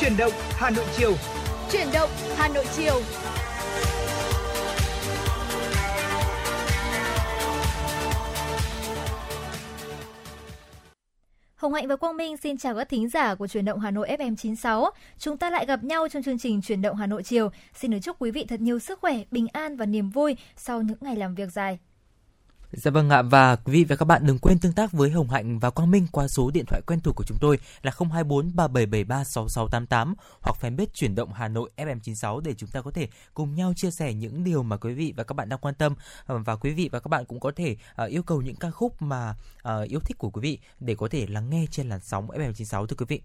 Chuyển động Hà Nội chiều. Chuyển động Hà Nội chiều. Hồng Hạnh và Quang Minh xin chào các thính giả của Truyền động Hà Nội FM 96. Chúng ta lại gặp nhau trong chương trình Truyền động Hà Nội chiều. Xin được chúc quý vị thật nhiều sức khỏe, bình an và niềm vui sau những ngày làm việc dài. Dạ vâng ạ, và quý vị và các bạn đừng quên tương tác với Hồng Hạnh và Quang Minh qua số điện thoại quen thuộc của chúng tôi là 024 3773 6688 hoặc fanpage chuyển động Hà Nội FM96 để chúng ta có thể cùng nhau chia sẻ những điều mà quý vị và các bạn đang quan tâm ờ, và quý vị và các bạn cũng có thể ờ, yêu cầu những ca khúc mà ờ, yêu thích của quý vị để có thể lắng nghe trên làn sóng FM96 thưa quý vị.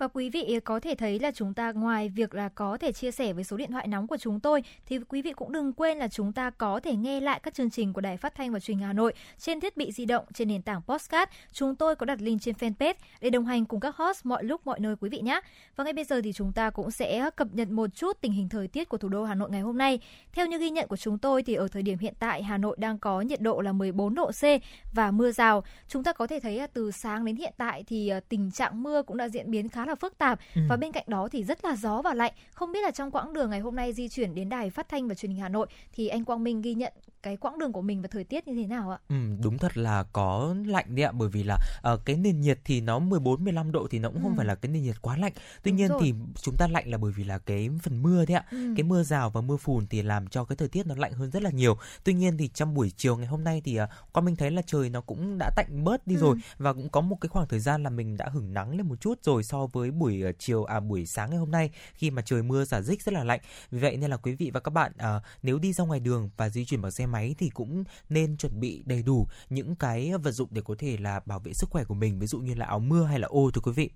Và quý vị có thể thấy là chúng ta, ngoài việc là có thể chia sẻ với số điện thoại nóng của chúng tôi, thì quý vị cũng đừng quên là chúng ta có thể nghe lại các chương trình của Đài Phát thanh và Truyền hình Hà Nội trên thiết bị di động, trên nền tảng Postcard. Chúng tôi có đặt link trên fanpage để đồng hành cùng các host mọi lúc, mọi nơi quý vị nhé. Và ngay bây giờ thì chúng ta cũng sẽ cập nhật một chút tình hình thời tiết của thủ đô Hà Nội ngày hôm nay. Theo như ghi nhận của chúng tôi thì ở thời điểm hiện tại, Hà Nội đang có nhiệt độ là 14 độ C và mưa rào. Chúng ta có thể thấy là từ sáng đến hiện tại thì à, tình trạng mưa cũng đã diễn biến khá là phức tạp ừ. và bên cạnh đó thì rất là gió và lạnh. Không biết là trong quãng đường ngày hôm nay di chuyển đến đài phát thanh và truyền hình Hà Nội thì anh Quang Minh ghi nhận cái quãng đường của mình và thời tiết như thế nào ạ? Ừ, đúng thật là có lạnh đấy ạ bởi vì là uh, cái nền nhiệt thì nó 14 15 độ thì nó cũng ừ. không phải là cái nền nhiệt quá lạnh. Tuy đúng nhiên rồi. thì chúng ta lạnh là bởi vì là cái phần mưa đấy ạ. Ừ. Cái mưa rào và mưa phùn thì làm cho cái thời tiết nó lạnh hơn rất là nhiều. Tuy nhiên thì trong buổi chiều ngày hôm nay thì uh, con mình thấy là trời nó cũng đã tạnh bớt đi ừ. rồi và cũng có một cái khoảng thời gian là mình đã hửng nắng lên một chút rồi so với buổi uh, chiều à buổi sáng ngày hôm nay khi mà trời mưa giả dích rất là lạnh. Vì vậy nên là quý vị và các bạn uh, nếu đi ra ngoài đường và di chuyển bằng xe máy thì cũng nên chuẩn bị đầy đủ những cái vật dụng để có thể là bảo vệ sức khỏe của mình, ví dụ như là áo mưa hay là ô thưa quý vị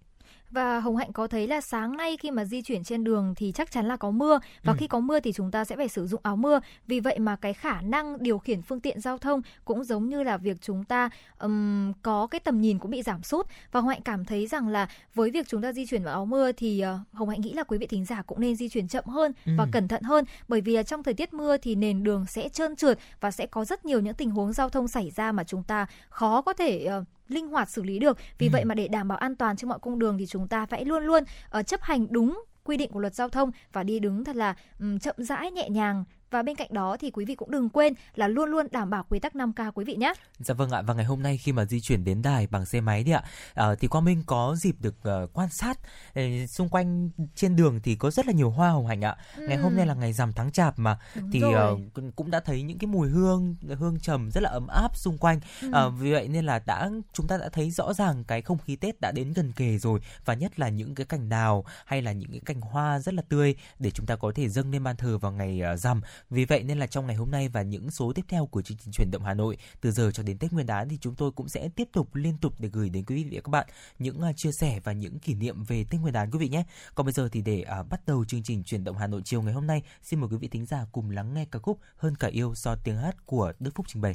và Hồng Hạnh có thấy là sáng nay khi mà di chuyển trên đường thì chắc chắn là có mưa và ừ. khi có mưa thì chúng ta sẽ phải sử dụng áo mưa. Vì vậy mà cái khả năng điều khiển phương tiện giao thông cũng giống như là việc chúng ta um, có cái tầm nhìn cũng bị giảm sút và Hồng Hạnh cảm thấy rằng là với việc chúng ta di chuyển vào áo mưa thì uh, Hồng Hạnh nghĩ là quý vị thính giả cũng nên di chuyển chậm hơn ừ. và cẩn thận hơn bởi vì trong thời tiết mưa thì nền đường sẽ trơn trượt và sẽ có rất nhiều những tình huống giao thông xảy ra mà chúng ta khó có thể uh, linh hoạt xử lý được. Vì ừ. vậy mà để đảm bảo an toàn trên mọi cung đường thì chúng ta phải luôn luôn uh, chấp hành đúng quy định của luật giao thông và đi đứng thật là um, chậm rãi nhẹ nhàng và bên cạnh đó thì quý vị cũng đừng quên là luôn luôn đảm bảo quy tắc 5K quý vị nhé. Dạ vâng ạ và ngày hôm nay khi mà di chuyển đến đài bằng xe máy đi ạ à, thì Quang Minh có dịp được uh, quan sát uh, xung quanh trên đường thì có rất là nhiều hoa hồng hành ạ. Ừ. Ngày hôm nay là ngày rằm tháng chạp mà Đúng thì uh, cũng đã thấy những cái mùi hương hương trầm rất là ấm áp xung quanh. Ừ. Uh, vì vậy nên là đã chúng ta đã thấy rõ ràng cái không khí Tết đã đến gần kề rồi và nhất là những cái cành đào hay là những cái cành hoa rất là tươi để chúng ta có thể dâng lên ban thờ vào ngày rằm vì vậy nên là trong ngày hôm nay và những số tiếp theo của chương trình chuyển động Hà Nội từ giờ cho đến Tết Nguyên đán thì chúng tôi cũng sẽ tiếp tục liên tục để gửi đến quý vị và các bạn những à, chia sẻ và những kỷ niệm về Tết Nguyên đán quý vị nhé. Còn bây giờ thì để uh, bắt đầu chương trình chuyển động Hà Nội chiều ngày hôm nay, xin mời quý vị thính giả cùng lắng nghe ca khúc Hơn cả yêu do tiếng hát của Đức Phúc trình bày.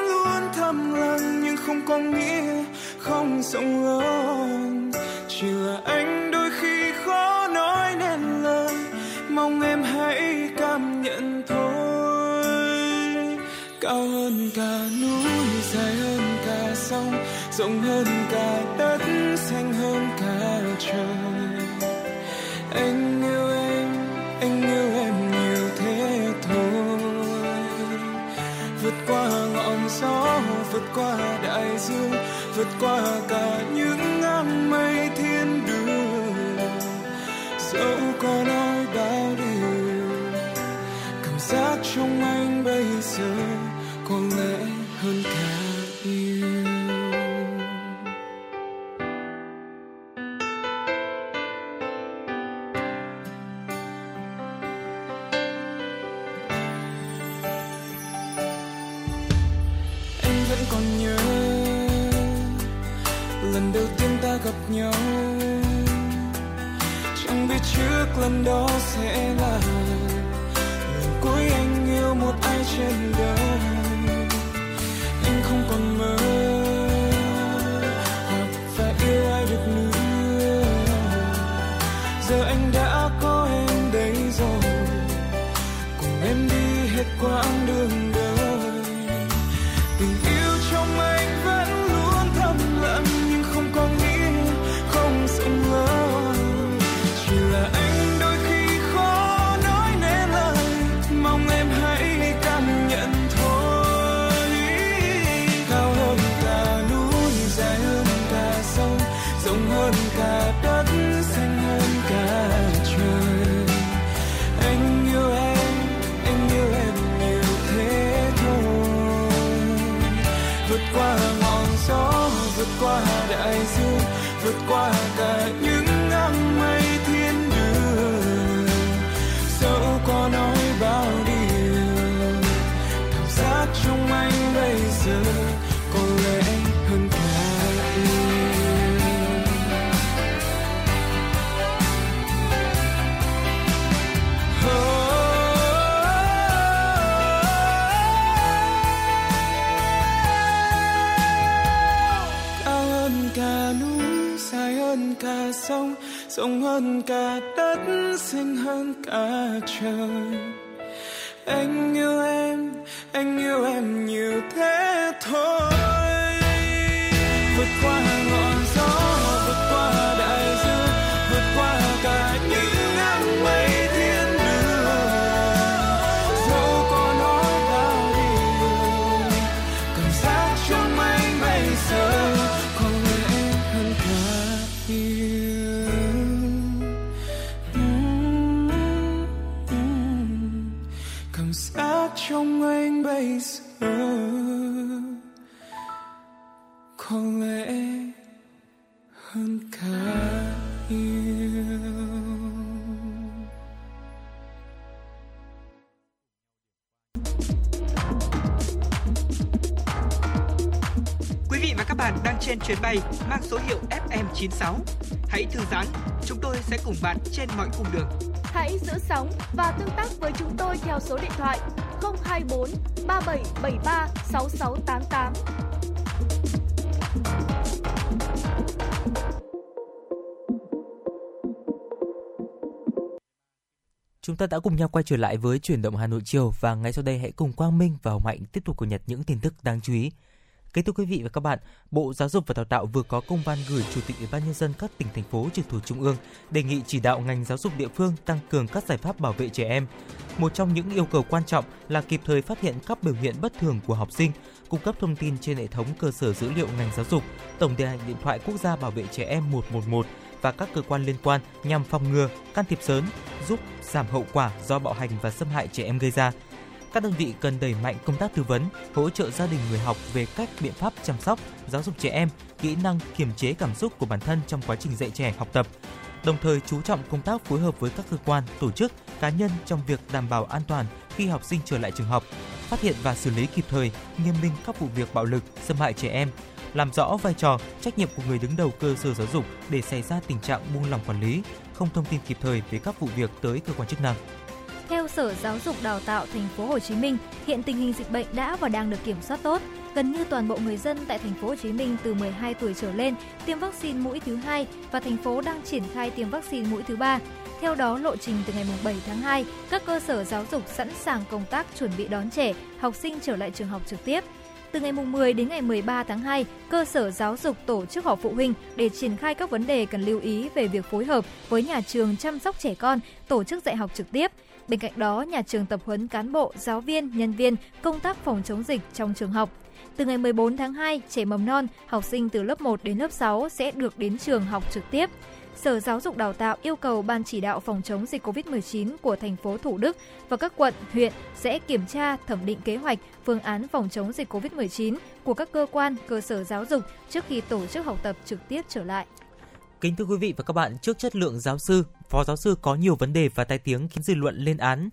không có nghĩa không rộng lớn chỉ là anh đôi khi khó nói nên lời, mong em hãy cảm nhận thôi. Cao hơn cả núi, dài hơn cả sông, rộng hơn cả qua đại dương, vượt qua cả những áng mây thiên đường. Dẫu có nói bao điều, cảm giác trong anh bây giờ có lẽ hơn cả trên chuyến bay mang số hiệu FM96. Hãy thư giãn, chúng tôi sẽ cùng bạn trên mọi cung đường. Hãy giữ sóng và tương tác với chúng tôi theo số điện thoại 024 3773 6688. Chúng ta đã cùng nhau quay trở lại với chuyển động Hà Nội chiều và ngay sau đây hãy cùng Quang Minh và Hồng Hạnh tiếp tục cập nhật những tin tức đáng chú ý. Kính thưa quý vị và các bạn, Bộ Giáo dục và Đào tạo vừa có công văn gửi Chủ tịch Ủy ban nhân dân các tỉnh thành phố trực thuộc trung ương đề nghị chỉ đạo ngành giáo dục địa phương tăng cường các giải pháp bảo vệ trẻ em. Một trong những yêu cầu quan trọng là kịp thời phát hiện các biểu hiện bất thường của học sinh, cung cấp thông tin trên hệ thống cơ sở dữ liệu ngành giáo dục, tổng đài điện thoại quốc gia bảo vệ trẻ em 111 và các cơ quan liên quan nhằm phòng ngừa, can thiệp sớm, giúp giảm hậu quả do bạo hành và xâm hại trẻ em gây ra. Các đơn vị cần đẩy mạnh công tác tư vấn, hỗ trợ gia đình người học về các biện pháp chăm sóc, giáo dục trẻ em, kỹ năng kiềm chế cảm xúc của bản thân trong quá trình dạy trẻ học tập. Đồng thời chú trọng công tác phối hợp với các cơ quan, tổ chức, cá nhân trong việc đảm bảo an toàn khi học sinh trở lại trường học, phát hiện và xử lý kịp thời, nghiêm minh các vụ việc bạo lực, xâm hại trẻ em, làm rõ vai trò, trách nhiệm của người đứng đầu cơ sở giáo dục để xảy ra tình trạng buông lỏng quản lý, không thông tin kịp thời về các vụ việc tới cơ quan chức năng. Theo Sở Giáo dục Đào tạo Thành phố Hồ Chí Minh, hiện tình hình dịch bệnh đã và đang được kiểm soát tốt. Gần như toàn bộ người dân tại Thành phố Hồ Chí Minh từ 12 tuổi trở lên tiêm vaccine mũi thứ hai và thành phố đang triển khai tiêm vaccine mũi thứ ba. Theo đó, lộ trình từ ngày 7 tháng 2, các cơ sở giáo dục sẵn sàng công tác chuẩn bị đón trẻ, học sinh trở lại trường học trực tiếp. Từ ngày 10 đến ngày 13 tháng 2, cơ sở giáo dục tổ chức họp phụ huynh để triển khai các vấn đề cần lưu ý về việc phối hợp với nhà trường chăm sóc trẻ con, tổ chức dạy học trực tiếp. Bên cạnh đó, nhà trường tập huấn cán bộ, giáo viên, nhân viên công tác phòng chống dịch trong trường học. Từ ngày 14 tháng 2, trẻ mầm non, học sinh từ lớp 1 đến lớp 6 sẽ được đến trường học trực tiếp. Sở Giáo dục Đào tạo yêu cầu Ban chỉ đạo phòng chống dịch COVID-19 của thành phố Thủ Đức và các quận, huyện sẽ kiểm tra, thẩm định kế hoạch, phương án phòng chống dịch COVID-19 của các cơ quan, cơ sở giáo dục trước khi tổ chức học tập trực tiếp trở lại. Kính thưa quý vị và các bạn, trước chất lượng giáo sư, phó giáo sư có nhiều vấn đề và tai tiếng khiến dư luận lên án.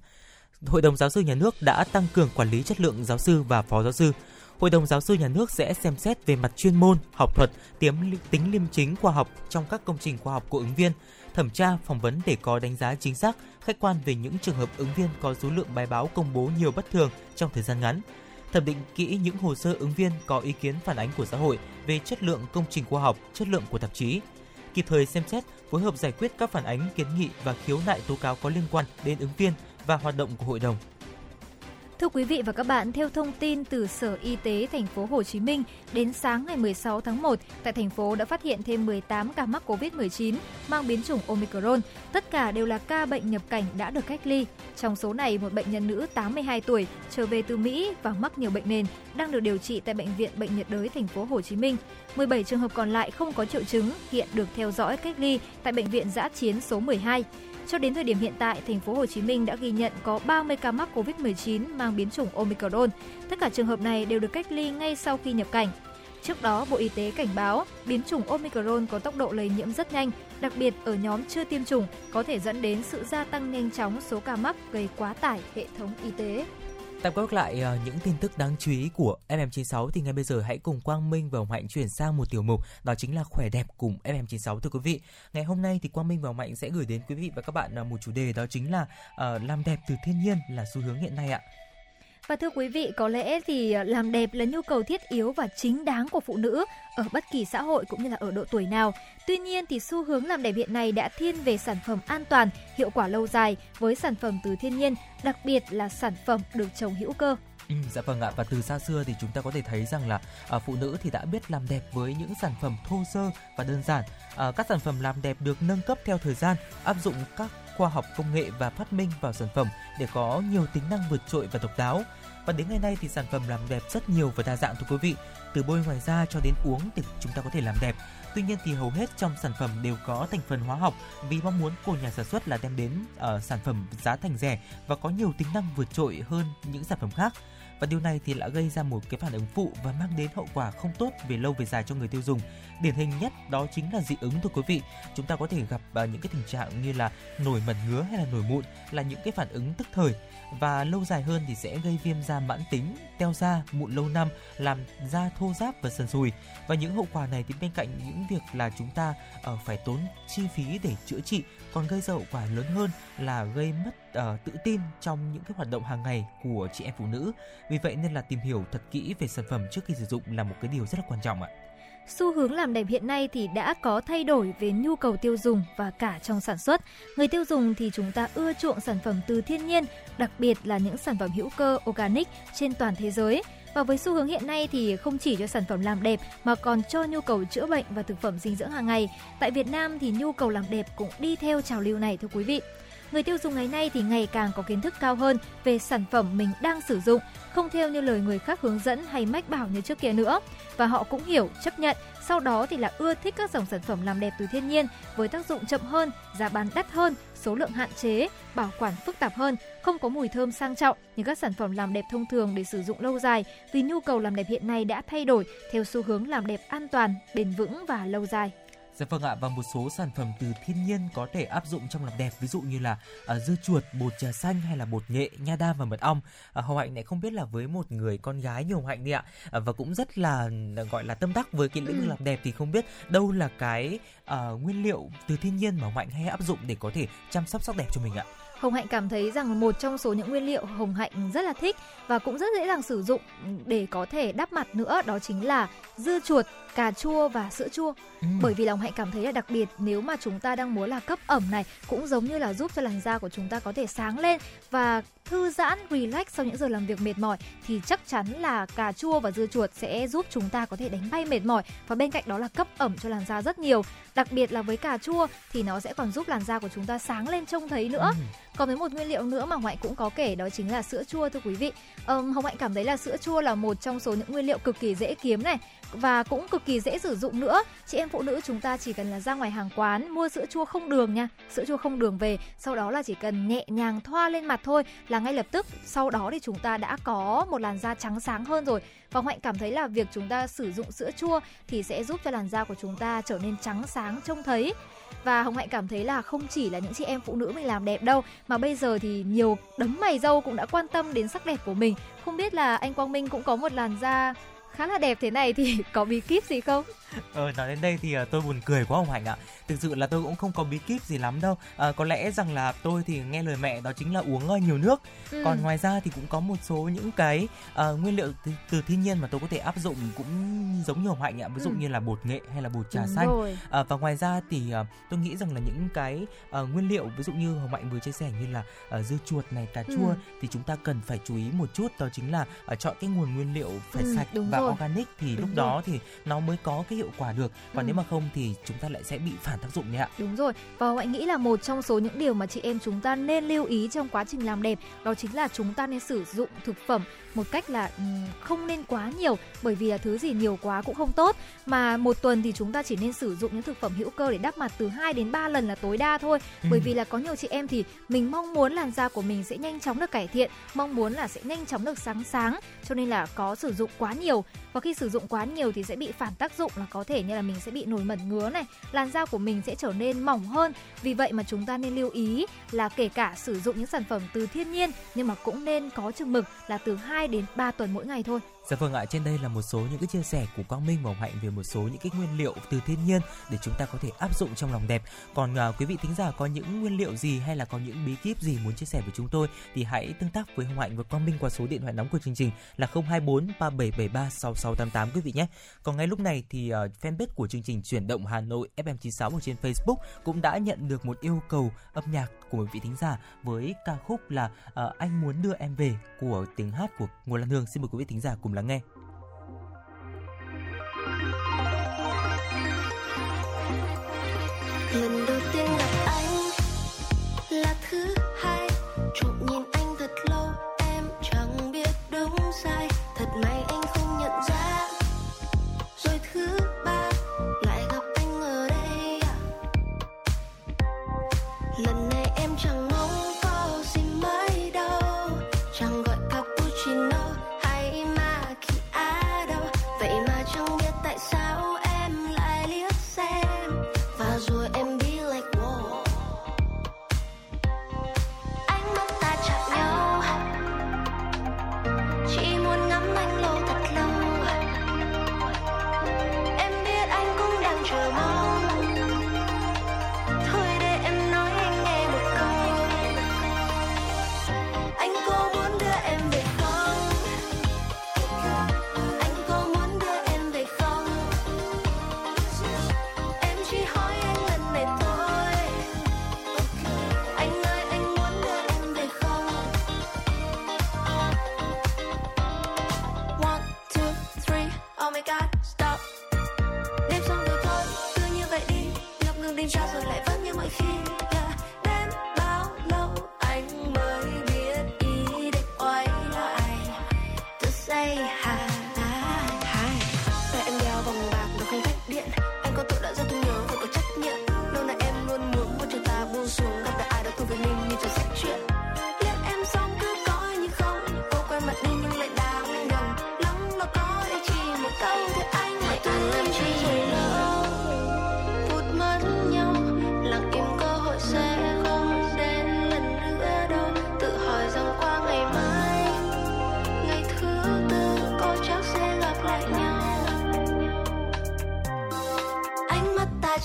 Hội đồng giáo sư nhà nước đã tăng cường quản lý chất lượng giáo sư và phó giáo sư. Hội đồng giáo sư nhà nước sẽ xem xét về mặt chuyên môn, học thuật, tiếm tính liêm chính khoa học trong các công trình khoa học của ứng viên, thẩm tra, phỏng vấn để có đánh giá chính xác, khách quan về những trường hợp ứng viên có số lượng bài báo công bố nhiều bất thường trong thời gian ngắn, thẩm định kỹ những hồ sơ ứng viên có ý kiến phản ánh của xã hội về chất lượng công trình khoa học, chất lượng của tạp chí, kịp thời xem xét, phối hợp giải quyết các phản ánh, kiến nghị và khiếu nại tố cáo có liên quan đến ứng viên và hoạt động của hội đồng. Thưa quý vị và các bạn, theo thông tin từ Sở Y tế thành phố Hồ Chí Minh, đến sáng ngày 16 tháng 1, tại thành phố đã phát hiện thêm 18 ca mắc COVID-19 mang biến chủng Omicron. Tất cả đều là ca bệnh nhập cảnh đã được cách ly. Trong số này, một bệnh nhân nữ 82 tuổi trở về từ Mỹ và mắc nhiều bệnh nền đang được điều trị tại bệnh viện Bệnh nhiệt đới thành phố Hồ Chí Minh. 17 trường hợp còn lại không có triệu chứng, hiện được theo dõi cách ly tại bệnh viện Giã chiến số 12. Cho đến thời điểm hiện tại, thành phố Hồ Chí Minh đã ghi nhận có 30 ca mắc COVID-19 mang biến chủng Omicron. Tất cả trường hợp này đều được cách ly ngay sau khi nhập cảnh. Trước đó, Bộ Y tế cảnh báo biến chủng Omicron có tốc độ lây nhiễm rất nhanh, đặc biệt ở nhóm chưa tiêm chủng, có thể dẫn đến sự gia tăng nhanh chóng số ca mắc gây quá tải hệ thống y tế. Tạm quét lại ờ, những tin tức đáng chú ý của FM96 thì ngay bây giờ hãy cùng Quang Minh và Hồng Hạnh chuyển sang một tiểu mục đó chính là khỏe đẹp cùng FM96 thưa quý vị. Ngày hôm nay thì Quang Minh và Hồng Hạnh sẽ gửi đến quý vị và các bạn ờ, một chủ đề đó chính là uh, làm đẹp từ thiên nhiên là xu hướng hiện nay ạ. Và thưa quý vị, có lẽ thì ờ, làm đẹp là nhu cầu thiết yếu và chính đáng của phụ nữ ở bất kỳ xã hội cũng như là ở độ tuổi nào. Tuy nhiên thì xu hướng làm đẹp hiện nay đã thiên về sản phẩm an toàn, hiệu quả lâu dài với sản phẩm từ thiên nhiên, đặc biệt là sản phẩm được trồng hữu cơ. Ừ, dạ vâng ạ và từ xa xưa thì chúng ta có thể thấy rằng là à, phụ nữ thì đã biết làm đẹp với những sản phẩm thô sơ và đơn giản. À, các sản phẩm làm đẹp được nâng cấp theo thời gian, áp dụng các khoa học công nghệ và phát minh vào sản phẩm để có nhiều tính năng vượt trội và độc đáo. Và đến ngày nay thì sản phẩm làm đẹp rất nhiều và đa dạng thưa quý vị, từ bôi ngoài da cho đến uống thì chúng ta có thể làm đẹp. Tuy nhiên thì hầu hết trong sản phẩm đều có thành phần hóa học vì mong muốn của nhà sản xuất là đem đến uh, sản phẩm giá thành rẻ và có nhiều tính năng vượt trội hơn những sản phẩm khác và điều này thì đã gây ra một cái phản ứng phụ và mang đến hậu quả không tốt về lâu về dài cho người tiêu dùng. Điển hình nhất đó chính là dị ứng thưa quý vị. Chúng ta có thể gặp à, những cái tình trạng như là nổi mẩn ngứa hay là nổi mụn là những cái phản ứng tức thời và lâu dài hơn thì sẽ gây viêm da mãn tính, teo da, mụn lâu năm, làm da thô ráp và sần sùi. Và những hậu quả này thì bên cạnh những việc là chúng ta uh, phải tốn chi phí để chữa trị còn gây ra hậu quả lớn hơn là gây mất uh, tự tin trong những cái hoạt động hàng ngày của chị em phụ nữ. Vì vậy nên là tìm hiểu thật kỹ về sản phẩm trước khi sử dụng là một cái điều rất là quan trọng ạ xu hướng làm đẹp hiện nay thì đã có thay đổi về nhu cầu tiêu dùng và cả trong sản xuất. Người tiêu dùng thì chúng ta ưa chuộng sản phẩm từ thiên nhiên, đặc biệt là những sản phẩm hữu cơ organic trên toàn thế giới. Và với xu hướng hiện nay thì không chỉ cho sản phẩm làm đẹp mà còn cho nhu cầu chữa bệnh và thực phẩm dinh dưỡng hàng ngày. Tại Việt Nam thì nhu cầu làm đẹp cũng đi theo trào lưu này thưa quý vị. Người tiêu dùng ngày nay thì ngày càng có kiến thức cao hơn về sản phẩm mình đang sử dụng, không theo như lời người khác hướng dẫn hay mách bảo như trước kia nữa. Và họ cũng hiểu, chấp nhận, sau đó thì là ưa thích các dòng sản phẩm làm đẹp từ thiên nhiên với tác dụng chậm hơn, giá bán đắt hơn, số lượng hạn chế, bảo quản phức tạp hơn, không có mùi thơm sang trọng như các sản phẩm làm đẹp thông thường để sử dụng lâu dài vì nhu cầu làm đẹp hiện nay đã thay đổi theo xu hướng làm đẹp an toàn, bền vững và lâu dài. Dạ vâng ạ và một số sản phẩm từ thiên nhiên có thể áp dụng trong làm đẹp ví dụ như là uh, dưa chuột, bột trà xanh hay là bột nghệ, nha đam và mật ong. Uh, Hồng Hạnh này không biết là với một người con gái như Hồng Hạnh đi ạ uh, và cũng rất là gọi là tâm đắc với cái lĩnh vực ừ. làm đẹp thì không biết đâu là cái uh, nguyên liệu từ thiên nhiên mà Hồng Hạnh hay áp dụng để có thể chăm sóc sắc đẹp cho mình ạ. Hồng Hạnh cảm thấy rằng một trong số những nguyên liệu Hồng Hạnh rất là thích và cũng rất dễ dàng sử dụng để có thể đắp mặt nữa đó chính là dưa chuột, cà chua và sữa chua. Ừ. Bởi vì lòng Hạnh cảm thấy là đặc biệt nếu mà chúng ta đang muốn là cấp ẩm này cũng giống như là giúp cho làn da của chúng ta có thể sáng lên và thư giãn, relax sau những giờ làm việc mệt mỏi thì chắc chắn là cà chua và dưa chuột sẽ giúp chúng ta có thể đánh bay mệt mỏi và bên cạnh đó là cấp ẩm cho làn da rất nhiều. Đặc biệt là với cà chua thì nó sẽ còn giúp làn da của chúng ta sáng lên trông thấy nữa. Ừ. Còn với một nguyên liệu nữa mà Hạnh cũng có kể đó chính là sữa chua thưa quý vị. Um, Hồng Hạnh cảm thấy là sữa chua là một trong số những nguyên liệu cực kỳ dễ kiếm này và cũng cực kỳ dễ sử dụng nữa. Chị em phụ nữ chúng ta chỉ cần là ra ngoài hàng quán mua sữa chua không đường nha, sữa chua không đường về, sau đó là chỉ cần nhẹ nhàng thoa lên mặt thôi là ngay lập tức sau đó thì chúng ta đã có một làn da trắng sáng hơn rồi. Và Hạnh cảm thấy là việc chúng ta sử dụng sữa chua thì sẽ giúp cho làn da của chúng ta trở nên trắng sáng trông thấy và hồng hạnh cảm thấy là không chỉ là những chị em phụ nữ mình làm đẹp đâu mà bây giờ thì nhiều đấng mày dâu cũng đã quan tâm đến sắc đẹp của mình không biết là anh quang minh cũng có một làn da khá là đẹp thế này thì có bí kíp gì không Ờ, nói đến đây thì uh, tôi buồn cười quá ông Hạnh ạ. Thực sự là tôi cũng không có bí kíp gì lắm đâu. À, có lẽ rằng là tôi thì nghe lời mẹ đó chính là uống uh, nhiều nước. Ừ. Còn ngoài ra thì cũng có một số những cái uh, nguyên liệu từ, từ thiên nhiên mà tôi có thể áp dụng cũng giống như ông Hạnh ạ. Ví dụ ừ. như là bột nghệ hay là bột trà Đúng xanh. À, và ngoài ra thì uh, tôi nghĩ rằng là những cái uh, nguyên liệu ví dụ như Hồng Hạnh vừa chia sẻ như là uh, dưa chuột này, cà chua ừ. thì chúng ta cần phải chú ý một chút đó chính là uh, chọn cái nguồn nguyên liệu phải ừ, sạch và rồi. Organic thì đúng lúc rồi. đó thì nó mới có cái hiệu quả được. Còn ừ. nếu mà không thì chúng ta lại sẽ bị phản tác dụng đấy ạ. Đúng rồi. Và hạnh nghĩ là một trong số những điều mà chị em chúng ta nên lưu ý trong quá trình làm đẹp đó chính là chúng ta nên sử dụng thực phẩm một cách là không nên quá nhiều bởi vì là thứ gì nhiều quá cũng không tốt. Mà một tuần thì chúng ta chỉ nên sử dụng những thực phẩm hữu cơ để đắp mặt từ 2 đến 3 lần là tối đa thôi. Ừ. bởi vì là có nhiều chị em thì mình mong muốn làn da của mình sẽ nhanh chóng được cải thiện mong muốn là sẽ nhanh chóng được sáng sáng cho nên là có sử dụng quá nhiều và khi sử dụng quá nhiều thì sẽ bị phản tác dụng là có thể như là mình sẽ bị nổi mẩn ngứa này, làn da của mình sẽ trở nên mỏng hơn. Vì vậy mà chúng ta nên lưu ý là kể cả sử dụng những sản phẩm từ thiên nhiên nhưng mà cũng nên có chừng mực là từ 2 đến 3 tuần mỗi ngày thôi. Dạ vâng ạ, trên đây là một số những cái chia sẻ của Quang Minh và Hồng Hạnh về một số những cái nguyên liệu từ thiên nhiên để chúng ta có thể áp dụng trong lòng đẹp. Còn uh, quý vị thính giả có những nguyên liệu gì hay là có những bí kíp gì muốn chia sẻ với chúng tôi thì hãy tương tác với Hồng Hạnh và Quang Minh qua số điện thoại nóng của chương trình là 024 3773 6688 quý vị nhé. Còn ngay lúc này thì uh, fanpage của chương trình chuyển động Hà Nội FM96 ở trên Facebook cũng đã nhận được một yêu cầu âm nhạc của một vị thính giả với ca khúc là uh, anh muốn đưa em về của tiếng hát của Ngô Lan Hương. Xin mời quý vị thính giả cùng lắng nghe.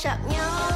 Chạm nhau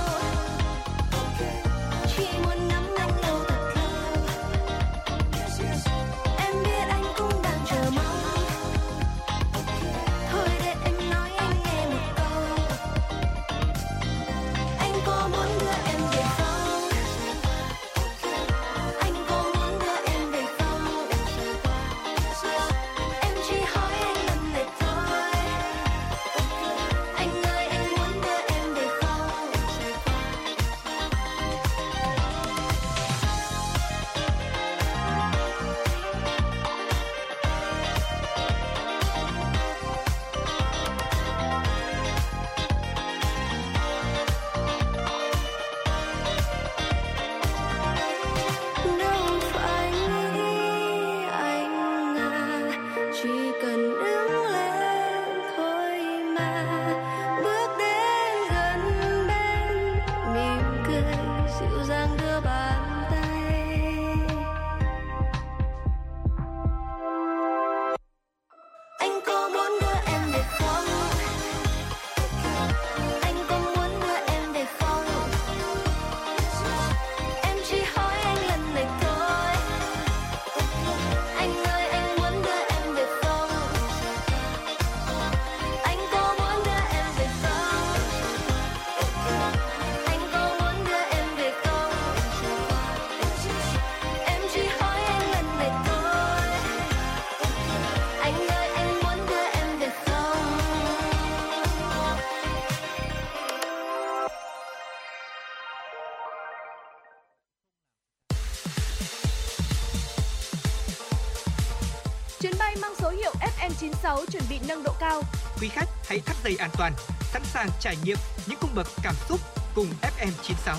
Quý khách hãy thắt dây an toàn, sẵn sàng trải nghiệm những cung bậc cảm xúc cùng FM96.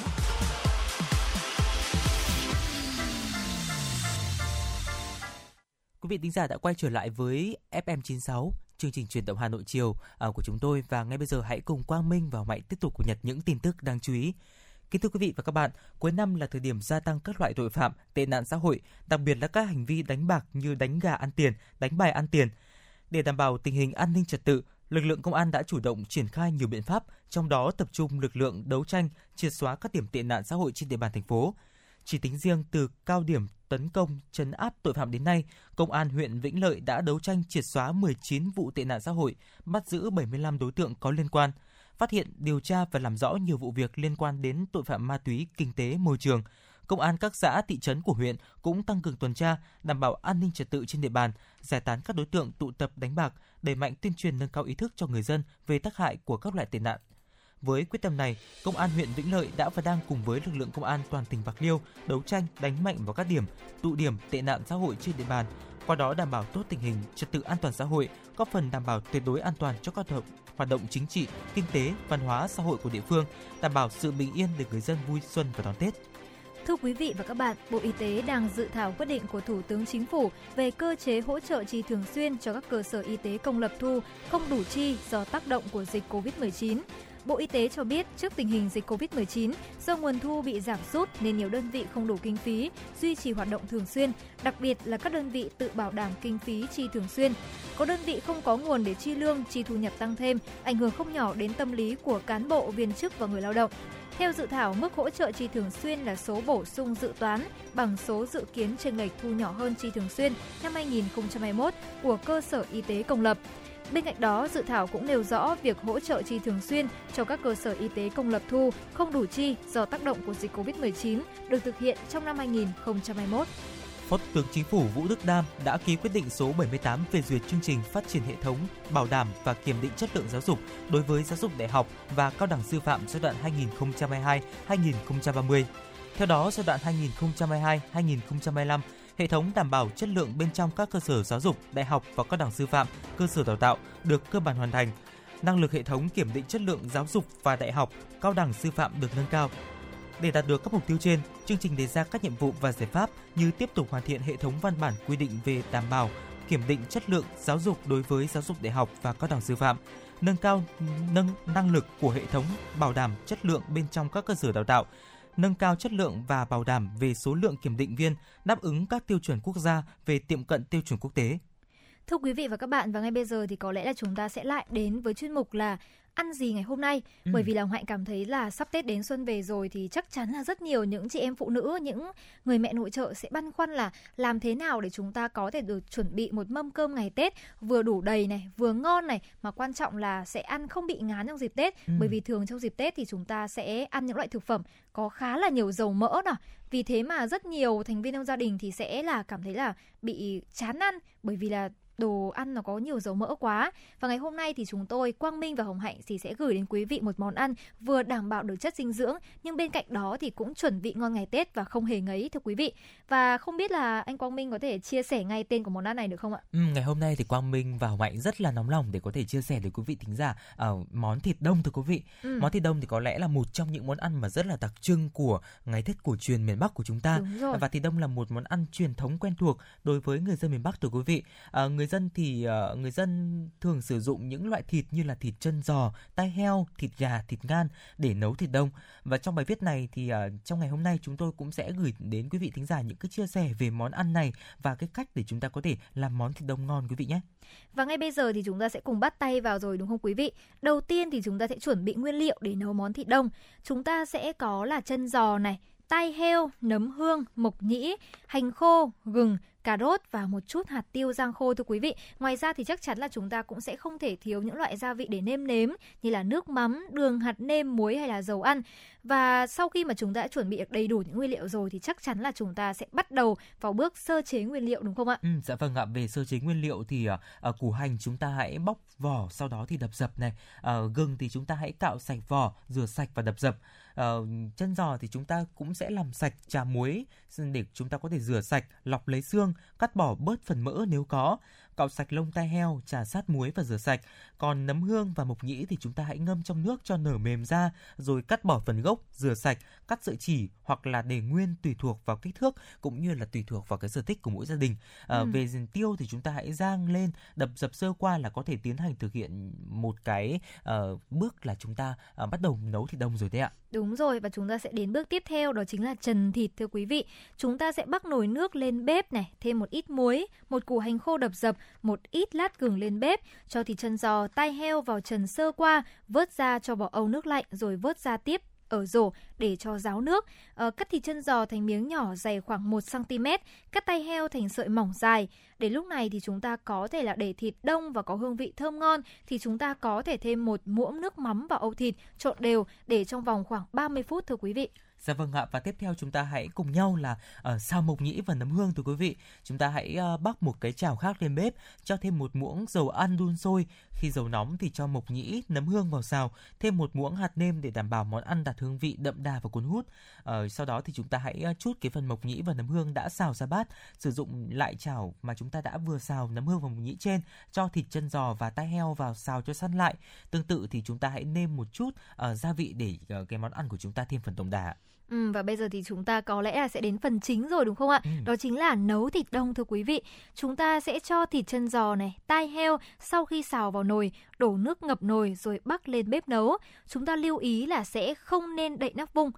Quý vị thính giả đã quay trở lại với FM96, chương trình truyền động Hà Nội chiều à, của chúng tôi và ngay bây giờ hãy cùng Quang Minh và Mạnh tiếp tục cập nhật những tin tức đáng chú ý. Kính thưa quý vị và các bạn, cuối năm là thời điểm gia tăng các loại tội phạm, tệ nạn xã hội, đặc biệt là các hành vi đánh bạc như đánh gà ăn tiền, đánh bài ăn tiền. Để đảm bảo tình hình an ninh trật tự, lực lượng công an đã chủ động triển khai nhiều biện pháp, trong đó tập trung lực lượng đấu tranh, triệt xóa các điểm tệ nạn xã hội trên địa bàn thành phố. Chỉ tính riêng từ cao điểm tấn công, chấn áp tội phạm đến nay, Công an huyện Vĩnh Lợi đã đấu tranh triệt xóa 19 vụ tệ nạn xã hội, bắt giữ 75 đối tượng có liên quan, phát hiện, điều tra và làm rõ nhiều vụ việc liên quan đến tội phạm ma túy, kinh tế, môi trường. Công an các xã, thị trấn của huyện cũng tăng cường tuần tra, đảm bảo an ninh trật tự trên địa bàn, giải tán các đối tượng tụ tập đánh bạc, đẩy mạnh tuyên truyền nâng cao ý thức cho người dân về tác hại của các loại tệ nạn. Với quyết tâm này, Công an huyện Vĩnh Lợi đã và đang cùng với lực lượng công an toàn tỉnh Bạc Liêu đấu tranh đánh mạnh vào các điểm, tụ điểm tệ nạn xã hội trên địa bàn, qua đó đảm bảo tốt tình hình trật tự an toàn xã hội, góp phần đảm bảo tuyệt đối an toàn cho các hoạt động hoạt động chính trị, kinh tế, văn hóa xã hội của địa phương, đảm bảo sự bình yên để người dân vui xuân và đón Tết. Thưa quý vị và các bạn, Bộ Y tế đang dự thảo quyết định của Thủ tướng Chính phủ về cơ chế hỗ trợ chi thường xuyên cho các cơ sở y tế công lập thu không đủ chi do tác động của dịch COVID-19. Bộ Y tế cho biết trước tình hình dịch COVID-19, do nguồn thu bị giảm sút nên nhiều đơn vị không đủ kinh phí duy trì hoạt động thường xuyên, đặc biệt là các đơn vị tự bảo đảm kinh phí chi thường xuyên. Có đơn vị không có nguồn để chi lương, chi thu nhập tăng thêm, ảnh hưởng không nhỏ đến tâm lý của cán bộ, viên chức và người lao động. Theo dự thảo, mức hỗ trợ chi thường xuyên là số bổ sung dự toán bằng số dự kiến trên lệch thu nhỏ hơn chi thường xuyên năm 2021 của cơ sở y tế công lập. Bên cạnh đó, dự thảo cũng nêu rõ việc hỗ trợ chi thường xuyên cho các cơ sở y tế công lập thu không đủ chi do tác động của dịch COVID-19 được thực hiện trong năm 2021. Phó Thủ tướng Chính phủ Vũ Đức Đam đã ký quyết định số 78 về duyệt chương trình phát triển hệ thống bảo đảm và kiểm định chất lượng giáo dục đối với giáo dục đại học và cao đẳng sư phạm giai đoạn 2022-2030. Theo đó, giai đoạn 2022-2025 hệ thống đảm bảo chất lượng bên trong các cơ sở giáo dục, đại học và các đảng sư phạm, cơ sở đào tạo được cơ bản hoàn thành. Năng lực hệ thống kiểm định chất lượng giáo dục và đại học, cao đẳng sư phạm được nâng cao. Để đạt được các mục tiêu trên, chương trình đề ra các nhiệm vụ và giải pháp như tiếp tục hoàn thiện hệ thống văn bản quy định về đảm bảo kiểm định chất lượng giáo dục đối với giáo dục đại học và các đảng sư phạm, nâng cao nâng năng lực của hệ thống bảo đảm chất lượng bên trong các cơ sở đào tạo, nâng cao chất lượng và bảo đảm về số lượng kiểm định viên đáp ứng các tiêu chuẩn quốc gia về tiệm cận tiêu chuẩn quốc tế. Thưa quý vị và các bạn, và ngay bây giờ thì có lẽ là chúng ta sẽ lại đến với chuyên mục là ăn gì ngày hôm nay ừ. bởi vì là hạnh cảm thấy là sắp tết đến xuân về rồi thì chắc chắn là rất nhiều những chị em phụ nữ những người mẹ nội trợ sẽ băn khoăn là làm thế nào để chúng ta có thể được chuẩn bị một mâm cơm ngày tết vừa đủ đầy này vừa ngon này mà quan trọng là sẽ ăn không bị ngán trong dịp tết ừ. bởi vì thường trong dịp tết thì chúng ta sẽ ăn những loại thực phẩm có khá là nhiều dầu mỡ nào vì thế mà rất nhiều thành viên trong gia đình thì sẽ là cảm thấy là bị chán ăn bởi vì là đồ ăn nó có nhiều dầu mỡ quá. Và ngày hôm nay thì chúng tôi Quang Minh và Hồng Hạnh thì sẽ gửi đến quý vị một món ăn vừa đảm bảo được chất dinh dưỡng nhưng bên cạnh đó thì cũng chuẩn vị ngon ngày Tết và không hề ngấy thưa quý vị. Và không biết là anh Quang Minh có thể chia sẻ ngay tên của món ăn này được không ạ? Ừ, ngày hôm nay thì Quang Minh và Hồng Hạnh rất là nóng lòng để có thể chia sẻ với quý vị thính giả uh, món thịt đông thưa quý vị. Ừ. Món thịt đông thì có lẽ là một trong những món ăn mà rất là đặc trưng của ngày Tết cổ truyền miền Bắc của chúng ta. Và thịt đông là một món ăn truyền thống quen thuộc đối với người dân miền Bắc thưa quý vị. Uh, người dân thì uh, người dân thường sử dụng những loại thịt như là thịt chân giò, tai heo, thịt gà, thịt ngan để nấu thịt đông. Và trong bài viết này thì uh, trong ngày hôm nay chúng tôi cũng sẽ gửi đến quý vị thính giả những cái chia sẻ về món ăn này và cái cách để chúng ta có thể làm món thịt đông ngon quý vị nhé. Và ngay bây giờ thì chúng ta sẽ cùng bắt tay vào rồi đúng không quý vị? Đầu tiên thì chúng ta sẽ chuẩn bị nguyên liệu để nấu món thịt đông. Chúng ta sẽ có là chân giò này, tai heo, nấm hương, mộc nhĩ, hành khô, gừng, cà rốt và một chút hạt tiêu rang khô thưa quý vị. Ngoài ra thì chắc chắn là chúng ta cũng sẽ không thể thiếu những loại gia vị để nêm nếm như là nước mắm, đường, hạt nêm, muối hay là dầu ăn. Và sau khi mà chúng ta đã chuẩn bị đầy đủ những nguyên liệu rồi thì chắc chắn là chúng ta sẽ bắt đầu vào bước sơ chế nguyên liệu đúng không ạ? Ừ, dạ vâng ạ. Về sơ chế nguyên liệu thì uh, củ hành chúng ta hãy bóc vỏ sau đó thì đập dập này. Uh, gừng thì chúng ta hãy cạo sạch vỏ, rửa sạch và đập dập Ờ, chân giò thì chúng ta cũng sẽ làm sạch trà muối để chúng ta có thể rửa sạch, lọc lấy xương, cắt bỏ bớt phần mỡ nếu có cạo sạch lông tai heo, trà sát muối và rửa sạch. Còn nấm hương và mộc nhĩ thì chúng ta hãy ngâm trong nước cho nở mềm ra, rồi cắt bỏ phần gốc, rửa sạch, cắt sợi chỉ hoặc là để nguyên tùy thuộc vào kích thước cũng như là tùy thuộc vào cái sở thích của mỗi gia đình. À, ừ. Về tiêu thì chúng ta hãy rang lên, đập dập sơ qua là có thể tiến hành thực hiện một cái uh, bước là chúng ta uh, bắt đầu nấu thịt đông rồi đấy ạ. Đúng rồi và chúng ta sẽ đến bước tiếp theo đó chính là trần thịt thưa quý vị. Chúng ta sẽ bắc nồi nước lên bếp này, thêm một ít muối, một củ hành khô đập dập, một ít lát gừng lên bếp, cho thịt chân giò, tai heo vào trần sơ qua, vớt ra cho vào âu nước lạnh rồi vớt ra tiếp ở rổ để cho ráo nước. À, cắt thịt chân giò thành miếng nhỏ dày khoảng 1 cm, cắt tay heo thành sợi mỏng dài. Để lúc này thì chúng ta có thể là để thịt đông và có hương vị thơm ngon thì chúng ta có thể thêm một muỗng nước mắm vào âu thịt trộn đều để trong vòng khoảng 30 phút thưa quý vị. Dạ vâng ạ và tiếp theo chúng ta hãy cùng nhau là ờ, uh, sao mộc nhĩ và nấm hương thưa quý vị. Chúng ta hãy ờ, uh, bắc một cái chảo khác lên bếp, cho thêm một muỗng dầu ăn đun sôi. Khi dầu nóng thì cho mộc nhĩ, nấm hương vào xào, thêm một muỗng hạt nêm để đảm bảo món ăn đạt hương vị đậm đà và cuốn hút. Uh, sau đó thì chúng ta hãy uh, chút cái phần mộc nhĩ và nấm hương đã xào ra bát, sử dụng lại chảo mà chúng ta đã vừa xào nấm hương và mộc nhĩ trên, cho thịt chân giò và tai heo vào xào cho săn lại. Tương tự thì chúng ta hãy nêm một chút uh, gia vị để uh, cái món ăn của chúng ta thêm phần tổng đà. Ừ, và bây giờ thì chúng ta có lẽ là sẽ đến phần chính rồi đúng không ạ? Ừ. Đó chính là nấu thịt đông thưa quý vị. Chúng ta sẽ cho thịt chân giò này, tai heo sau khi xào vào nồi, đổ nước ngập nồi rồi bắc lên bếp nấu. Chúng ta lưu ý là sẽ không nên đậy nắp vung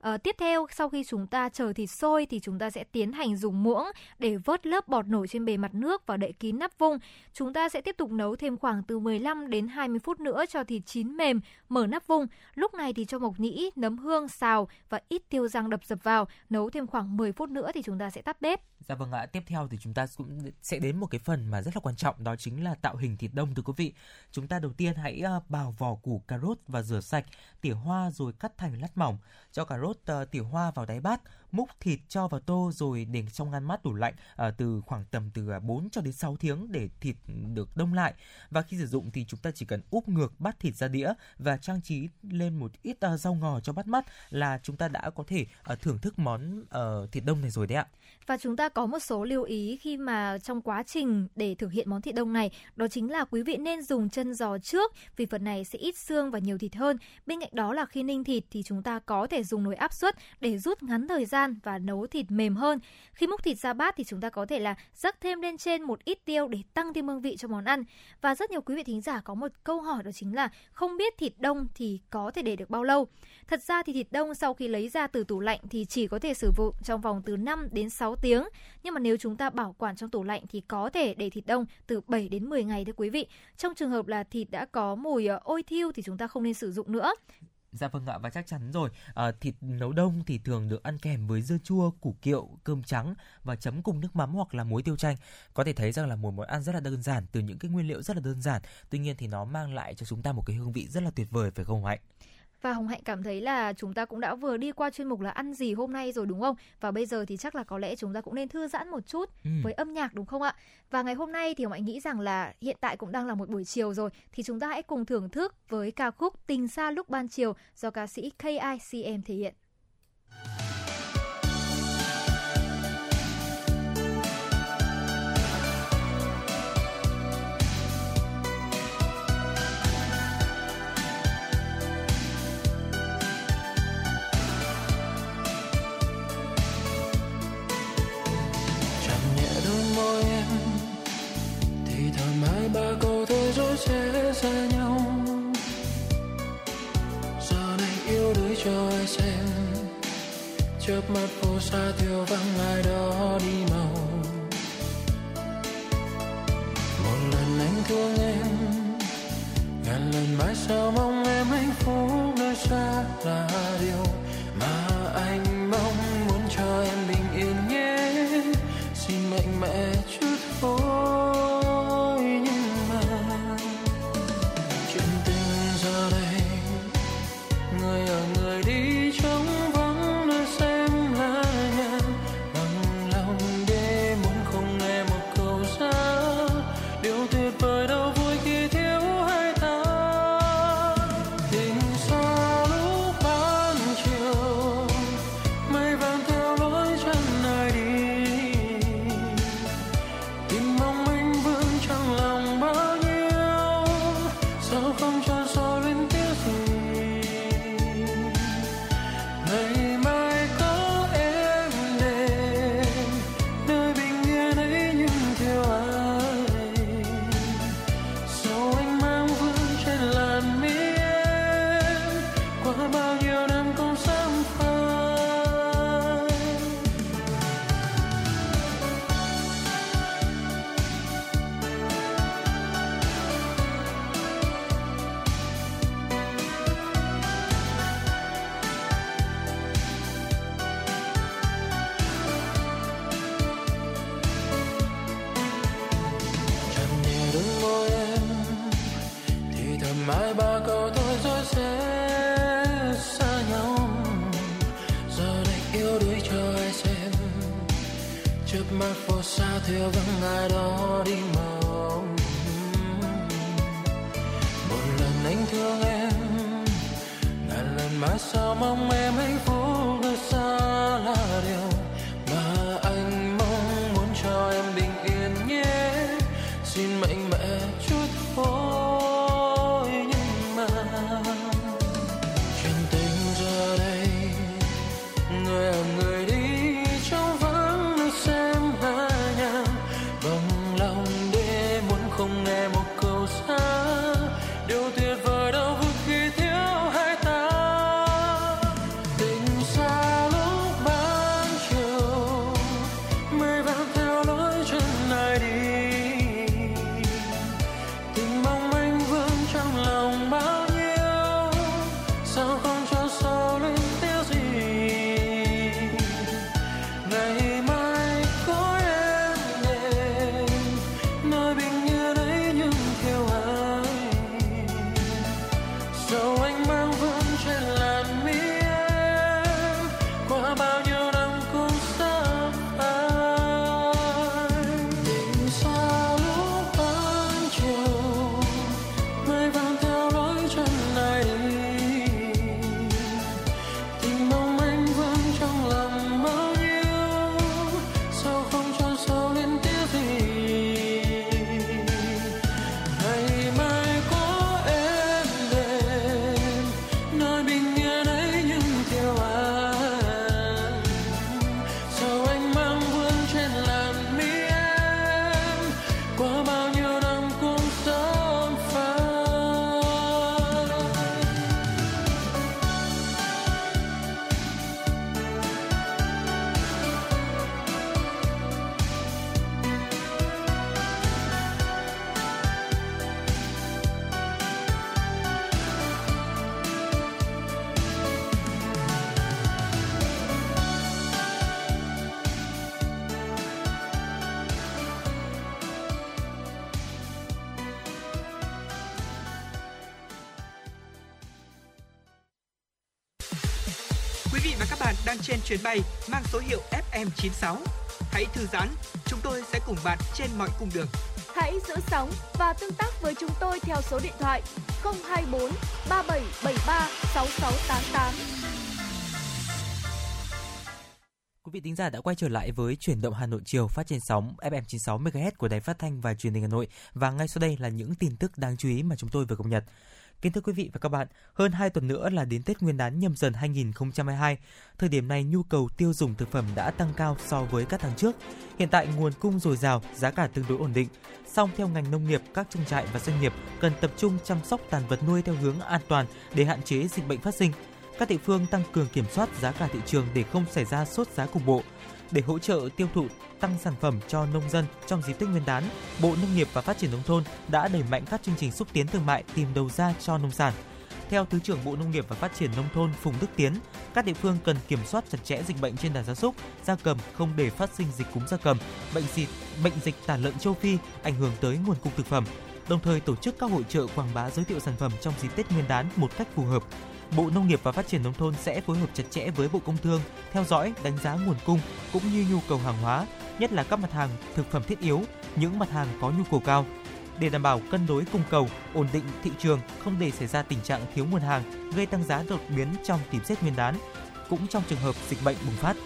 À, tiếp theo, sau khi chúng ta chờ thịt sôi thì chúng ta sẽ tiến hành dùng muỗng để vớt lớp bọt nổi trên bề mặt nước và đậy kín nắp vung. Chúng ta sẽ tiếp tục nấu thêm khoảng từ 15 đến 20 phút nữa cho thịt chín mềm, mở nắp vung. Lúc này thì cho mộc nhĩ, nấm hương, xào và ít tiêu rang đập dập vào. Nấu thêm khoảng 10 phút nữa thì chúng ta sẽ tắt bếp. Dạ vâng ạ, tiếp theo thì chúng ta cũng sẽ đến một cái phần mà rất là quan trọng đó chính là tạo hình thịt đông thưa quý vị. Chúng ta đầu tiên hãy ờ, bào vỏ củ cà rốt và rửa sạch, tỉa hoa rồi cắt thành lát mỏng. Cho cà rốt uh, tiểu hoa vào đáy bát, múc thịt cho vào tô rồi để trong ngăn mát tủ lạnh à, từ khoảng tầm từ à, 4 cho đến 6 tiếng để thịt được đông lại. Và khi sử dụng thì chúng ta chỉ cần úp ngược bát thịt ra đĩa và trang trí lên một ít uh, rau ngò cho bắt mắt là chúng ta đã có thể uh, thưởng thức món uh, thịt đông này rồi đấy ạ. Và chúng ta có một số lưu ý khi mà trong quá trình để thực hiện món thịt đông này, đó chính là quý vị nên dùng chân giò trước vì phần này sẽ ít xương và nhiều thịt hơn. Bên cạnh đó là khi ninh thịt thì chúng ta có thể dùng nồi áp suất để rút ngắn thời gian và nấu thịt mềm hơn. Khi múc thịt ra bát thì chúng ta có thể là rắc thêm lên trên một ít tiêu để tăng thêm hương vị cho món ăn. Và rất nhiều quý vị thính giả có một câu hỏi đó chính là không biết thịt đông thì có thể để được bao lâu. Thật ra thì thịt đông sau khi lấy ra từ tủ lạnh thì chỉ có thể sử dụng trong vòng từ 5 đến 6 tiếng. Nhưng mà nếu chúng ta bảo quản trong tủ lạnh thì có thể để thịt đông từ 7 đến 10 ngày thưa quý vị. Trong trường hợp là thịt đã có mùi ờ, ôi thiêu thì chúng ta không nên sử dụng nữa. Dạ vâng ạ và chắc chắn rồi à, thịt nấu đông thì thường được ăn kèm với dưa chua, củ kiệu, cơm trắng và chấm cùng nước mắm hoặc là muối tiêu chanh. Có thể thấy rằng là một món ăn rất là đơn giản từ những cái nguyên liệu rất là đơn giản. Tuy nhiên thì nó mang lại cho chúng ta một cái hương vị rất là tuyệt vời phải không Hạnh? Và Hồng Hạnh cảm thấy là chúng ta cũng đã vừa đi qua chuyên mục là ăn gì hôm nay rồi đúng không? Và bây giờ thì chắc là có lẽ chúng ta cũng nên thư giãn một chút ừ. với âm nhạc đúng không ạ? Và ngày hôm nay thì Hồng Hạnh nghĩ rằng là hiện tại cũng đang là một buổi chiều rồi thì chúng ta hãy cùng thưởng thức với ca khúc Tình xa lúc ban chiều do ca sĩ KICM thể hiện. Ba câu thế rồi sẽ xa nhau giờ này yêu đuổi cho ai xem chớp mắt phố xa thiếu vắng ai đó đi màu một lần anh thương em ngàn lần mãi sao mong em hạnh phúc nơi xa là đang trên chuyến bay mang số hiệu FM96. Hãy thư giãn, chúng tôi sẽ cùng bạn trên mọi cung đường. Hãy giữ sóng và tương tác với chúng tôi theo số điện thoại 024 3773 6688. Quý vị thính giả đã quay trở lại với chuyển động Hà Nội chiều phát trên sóng FM 96 MHz của Đài Phát thanh và Truyền hình Hà Nội và ngay sau đây là những tin tức đáng chú ý mà chúng tôi vừa cập nhật. Kính thưa quý vị và các bạn, hơn 2 tuần nữa là đến Tết Nguyên đán nhâm dần 2022. Thời điểm này nhu cầu tiêu dùng thực phẩm đã tăng cao so với các tháng trước. Hiện tại nguồn cung dồi dào, giá cả tương đối ổn định. Song theo ngành nông nghiệp, các trang trại và doanh nghiệp cần tập trung chăm sóc tàn vật nuôi theo hướng an toàn để hạn chế dịch bệnh phát sinh. Các địa phương tăng cường kiểm soát giá cả thị trường để không xảy ra sốt giá cục bộ. Để hỗ trợ tiêu thụ tăng sản phẩm cho nông dân trong dịp Tết Nguyên đán, Bộ Nông nghiệp và Phát triển nông thôn đã đẩy mạnh các chương trình xúc tiến thương mại tìm đầu ra cho nông sản. Theo Thứ trưởng Bộ Nông nghiệp và Phát triển nông thôn Phùng Đức Tiến, các địa phương cần kiểm soát chặt chẽ dịch bệnh trên đàn gia súc, gia cầm không để phát sinh dịch cúm gia cầm, bệnh dịch, bệnh dịch tả lợn châu Phi ảnh hưởng tới nguồn cung thực phẩm. Đồng thời tổ chức các hội trợ quảng bá giới thiệu sản phẩm trong dịp Tết Nguyên đán một cách phù hợp. Bộ Nông nghiệp và Phát triển nông thôn sẽ phối hợp chặt chẽ với Bộ Công Thương theo dõi, đánh giá nguồn cung cũng như nhu cầu hàng hóa, nhất là các mặt hàng thực phẩm thiết yếu, những mặt hàng có nhu cầu cao để đảm bảo cân đối cung cầu, ổn định thị trường, không để xảy ra tình trạng thiếu nguồn hàng, gây tăng giá đột biến trong dịp Tết Nguyên đán, cũng trong trường hợp dịch bệnh bùng phát.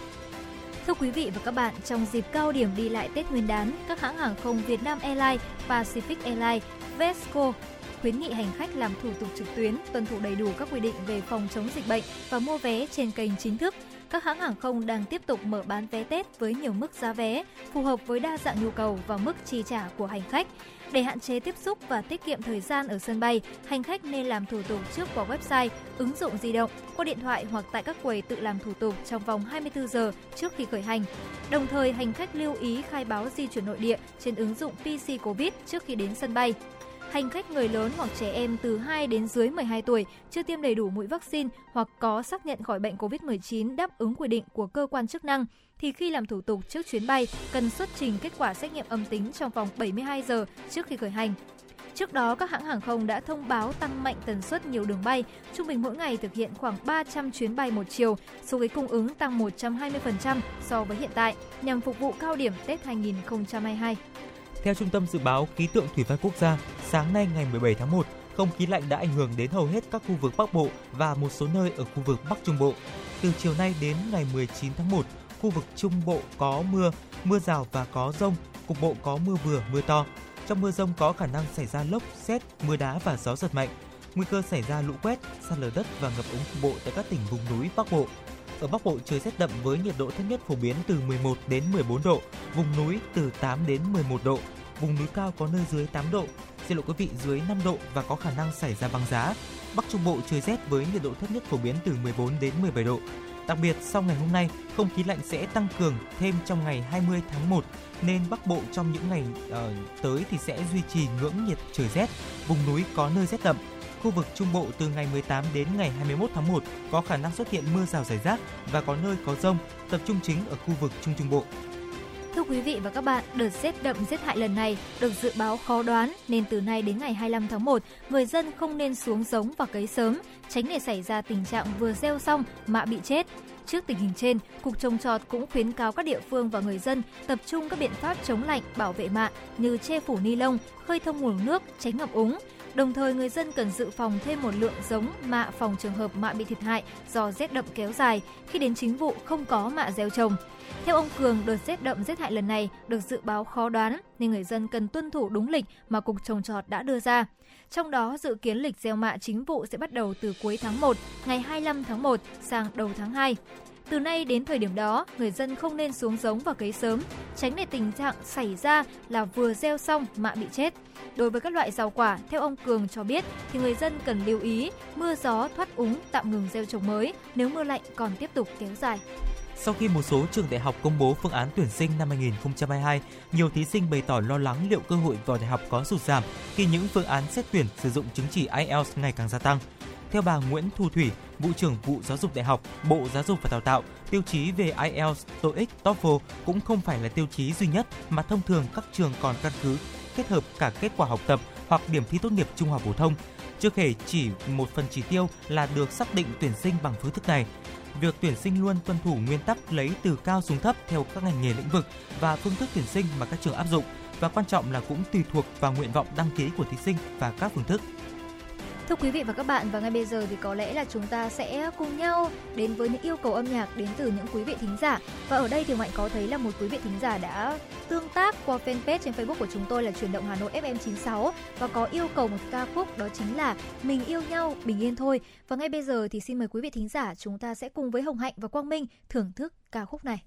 Thưa quý vị và các bạn, trong dịp cao điểm đi lại Tết Nguyên đán, các hãng hàng không Việt Nam Airlines, Pacific Airlines, Vesco khuyến nghị hành khách làm thủ tục trực tuyến, tuân thủ đầy đủ các quy định về phòng chống dịch bệnh và mua vé trên kênh chính thức. Các hãng hàng không đang tiếp tục mở bán vé Tết với nhiều mức giá vé phù hợp với đa dạng nhu cầu và mức chi trả của hành khách. Để hạn chế tiếp xúc và tiết kiệm thời gian ở sân bay, hành khách nên làm thủ tục trước qua website, ứng dụng di động, qua điện thoại hoặc tại các quầy tự làm thủ tục trong vòng 24 giờ trước khi khởi hành. Đồng thời, hành khách lưu ý khai báo di chuyển nội địa trên ứng dụng PC Covid trước khi đến sân bay. Hành khách người lớn hoặc trẻ em từ 2 đến dưới 12 tuổi chưa tiêm đầy đủ mũi vaccine hoặc có xác nhận khỏi bệnh COVID-19 đáp ứng quy định của cơ quan chức năng thì khi làm thủ tục trước chuyến bay cần xuất trình kết quả xét nghiệm âm tính trong vòng 72 giờ trước khi khởi hành. Trước đó, các hãng hàng không đã thông báo tăng mạnh tần suất nhiều đường bay, trung bình mỗi ngày thực hiện khoảng 300 chuyến bay một chiều, số ghế cung ứng tăng 120% so với hiện tại, nhằm phục vụ cao điểm Tết 2022. Theo Trung tâm Dự báo Khí tượng Thủy văn Quốc gia, sáng nay ngày 17 tháng 1, không khí lạnh đã ảnh hưởng đến hầu hết các khu vực Bắc Bộ và một số nơi ở khu vực Bắc Trung Bộ. Từ chiều nay đến ngày 19 tháng 1, khu vực Trung Bộ có mưa, mưa rào và có rông, cục bộ có mưa vừa, mưa to. Trong mưa rông có khả năng xảy ra lốc, xét, mưa đá và gió giật mạnh. Nguy cơ xảy ra lũ quét, sạt lở đất và ngập úng cục bộ tại các tỉnh vùng núi Bắc Bộ. Ở Bắc Bộ trời rét đậm với nhiệt độ thấp nhất phổ biến từ 11 đến 14 độ, vùng núi từ 8 đến 11 độ, vùng núi cao có nơi dưới 8 độ, xin lỗi quý vị dưới 5 độ và có khả năng xảy ra băng giá. Bắc Trung Bộ trời rét với nhiệt độ thấp nhất phổ biến từ 14 đến 17 độ. Đặc biệt sau ngày hôm nay, không khí lạnh sẽ tăng cường thêm trong ngày 20 tháng 1 nên Bắc Bộ trong những ngày uh, tới thì sẽ duy trì ngưỡng nhiệt trời rét, vùng núi có nơi rét đậm. Khu vực Trung Bộ từ ngày 18 đến ngày 21 tháng 1 có khả năng xuất hiện mưa rào rải rác và có nơi có rông, tập trung chính ở khu vực Trung Trung Bộ. Thưa quý vị và các bạn, đợt rét đậm rét hại lần này được dự báo khó đoán nên từ nay đến ngày 25 tháng 1, người dân không nên xuống giống và cấy sớm, tránh để xảy ra tình trạng vừa gieo xong mà bị chết. Trước tình hình trên, Cục trồng trọt cũng khuyến cáo các địa phương và người dân tập trung các biện pháp chống lạnh, bảo vệ mạ như che phủ ni lông, khơi thông nguồn nước, tránh ngập úng. Đồng thời người dân cần dự phòng thêm một lượng giống mạ phòng trường hợp mạ bị thiệt hại do rét đậm kéo dài khi đến chính vụ không có mạ gieo trồng. Theo ông Cường, đợt rét đậm rét hại lần này được dự báo khó đoán nên người dân cần tuân thủ đúng lịch mà Cục trồng trọt đã đưa ra. Trong đó, dự kiến lịch gieo mạ chính vụ sẽ bắt đầu từ cuối tháng 1, ngày 25 tháng 1 sang đầu tháng 2. Từ nay đến thời điểm đó, người dân không nên xuống giống và cấy sớm, tránh để tình trạng xảy ra là vừa gieo xong mạ bị chết. Đối với các loại rau quả, theo ông Cường cho biết thì người dân cần lưu ý mưa gió thoát úng tạm ngừng gieo trồng mới nếu mưa lạnh còn tiếp tục kéo dài. Sau khi một số trường đại học công bố phương án tuyển sinh năm 2022, nhiều thí sinh bày tỏ lo lắng liệu cơ hội vào đại học có sụt giảm khi những phương án xét tuyển sử dụng chứng chỉ IELTS ngày càng gia tăng. Theo bà Nguyễn Thu Thủy, vụ trưởng vụ giáo dục đại học, Bộ Giáo dục và Đào tạo, tiêu chí về IELTS, TOEIC, TOEFL cũng không phải là tiêu chí duy nhất mà thông thường các trường còn căn cứ kết hợp cả kết quả học tập hoặc điểm thi tốt nghiệp trung học phổ thông. Chưa kể chỉ một phần chỉ tiêu là được xác định tuyển sinh bằng phương thức này. Việc tuyển sinh luôn tuân thủ nguyên tắc lấy từ cao xuống thấp theo các ngành nghề lĩnh vực và phương thức tuyển sinh mà các trường áp dụng và quan trọng là cũng tùy thuộc vào nguyện vọng đăng ký của thí sinh và các phương thức. Thưa quý vị và các bạn, và ngay bây giờ thì có lẽ là chúng ta sẽ cùng nhau đến với những yêu cầu âm nhạc đến từ những quý vị thính giả. Và ở đây thì Mạnh có thấy là một quý vị thính giả đã tương tác qua fanpage trên Facebook của chúng tôi là chuyển động Hà Nội FM 96 và có yêu cầu một ca khúc đó chính là Mình yêu nhau bình yên thôi. Và ngay bây giờ thì xin mời quý vị thính giả chúng ta sẽ cùng với Hồng Hạnh và Quang Minh thưởng thức ca khúc này.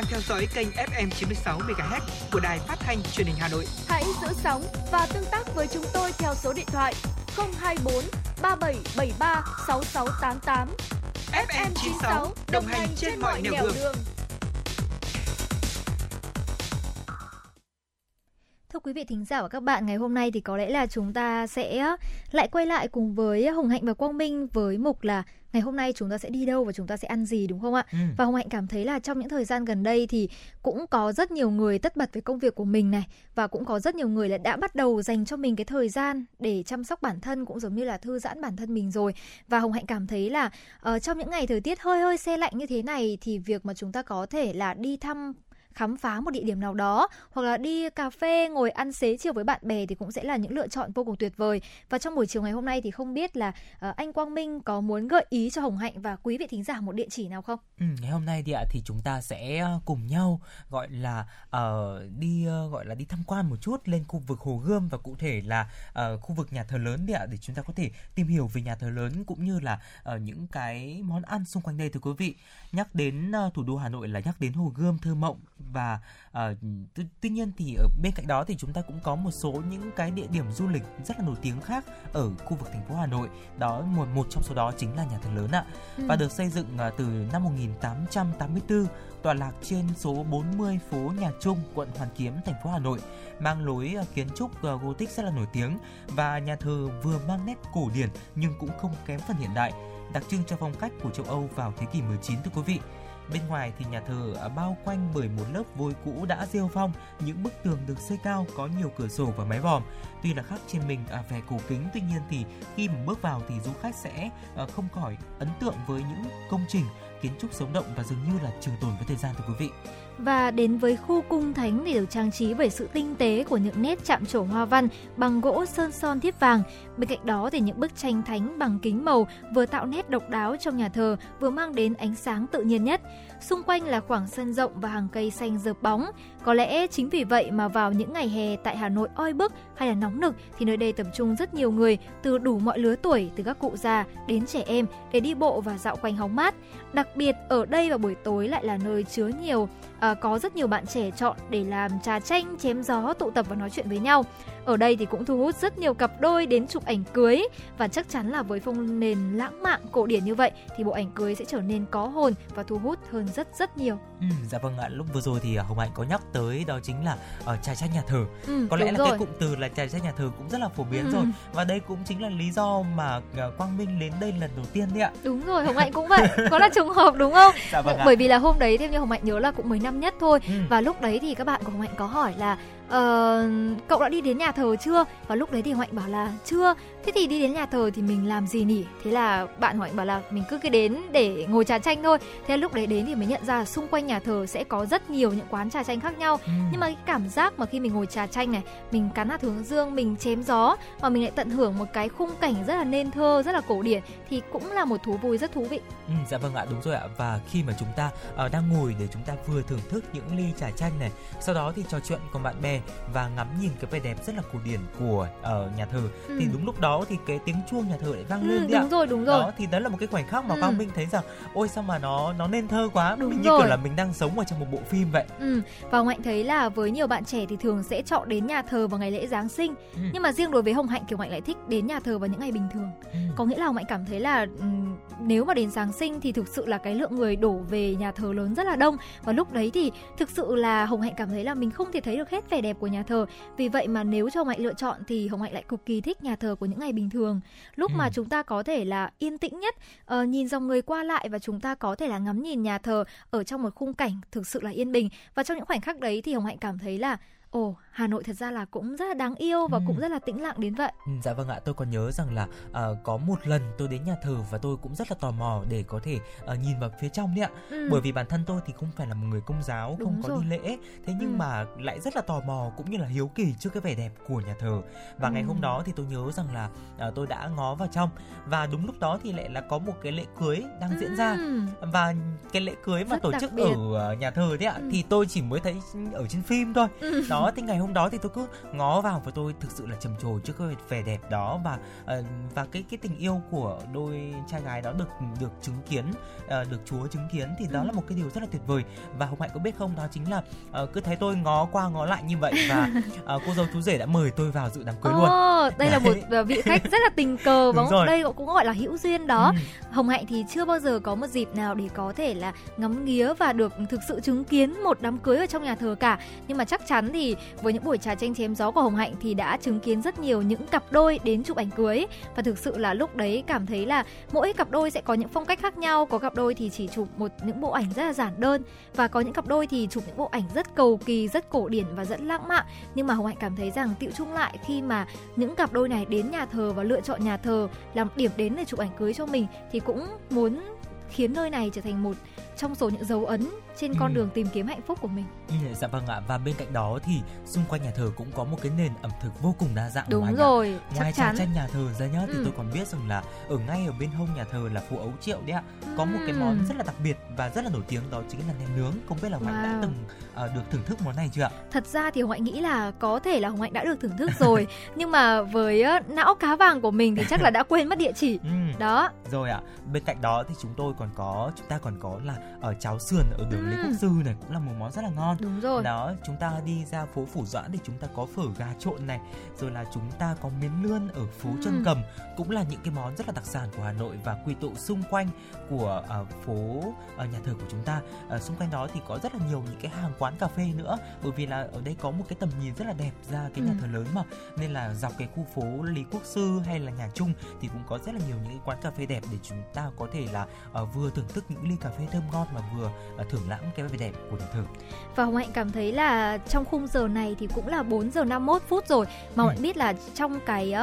Đang theo dõi kênh FM 96 MHz của đài phát thanh truyền hình Hà Nội. Hãy giữ sóng và tương tác với chúng tôi theo số điện thoại 024 3773 6688. FM 96 đồng hành trên mọi nẻo đường. Thưa quý vị thính giả và các bạn, ngày hôm nay thì có lẽ là chúng ta sẽ lại quay lại cùng với Hồng Hạnh và Quang Minh với mục là ngày hôm nay chúng ta sẽ đi đâu và chúng ta sẽ ăn gì đúng không ạ? Ừ. Và Hồng Hạnh cảm thấy là trong những thời gian gần đây thì cũng có rất nhiều người tất bật với công việc của mình này và cũng có rất nhiều người là đã bắt đầu dành cho mình cái thời gian để chăm sóc bản thân cũng giống như là thư giãn bản thân mình rồi. Và Hồng Hạnh cảm thấy là ờ, trong những ngày thời tiết hơi hơi se lạnh như thế này thì việc mà chúng ta có thể là đi thăm khám phá một địa điểm nào đó hoặc là đi cà phê ngồi ăn xế chiều với bạn bè thì cũng sẽ là những lựa chọn vô cùng tuyệt vời và trong buổi chiều ngày hôm nay thì không biết là uh, anh Quang Minh có muốn gợi ý cho Hồng Hạnh và quý vị thính giả một địa chỉ nào không? Ừ, ngày hôm nay thì ạ thì chúng ta sẽ ờ, cùng nhau gọi là uh, đi uh, gọi là đi tham quan một chút lên khu vực Hồ Gươm và cụ thể là uh, khu vực nhà thờ lớn đi ạ để chúng ta có thể tìm hiểu về nhà thờ lớn cũng như là uh, những cái món ăn xung quanh đây thưa quý vị. Nhắc đến uh, thủ đô Hà Nội là nhắc đến Hồ Gươm thơ mộng và ờ, tuy, tuy nhiên thì ở bên cạnh đó thì chúng ta cũng có một số những cái địa điểm du lịch rất là nổi tiếng khác ở khu vực thành phố Hà Nội. Đó một một trong số đó chính là nhà thờ lớn ạ Ừ. và được xây dựng à, từ năm 1884 tọa lạc trên số 40 phố Nhà Trung, quận Hoàn Kiếm, thành phố Hà Nội, mang lối à, kiến trúc Gothic rất là nổi tiếng và nhà thờ vừa mang nét cổ điển nhưng cũng không kém phần hiện đại, đặc trưng cho phong cách của châu Âu vào thế kỷ 19 thưa quý vị. Bên ngoài thì nhà thờ bao quanh bởi một lớp vôi cũ đã rêu phong, những bức tường được xây cao có nhiều cửa sổ và mái vòm. Tuy là khắc trên mình à, vẻ cổ kính, tuy nhiên thì khi mà bước vào thì du khách sẽ ờ, không khỏi ấn tượng với những công trình kiến trúc sống động và dường như là trường tồn với thời gian thưa quý vị. Và đến với khu cung thánh thì được trang trí bởi sự tinh tế của những nét chạm trổ hoa văn bằng gỗ sơn son thiếp vàng. Bên cạnh đó thì những bức tranh thánh bằng kính màu vừa tạo nét độc đáo trong nhà thờ, vừa mang đến ánh sáng tự nhiên nhất. Xung quanh là khoảng sân rộng và hàng cây xanh rợp bóng. Có lẽ chính vì vậy mà vào những ngày hè tại Hà Nội oi bức hay là nóng nực thì nơi đây tập trung rất nhiều người từ đủ mọi lứa tuổi, từ các cụ già đến trẻ em để đi bộ và dạo quanh hóng mát. Đặc biệt ở đây vào buổi tối lại là nơi chứa nhiều à, có rất nhiều bạn trẻ chọn để làm trà chanh, chém gió, tụ tập và nói chuyện với nhau. Ở đây thì cũng thu hút rất nhiều cặp đôi đến chụp ảnh cưới và chắc chắn là với phong nền lãng mạn cổ điển như vậy thì bộ ảnh cưới sẽ trở nên có hồn và thu hút hơn rất rất nhiều. Ừ, dạ vâng ạ. Lúc vừa rồi thì à, Hồng Hạnh có nhắc tới đó chính là ở trà tranh nhà thờ. Ừ, có lẽ là rồi. cái cụm từ là trà tranh nhà thờ cũng rất là phổ biến Ừ. rồi và đây cũng chính là lý do mà à, Quang Minh đến đây lần đầu tiên đấy ạ. Đúng rồi, Hồng Hạnh cũng vậy. Có là trùng hợp đúng không? Dạ vâng ạ. Bởi vì là hôm đấy theo như Hồng Hạnh nhớ là cũng mới năm nhất thôi Ừ. và lúc đấy thì các bạn của Hồng Hạnh có hỏi là uh, cậu đã đi đến nhà thờ chưa? Và lúc đấy thì hoạnh bảo là chưa. Thế thì đi đến nhà thờ thì mình làm gì nhỉ? Thế là bạn Hạnh bảo là mình cứ cái đến để ngồi trà chanh thôi. Thế là lúc đấy đến thì mới nhận ra là xung quanh nhà thờ sẽ có rất nhiều những quán trà chanh khác nhau. Ừ. Nhưng mà cái cảm giác mà khi mình ngồi trà chanh này, mình cắn hạt hướng dương, mình chém gió và mình lại tận hưởng một cái khung cảnh rất là nên thơ, rất là cổ điển thì cũng là một thú vui rất thú vị. Ừ, dạ vâng ạ đúng rồi ạ và khi mà chúng ta ờ, đang ngồi để chúng ta vừa thưởng thức những ly trà chanh này sau đó thì trò chuyện cùng bạn bè và ngắm nhìn cái vẻ đẹp rất là cổ điển của ờ, nhà thờ Ừ. thì đúng lúc đó thì cái tiếng chuông nhà thờ lại vang lên Ừ, ạ đúng rồi, đúng rồi. đó thì đó là một cái khoảnh khắc mà Ừ. Quang Minh thấy rằng ôi sao mà nó nó nên thơ quá Đúng mình như rồi. kiểu là mình đang sống ở trong một bộ phim vậy Ừ, và Hạnh thấy là với nhiều bạn trẻ thì thường sẽ chọn đến nhà thờ vào ngày lễ Giáng sinh. Ừ. Nhưng mà riêng đối với Hồng Hạnh Hồng Hạnh lại thích đến nhà thờ vào những ngày bình thường. Ừ. Có nghĩa là Hồng Hạnh cảm thấy là ừm, nếu mà đến Giáng sinh thì thực sự là cái lượng người đổ về nhà thờ lớn rất là đông và lúc đấy thì thực sự là Hồng Hạnh cảm thấy là mình không thể thấy được hết vẻ đẹp của nhà thờ. Vì vậy mà nếu cho Hồng Hạnh lựa chọn thì Hồng Hạnh lại cực kỳ thích nhà thờ của những ngày bình thường. Lúc mà Ừ. chúng ta có thể là yên tĩnh nhất, ờ, nhìn dòng người qua lại và chúng ta có thể là ngắm nhìn nhà thờ ở trong một khung cảnh thực sự là yên bình và trong những khoảnh khắc đấy thì Hồng Hạnh cảm thấy là ồ Hà Nội thật ra là cũng rất là đáng yêu và Ừ. cũng rất là tĩnh lặng đến vậy. Ừ, dạ vâng ạ, tôi còn nhớ rằng là ờ, có một lần tôi đến nhà thờ và tôi cũng rất là tò mò để có thể ờ, nhìn vào phía trong đấy ạ. Ừ. Bởi vì bản thân tôi thì không phải là một người công giáo, Đúng không có rồi. đi lễ, thế nhưng Ừ. mà lại rất là tò mò cũng như là hiếu kỳ trước cái vẻ đẹp của nhà thờ. Và ngày Ừ. hôm đó thì tôi nhớ rằng là ờ, tôi đã ngó vào trong và đúng lúc đó thì lại là có một cái lễ cưới đang diễn ra Ừ. và cái lễ cưới mà Rất tổ chức biệt. ở nhà thờ đấy ạ Ừ. thì tôi chỉ mới thấy ở trên phim thôi Ừ. đó thì ngày hôm đó thì tôi cứ ngó vào và tôi thực sự là trầm trồ trước cái vẻ đẹp đó và ờ, và cái cái tình yêu của đôi trai gái đó được được chứng kiến ờ, được Chúa chứng kiến thì đó Ừ. là một cái điều rất là tuyệt vời và Hồng Hạnh có biết không đó chính là ờ, cứ thấy tôi ngó qua ngó lại như vậy và cô dâu chú rể đã mời tôi vào dự đám cưới luôn Ồ, đây là một Đấy. vị khách rất là tình cờ và đây cũng gọi là hữu duyên đó. Ừ. Hồng Hạnh thì chưa bao giờ có một dịp nào để có thể là ngắm nghía và được thực sự chứng kiến một đám cưới ở trong nhà thờ cả. Nhưng mà chắc chắn thì với những buổi trà chanh chém gió của Hồng Hạnh thì đã chứng kiến rất nhiều những cặp đôi đến chụp ảnh cưới và thực sự là lúc đấy cảm thấy là mỗi cặp đôi sẽ có những phong cách khác nhau. Có cặp đôi thì chỉ chụp một những bộ ảnh rất là giản đơn và có những cặp đôi thì chụp những bộ ảnh rất cầu kỳ, rất cổ điển và rất lãng mạn. Nhưng mà Hồng Hạnh cảm thấy rằng tiệu chung lại khi mà những cặp đôi này đến nhà thờ và lựa chọn nhà thờ làm điểm đến để chụp ảnh cưới cho mình thì cũng muốn khiến nơi này trở thành một trong số những dấu ấn trên con Ừ. đường tìm kiếm hạnh phúc của mình. Ừ, dạ vâng ạ và bên cạnh đó thì xung quanh nhà thờ cũng có một cái nền ẩm thực vô cùng đa dạng Đúng rồi, Ngoài chắc chắn. chanh nhà thờ ra nhá thì Ừ. tôi còn biết rằng là ở ngay ở bên hông nhà thờ là phố ấu triệu đấy ạ. Có một cái món rất là đặc biệt và rất là nổi tiếng đó chính là nem nướng. Không biết là Hồng Hạnh đã Wow. từng ờ, được thưởng thức món này chưa ạ? Thật ra thì Hạnh nghĩ là có thể là Hạnh đã được thưởng thức rồi, nhưng mà với não cá vàng của mình thì chắc là đã quên mất địa chỉ. Ừ. Đó, Rồi ạ. Bên cạnh đó thì chúng tôi còn có chúng ta còn có là ở cháo sườn ở đường Lê Ừm. Quốc Sư này cũng là một món rất là ngon. đúng rồi. Đó, chúng ta đi ra phố Phủ Doãn thì chúng ta có phở gà trộn này, rồi là chúng ta có miến lươn ở phố Ừm. Trân Cầm, cũng là những cái món rất là đặc sản của Hà Nội và quy tụ xung quanh của ờ, phố ờ, nhà thờ của chúng ta. Ờ, xung quanh đó thì có rất là nhiều những cái hàng quán cà phê nữa, bởi vì là ở đây có một cái tầm nhìn rất là đẹp ra cái nhà Ừm. thờ lớn mà, nên là dọc cái khu phố Lý Quốc Sư hay là nhà Trung thì cũng có rất là nhiều những cái quán cà phê đẹp để chúng ta có thể là ờ, vừa thưởng thức những ly cà phê thơm ngon mà vừa ờ, thưởng lãm cái vẻ đẹp của nhà thờ. Và Hồng Hạnh cảm thấy là trong khung giờ này thì cũng là 4 giờ 51 phút rồi mà Hồng Ừ. Hạnh biết là trong cái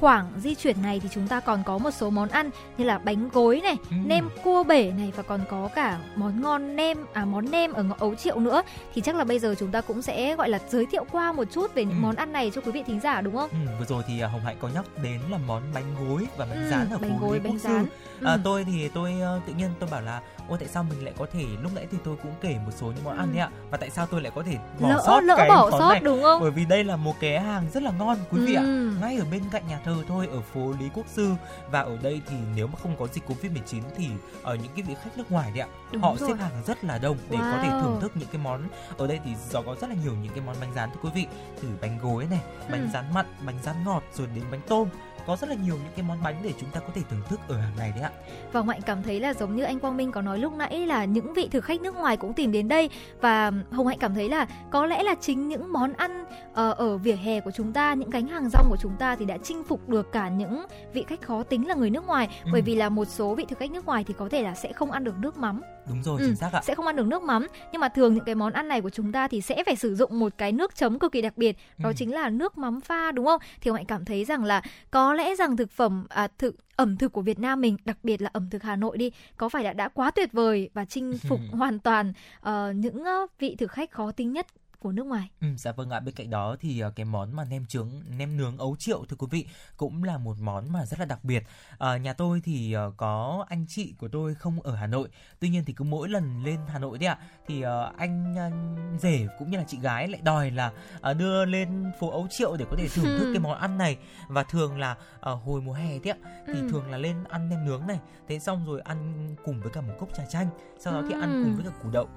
khoảng di chuyển này thì chúng ta còn có một số món ăn như là bánh gối này, Ừ. nem cua bể này và còn có cả món ngon nem à món nem ở ngõ ấu triệu nữa thì chắc là bây giờ chúng ta cũng sẽ gọi là giới thiệu qua một chút về những Ừ. món ăn này cho quý vị thính giả đúng không? Ừ, vừa rồi thì à, Hồng Hạnh có nhắc đến là món bánh gối và bánh Ừ, rán ở bánh phố gối, Lý bánh Quốc Sư. rán. À, Ừ. tôi thì tôi tự nhiên tôi bảo là ôi tại sao mình lại có thể lúc nãy thì tôi cũng kể một số những món ăn đấy ạ và tại sao tôi lại có thể bỏ lỡ sót lỡ cái bỏ món sót này đúng không bởi vì đây là một cái hàng rất là ngon quý vị ạ Ừ. ngay ở bên cạnh nhà thờ thôi ở phố Lý Quốc Sư và ở đây thì nếu mà không có dịch Covid 19 thì ở những cái vị khách nước ngoài đấy ạ Đúng họ rồi. xếp hàng rất là đông để có thể Wow. thưởng thức những cái món ở đây thì do có rất là nhiều những cái món bánh rán thưa quý vị từ bánh gối này bánh Ừ. rán mặn bánh rán ngọt rồi đến bánh tôm có rất là nhiều những cái món bánh để chúng ta có thể thưởng thức ở hàng này đấy ạ. Và Hạnh cảm thấy là giống như anh Quang Minh có nói lúc nãy là những vị thực khách nước ngoài cũng tìm đến đây. Và Hồng Hạnh cảm thấy là có lẽ là chính những món ăn ờ, ở vỉa hè của chúng ta, những gánh hàng rong của chúng ta thì đã chinh phục được cả những vị khách khó tính là người nước ngoài. Ừ. bởi vì là một số vị thực khách nước ngoài thì có thể là sẽ không ăn được nước mắm đúng rồi Ừ, chính xác ạ. sẽ không ăn được nước mắm. Nhưng mà thường những cái món ăn này của chúng ta thì sẽ phải sử dụng một cái nước chấm cực kỳ đặc biệt. Đó Ừ. chính là nước mắm pha đúng không? Thì Hạnh cảm thấy rằng là có lẽ rằng thực phẩm à, thực ẩm thực của Việt Nam mình đặc biệt là ẩm thực Hà Nội đi có phải là đã quá tuyệt vời và chinh phục hoàn toàn ờ, những ờ, vị thực khách khó tính nhất của nước ngoài. Ừ, dạ vâng ạ. Bên cạnh đó thì ờ, cái món mà nem trứng nem nướng ấu triệu thưa quý vị cũng là một món mà rất là đặc biệt. Ờ, nhà tôi thì ờ, có anh chị của tôi không ở Hà Nội. Tuy nhiên thì cứ mỗi lần lên Hà Nội đấy ạ thì anh ờ, rể cũng như là chị gái lại đòi là đưa lên phố ấu triệu để có thể thưởng thức Ừ. cái món ăn này. Và thường là hồi mùa hè đấy ạ thì Ừ. thường là lên ăn nem nướng này. Thế xong rồi ăn cùng với cả một cốc trà chanh sau đó thì ăn Ừ. cùng với cả củ đậu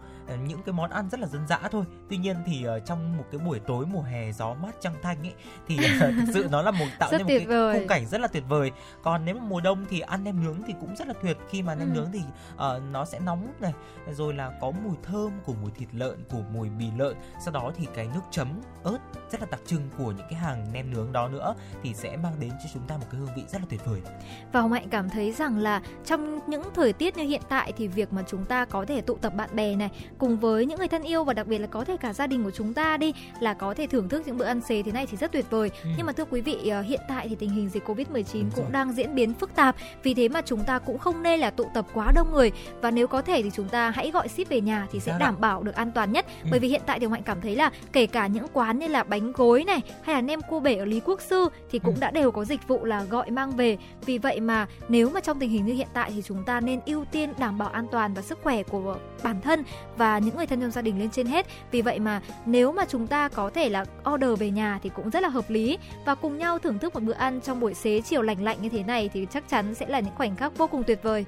những cái món ăn rất là dân dã thôi. Tuy nhiên thì ờ, trong một cái buổi tối mùa hè gió mát trăng thanh ấy thì ờ, thực sự nó là một tạo nên một cái vời. khung cảnh rất là tuyệt vời. Còn nếu mà mùa đông thì ăn nem nướng thì cũng rất là tuyệt. Khi mà nem Ừ. nướng thì ờ, nó sẽ nóng này rồi là có mùi thơm của mùi thịt lợn của mùi bì lợn. Sau đó thì cái nước chấm ớt rất là đặc trưng của những cái hàng nem nướng đó nữa thì sẽ mang đến cho chúng ta một cái hương vị rất là tuyệt vời. Và Hồng Hạnh cảm thấy rằng là trong những thời tiết như hiện tại thì việc mà chúng ta có thể tụ tập bạn bè này cùng với những người thân yêu và đặc biệt là có thể cả gia đình của chúng ta đi là có thể thưởng thức những bữa ăn xế thế này thì rất tuyệt vời. Ừ. Nhưng mà thưa quý vị ờ, hiện tại thì tình hình dịch Covid-19 Đúng cũng rồi. đang diễn biến phức tạp vì thế mà chúng ta cũng không nên là tụ tập quá đông người và nếu có thể thì chúng ta hãy gọi ship về nhà thì sẽ xác ạ. đảm bảo được an toàn nhất. Ừ. Bởi vì hiện tại thì Hạnh cảm thấy là kể cả những quán như là bánh gối này hay là nem cua bể ở Lý Quốc Sư thì cũng Ừ. đã đều có dịch vụ là gọi mang về vì vậy mà nếu mà trong tình hình như hiện tại thì chúng ta nên ưu tiên đảm bảo an toàn và sức khỏe của bản thân và và những người thân trong gia đình lên trên hết. Vì vậy mà nếu mà chúng ta có thể là order về nhà thì cũng rất là hợp lý và cùng nhau thưởng thức một bữa ăn trong buổi xế chiều lành lạnh như thế này thì chắc chắn sẽ là những khoảnh khắc vô cùng tuyệt vời.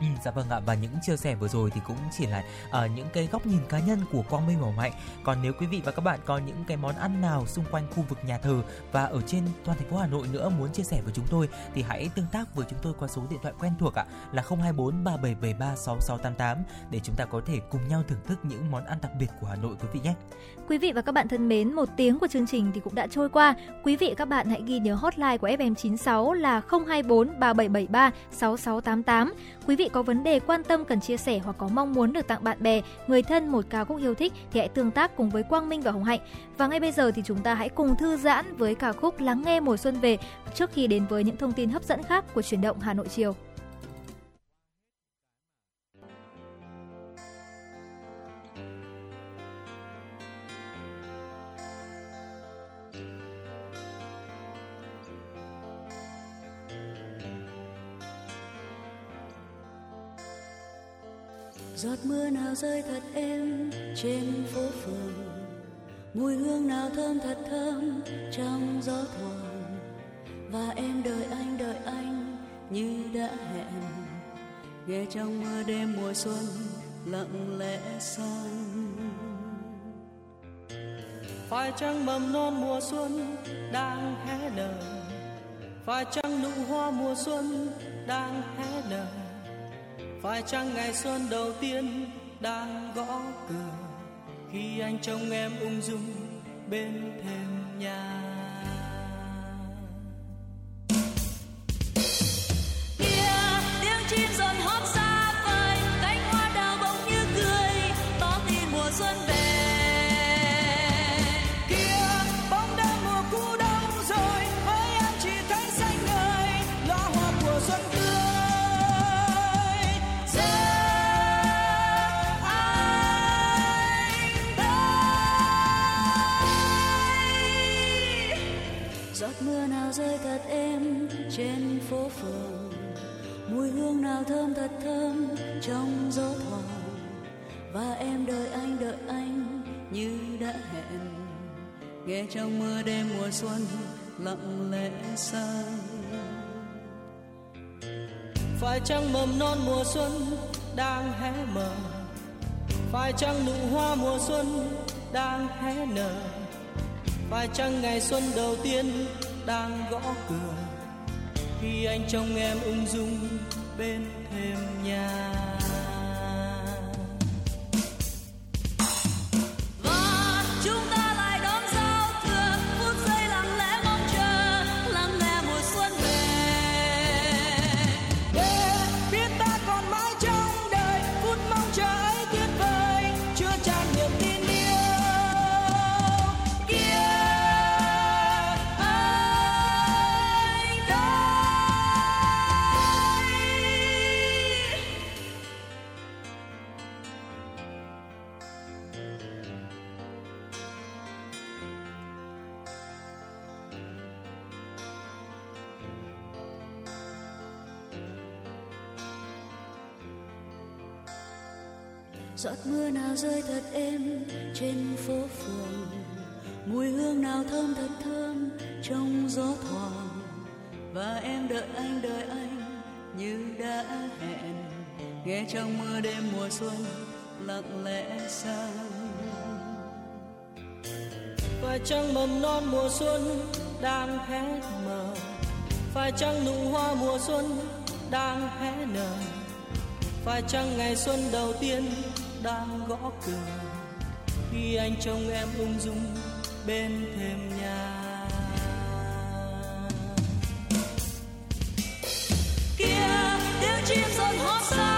Ừ, dạ vâng ạ và những chia sẻ vừa rồi thì cũng chỉ là uh, những cái góc nhìn cá nhân của Quang Minh và mạnh còn nếu quý vị và các bạn có những cái món ăn nào xung quanh khu vực nhà thờ và ở trên toàn thành phố Hà Nội nữa muốn chia sẻ với chúng tôi thì hãy tương tác với chúng tôi qua số điện thoại quen thuộc ạ là 024 3773 6688 để chúng ta có thể cùng nhau thưởng thức những món ăn đặc biệt của Hà Nội quý vị nhé. Quý vị và các bạn thân mến, một tiếng của chương trình thì cũng đã trôi qua. Quý vị và các bạn hãy ghi nhớ hotline của FM96 là 024 3773 6688. Quý vị có vấn đề quan tâm cần chia sẻ hoặc có mong muốn được tặng bạn bè, người thân một ca khúc yêu thích thì hãy tương tác cùng với Quang Minh và Hồng Hạnh. Và ngay bây giờ thì chúng ta hãy cùng thư giãn với ca khúc Lắng nghe mùa xuân về trước khi đến với những thông tin hấp dẫn khác của chuyển động Hà Nội chiều. Giọt mưa nào rơi thật êm trên phố phường. Mùi hương nào thơm thật thơm trong gió thoảng. Và em đợi anh đợi anh như đã hẹn. Nghe trong mưa đêm mùa xuân lặng lẽ sang phải chăng mầm non mùa xuân đang hé nở? Phải chăng nụ hoa mùa xuân đang hé nở? Phải chăng ngày xuân đầu tiên đang gõ cửa khi anh trông em ung dung bên thềm nhà? Kia tiếng chim dần hót trên phố phường. Mùi hương nào thơm thật thơm trong gió thoảng. Và em đợi anh đợi anh như đã hẹn. Nghe trong mưa đêm mùa xuân lặng lẽ xa phải chăng mầm non mùa xuân đang hé mở? Phải chăng nụ hoa mùa xuân đang hé nở? Phải chăng ngày xuân đầu tiên đang gõ cửa? Khi anh trông em ung dung bên thềm nhà. Trong mưa đêm mùa xuân lặng lẽ sang. Phải chăng mầm non mùa xuân đang hé mở. Phải chăng nụ hoa mùa xuân đang hé nở. Phải chăng ngày xuân đầu tiên đang gõ cửa. Khi anh trông em ung dung bên thềm nhà. Kia tiếng chim rộn hót xa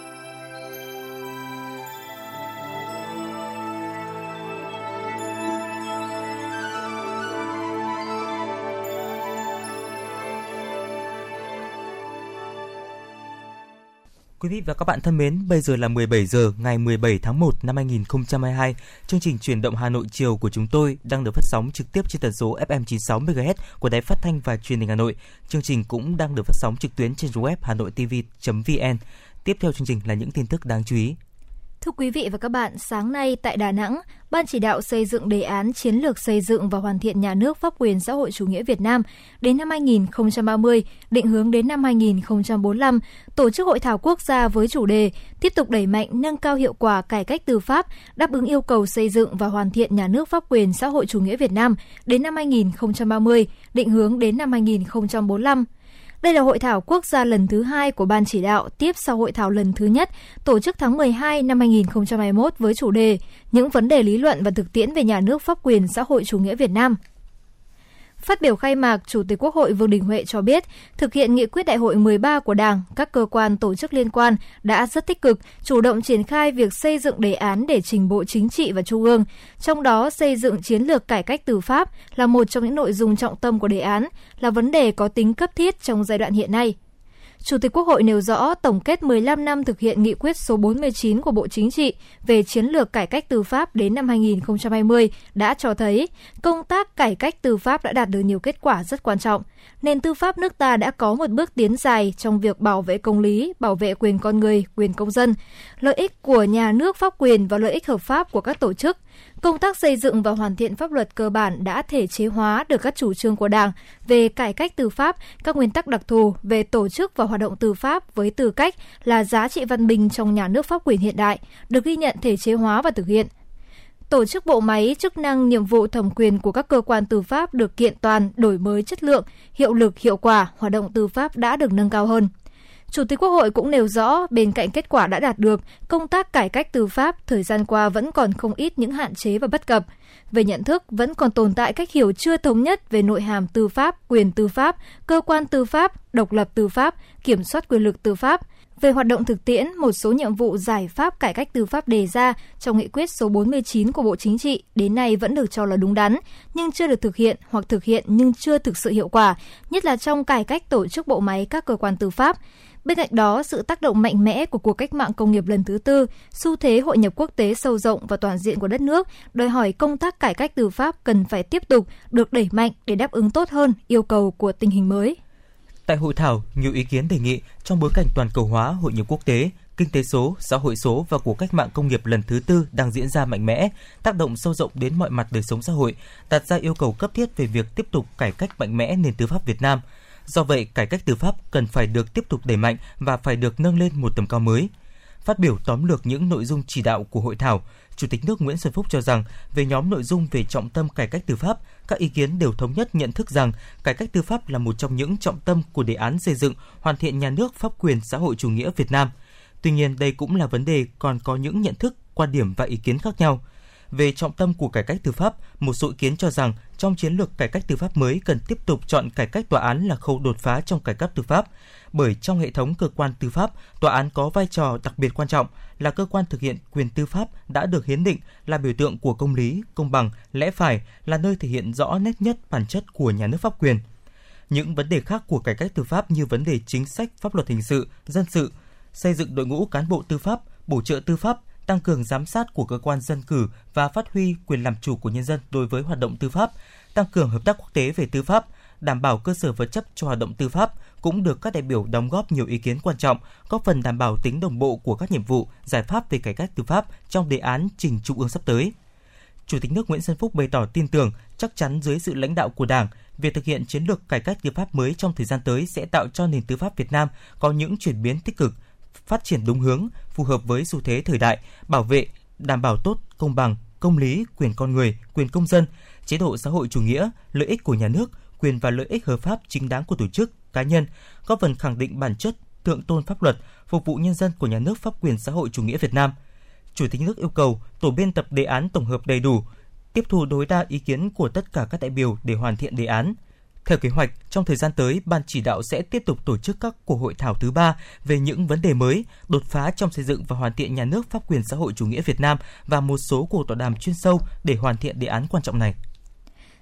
Quý vị và các bạn thân mến, bây giờ là 17 giờ ngày 17 tháng 1 năm 2022. Chương trình truyền động Hà Nội chiều của chúng tôi đang được phát sóng trực tiếp trên tần số FM 96 MHz của Đài Phát thanh và Truyền hình Hà Nội. Chương trình cũng đang được phát sóng trực tuyến trên web hanoitv.vn. Tiếp theo chương trình là những tin tức đáng chú ý. Thưa quý vị và các bạn, sáng nay tại Đà Nẵng, Ban chỉ đạo xây dựng đề án chiến lược xây dựng và hoàn thiện nhà nước pháp quyền xã hội chủ nghĩa Việt Nam đến năm 2030, định hướng đến năm 2045, tổ chức hội thảo quốc gia với chủ đề tiếp tục đẩy mạnh nâng cao hiệu quả cải cách tư pháp, đáp ứng yêu cầu xây dựng và hoàn thiện nhà nước pháp quyền xã hội chủ nghĩa Việt Nam đến năm 2030, định hướng đến năm 2045 đây là hội thảo quốc gia lần thứ hai của Ban chỉ đạo tiếp sau hội thảo lần thứ nhất tổ chức tháng 12 năm 2021 với chủ đề Những vấn đề lý luận và thực tiễn về nhà nước pháp quyền xã hội chủ nghĩa Việt Nam. Phát biểu khai mạc, Chủ tịch Quốc hội Vương Đình Huệ cho biết, thực hiện nghị quyết đại hội 13 của Đảng, các cơ quan tổ chức liên quan đã rất tích cực, chủ động triển khai việc xây dựng đề án để trình Bộ Chính trị và Trung ương. Trong đó, xây dựng chiến lược cải cách tư pháp là một trong những nội dung trọng tâm của đề án, là vấn đề có tính cấp thiết trong giai đoạn hiện nay. Chủ tịch Quốc hội nêu rõ tổng kết 15 năm thực hiện nghị quyết số 49 của Bộ Chính trị về chiến lược cải cách tư pháp đến năm 2020 đã cho thấy công tác cải cách tư pháp đã đạt được nhiều kết quả rất quan trọng. Nền tư pháp nước ta đã có một bước tiến dài trong việc bảo vệ công lý, bảo vệ quyền con người, quyền công dân, lợi ích của nhà nước pháp quyền và lợi ích hợp pháp của các tổ chức – Công tác xây dựng và hoàn thiện pháp luật cơ bản đã thể chế hóa được các chủ trương của Đảng về cải cách tư pháp, các nguyên tắc đặc thù về tổ chức và hoạt động tư pháp với tư cách là giá trị văn minh trong nhà nước pháp quyền hiện đại, được ghi nhận thể chế hóa và thực hiện tổ chức bộ máy, chức năng, nhiệm vụ thẩm quyền của các cơ quan tư pháp được kiện toàn, đổi mới chất lượng, hiệu lực, hiệu quả, hoạt động tư pháp đã được nâng cao hơn. Chủ tịch Quốc hội cũng nêu rõ, bên cạnh kết quả đã đạt được, công tác cải cách tư pháp thời gian qua vẫn còn không ít những hạn chế và bất cập. Về nhận thức, vẫn còn tồn tại cách hiểu chưa thống nhất về nội hàm tư pháp, quyền tư pháp, cơ quan tư pháp, độc lập tư pháp, kiểm soát quyền lực tư pháp. Về hoạt động thực tiễn, một số nhiệm vụ giải pháp cải cách tư pháp đề ra trong nghị quyết số 49 của Bộ Chính trị đến nay vẫn được cho là đúng đắn, nhưng chưa được thực hiện hoặc thực hiện nhưng chưa thực sự hiệu quả, nhất là trong cải cách tổ chức bộ máy các cơ quan tư pháp. Bên cạnh đó, sự tác động mạnh mẽ của cuộc cách mạng công nghiệp lần thứ tư, xu thế hội nhập quốc tế sâu rộng và toàn diện của đất nước đòi hỏi công tác cải cách tư pháp cần phải tiếp tục được đẩy mạnh để đáp ứng tốt hơn yêu cầu của tình hình mới. Tại hội thảo, nhiều ý kiến đề nghị trong bối cảnh toàn cầu hóa, hội nhập quốc tế, kinh tế số, xã hội số và cuộc cách mạng công nghiệp lần thứ tư đang diễn ra mạnh mẽ, tác động sâu rộng đến mọi mặt đời sống xã hội, đặt ra yêu cầu cấp thiết về việc tiếp tục cải cách mạnh mẽ nền tư pháp Việt Nam – Do vậy, cải cách tư pháp cần phải được tiếp tục đẩy mạnh và phải được nâng lên một tầm cao mới. Phát biểu tóm lược những nội dung chỉ đạo của hội thảo, Chủ tịch nước Nguyễn Xuân Phúc cho rằng về nhóm nội dung về trọng tâm cải cách tư pháp, các ý kiến đều thống nhất nhận thức rằng cải cách tư pháp là một trong những trọng tâm của đề án xây dựng hoàn thiện nhà nước pháp quyền xã hội chủ nghĩa Việt Nam. Tuy nhiên, đây cũng là vấn đề còn có những nhận thức, quan điểm và ý kiến khác nhau. Về trọng tâm của cải cách tư pháp, một số ý kiến cho rằng trong chiến lược cải cách tư pháp mới cần tiếp tục chọn cải cách tòa án là khâu đột phá trong cải cách tư pháp, bởi trong hệ thống cơ quan tư pháp, tòa án có vai trò đặc biệt quan trọng là cơ quan thực hiện quyền tư pháp đã được hiến định là biểu tượng của công lý, công bằng, lẽ phải, là nơi thể hiện rõ nét nhất bản chất của nhà nước pháp quyền. Những vấn đề khác của cải cách tư pháp như vấn đề chính sách pháp luật hình sự, dân sự, xây dựng đội ngũ cán bộ tư pháp, bổ trợ tư pháp, tăng cường giám sát của cơ quan dân cử và phát huy quyền làm chủ của nhân dân đối với hoạt động tư pháp, tăng cường hợp tác quốc tế về tư pháp, đảm bảo cơ sở vật chất cho hoạt động tư pháp cũng được các đại biểu đóng góp nhiều ý kiến quan trọng, góp phần đảm bảo tính đồng bộ của các nhiệm vụ, giải pháp về cải cách tư pháp trong đề án trình trung ương sắp tới. Chủ tịch nước Nguyễn Xuân Phúc bày tỏ tin tưởng chắc chắn dưới sự lãnh đạo của Đảng, việc thực hiện chiến lược cải cách tư pháp mới trong thời gian tới sẽ tạo cho nền tư pháp Việt Nam có những chuyển biến tích cực, phát triển đúng hướng, phù hợp với xu thế thời đại, bảo vệ, đảm bảo tốt, công bằng, công lý, quyền con người, quyền công dân, chế độ xã hội chủ nghĩa, lợi ích của nhà nước, quyền và lợi ích hợp pháp chính đáng của tổ chức, cá nhân, góp phần khẳng định bản chất thượng tôn pháp luật, phục vụ nhân dân của nhà nước pháp quyền xã hội chủ nghĩa Việt Nam. Chủ tịch nước yêu cầu tổ biên tập đề án tổng hợp đầy đủ, tiếp thu đối đa ý kiến của tất cả các đại biểu để hoàn thiện đề án, theo kế hoạch, trong thời gian tới, Ban chỉ đạo sẽ tiếp tục tổ chức các cuộc hội thảo thứ ba về những vấn đề mới, đột phá trong xây dựng và hoàn thiện nhà nước pháp quyền xã hội chủ nghĩa Việt Nam và một số cuộc tọa đàm chuyên sâu để hoàn thiện đề án quan trọng này.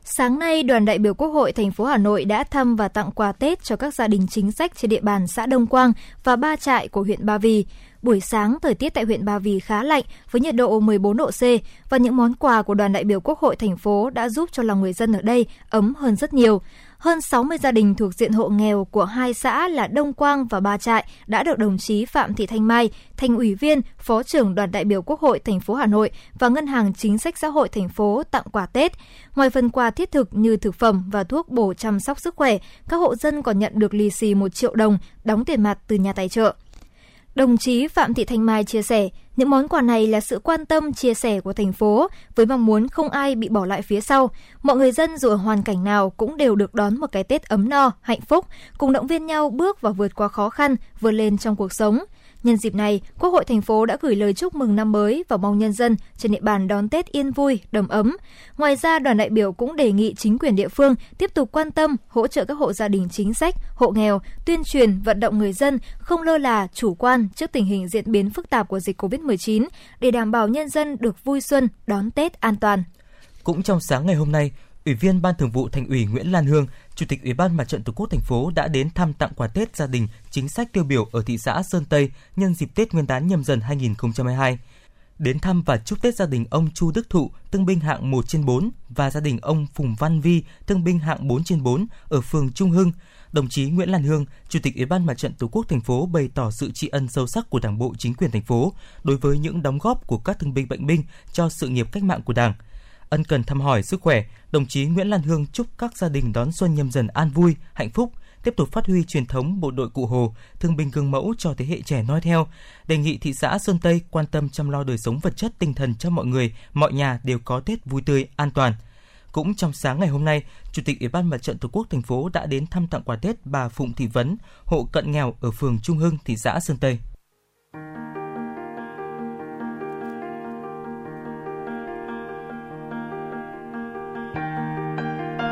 Sáng nay, đoàn đại biểu Quốc hội thành phố Hà Nội đã thăm và tặng quà Tết cho các gia đình chính sách trên địa bàn xã Đông Quang và ba trại của huyện Ba Vì. Buổi sáng, thời tiết tại huyện Ba Vì khá lạnh với nhiệt độ 14 độ C và những món quà của đoàn đại biểu Quốc hội thành phố đã giúp cho lòng người dân ở đây ấm hơn rất nhiều hơn 60 gia đình thuộc diện hộ nghèo của hai xã là Đông Quang và Ba Trại đã được đồng chí Phạm Thị Thanh Mai, thành ủy viên, phó trưởng đoàn đại biểu Quốc hội thành phố Hà Nội và Ngân hàng Chính sách Xã hội thành phố tặng quà Tết. Ngoài phần quà thiết thực như thực phẩm và thuốc bổ chăm sóc sức khỏe, các hộ dân còn nhận được lì xì 1 triệu đồng đóng tiền mặt từ nhà tài trợ. Đồng chí Phạm Thị Thanh Mai chia sẻ, những món quà này là sự quan tâm, chia sẻ của thành phố với mong muốn không ai bị bỏ lại phía sau. Mọi người dân dù ở hoàn cảnh nào cũng đều được đón một cái Tết ấm no, hạnh phúc, cùng động viên nhau bước và vượt qua khó khăn, vươn lên trong cuộc sống. Nhân dịp này, Quốc hội thành phố đã gửi lời chúc mừng năm mới và mong nhân dân trên địa bàn đón Tết yên vui, đầm ấm. Ngoài ra, đoàn đại biểu cũng đề nghị chính quyền địa phương tiếp tục quan tâm, hỗ trợ các hộ gia đình chính sách, hộ nghèo, tuyên truyền, vận động người dân không lơ là, chủ quan trước tình hình diễn biến phức tạp của dịch COVID-19 để đảm bảo nhân dân được vui xuân, đón Tết an toàn. Cũng trong sáng ngày hôm nay, Ủy viên Ban Thường vụ Thành ủy Nguyễn Lan Hương, Chủ tịch Ủy ban Mặt trận Tổ quốc thành phố đã đến thăm tặng quà Tết gia đình chính sách tiêu biểu ở thị xã Sơn Tây nhân dịp Tết Nguyên đán nhâm dần 2022. Đến thăm và chúc Tết gia đình ông Chu Đức Thụ, thương binh hạng 1 trên 4 và gia đình ông Phùng Văn Vi, thương binh hạng 4 trên 4 ở phường Trung Hưng. Đồng chí Nguyễn Lan Hương, Chủ tịch Ủy ban Mặt trận Tổ quốc thành phố bày tỏ sự tri ân sâu sắc của Đảng bộ chính quyền thành phố đối với những đóng góp của các thương binh bệnh binh cho sự nghiệp cách mạng của Đảng – ân cần thăm hỏi sức khỏe, đồng chí Nguyễn Lan Hương chúc các gia đình đón xuân nhâm dần an vui, hạnh phúc, tiếp tục phát huy truyền thống bộ đội cụ Hồ, thương binh gương mẫu cho thế hệ trẻ noi theo. Đề nghị thị xã Sơn Tây quan tâm chăm lo đời sống vật chất tinh thần cho mọi người, mọi nhà đều có Tết vui tươi, an toàn. Cũng trong sáng ngày hôm nay, Chủ tịch Ủy ban Mặt trận Tổ quốc thành phố đã đến thăm tặng quà Tết bà Phụng Thị Vấn, hộ cận nghèo ở phường Trung Hưng, thị xã Sơn Tây.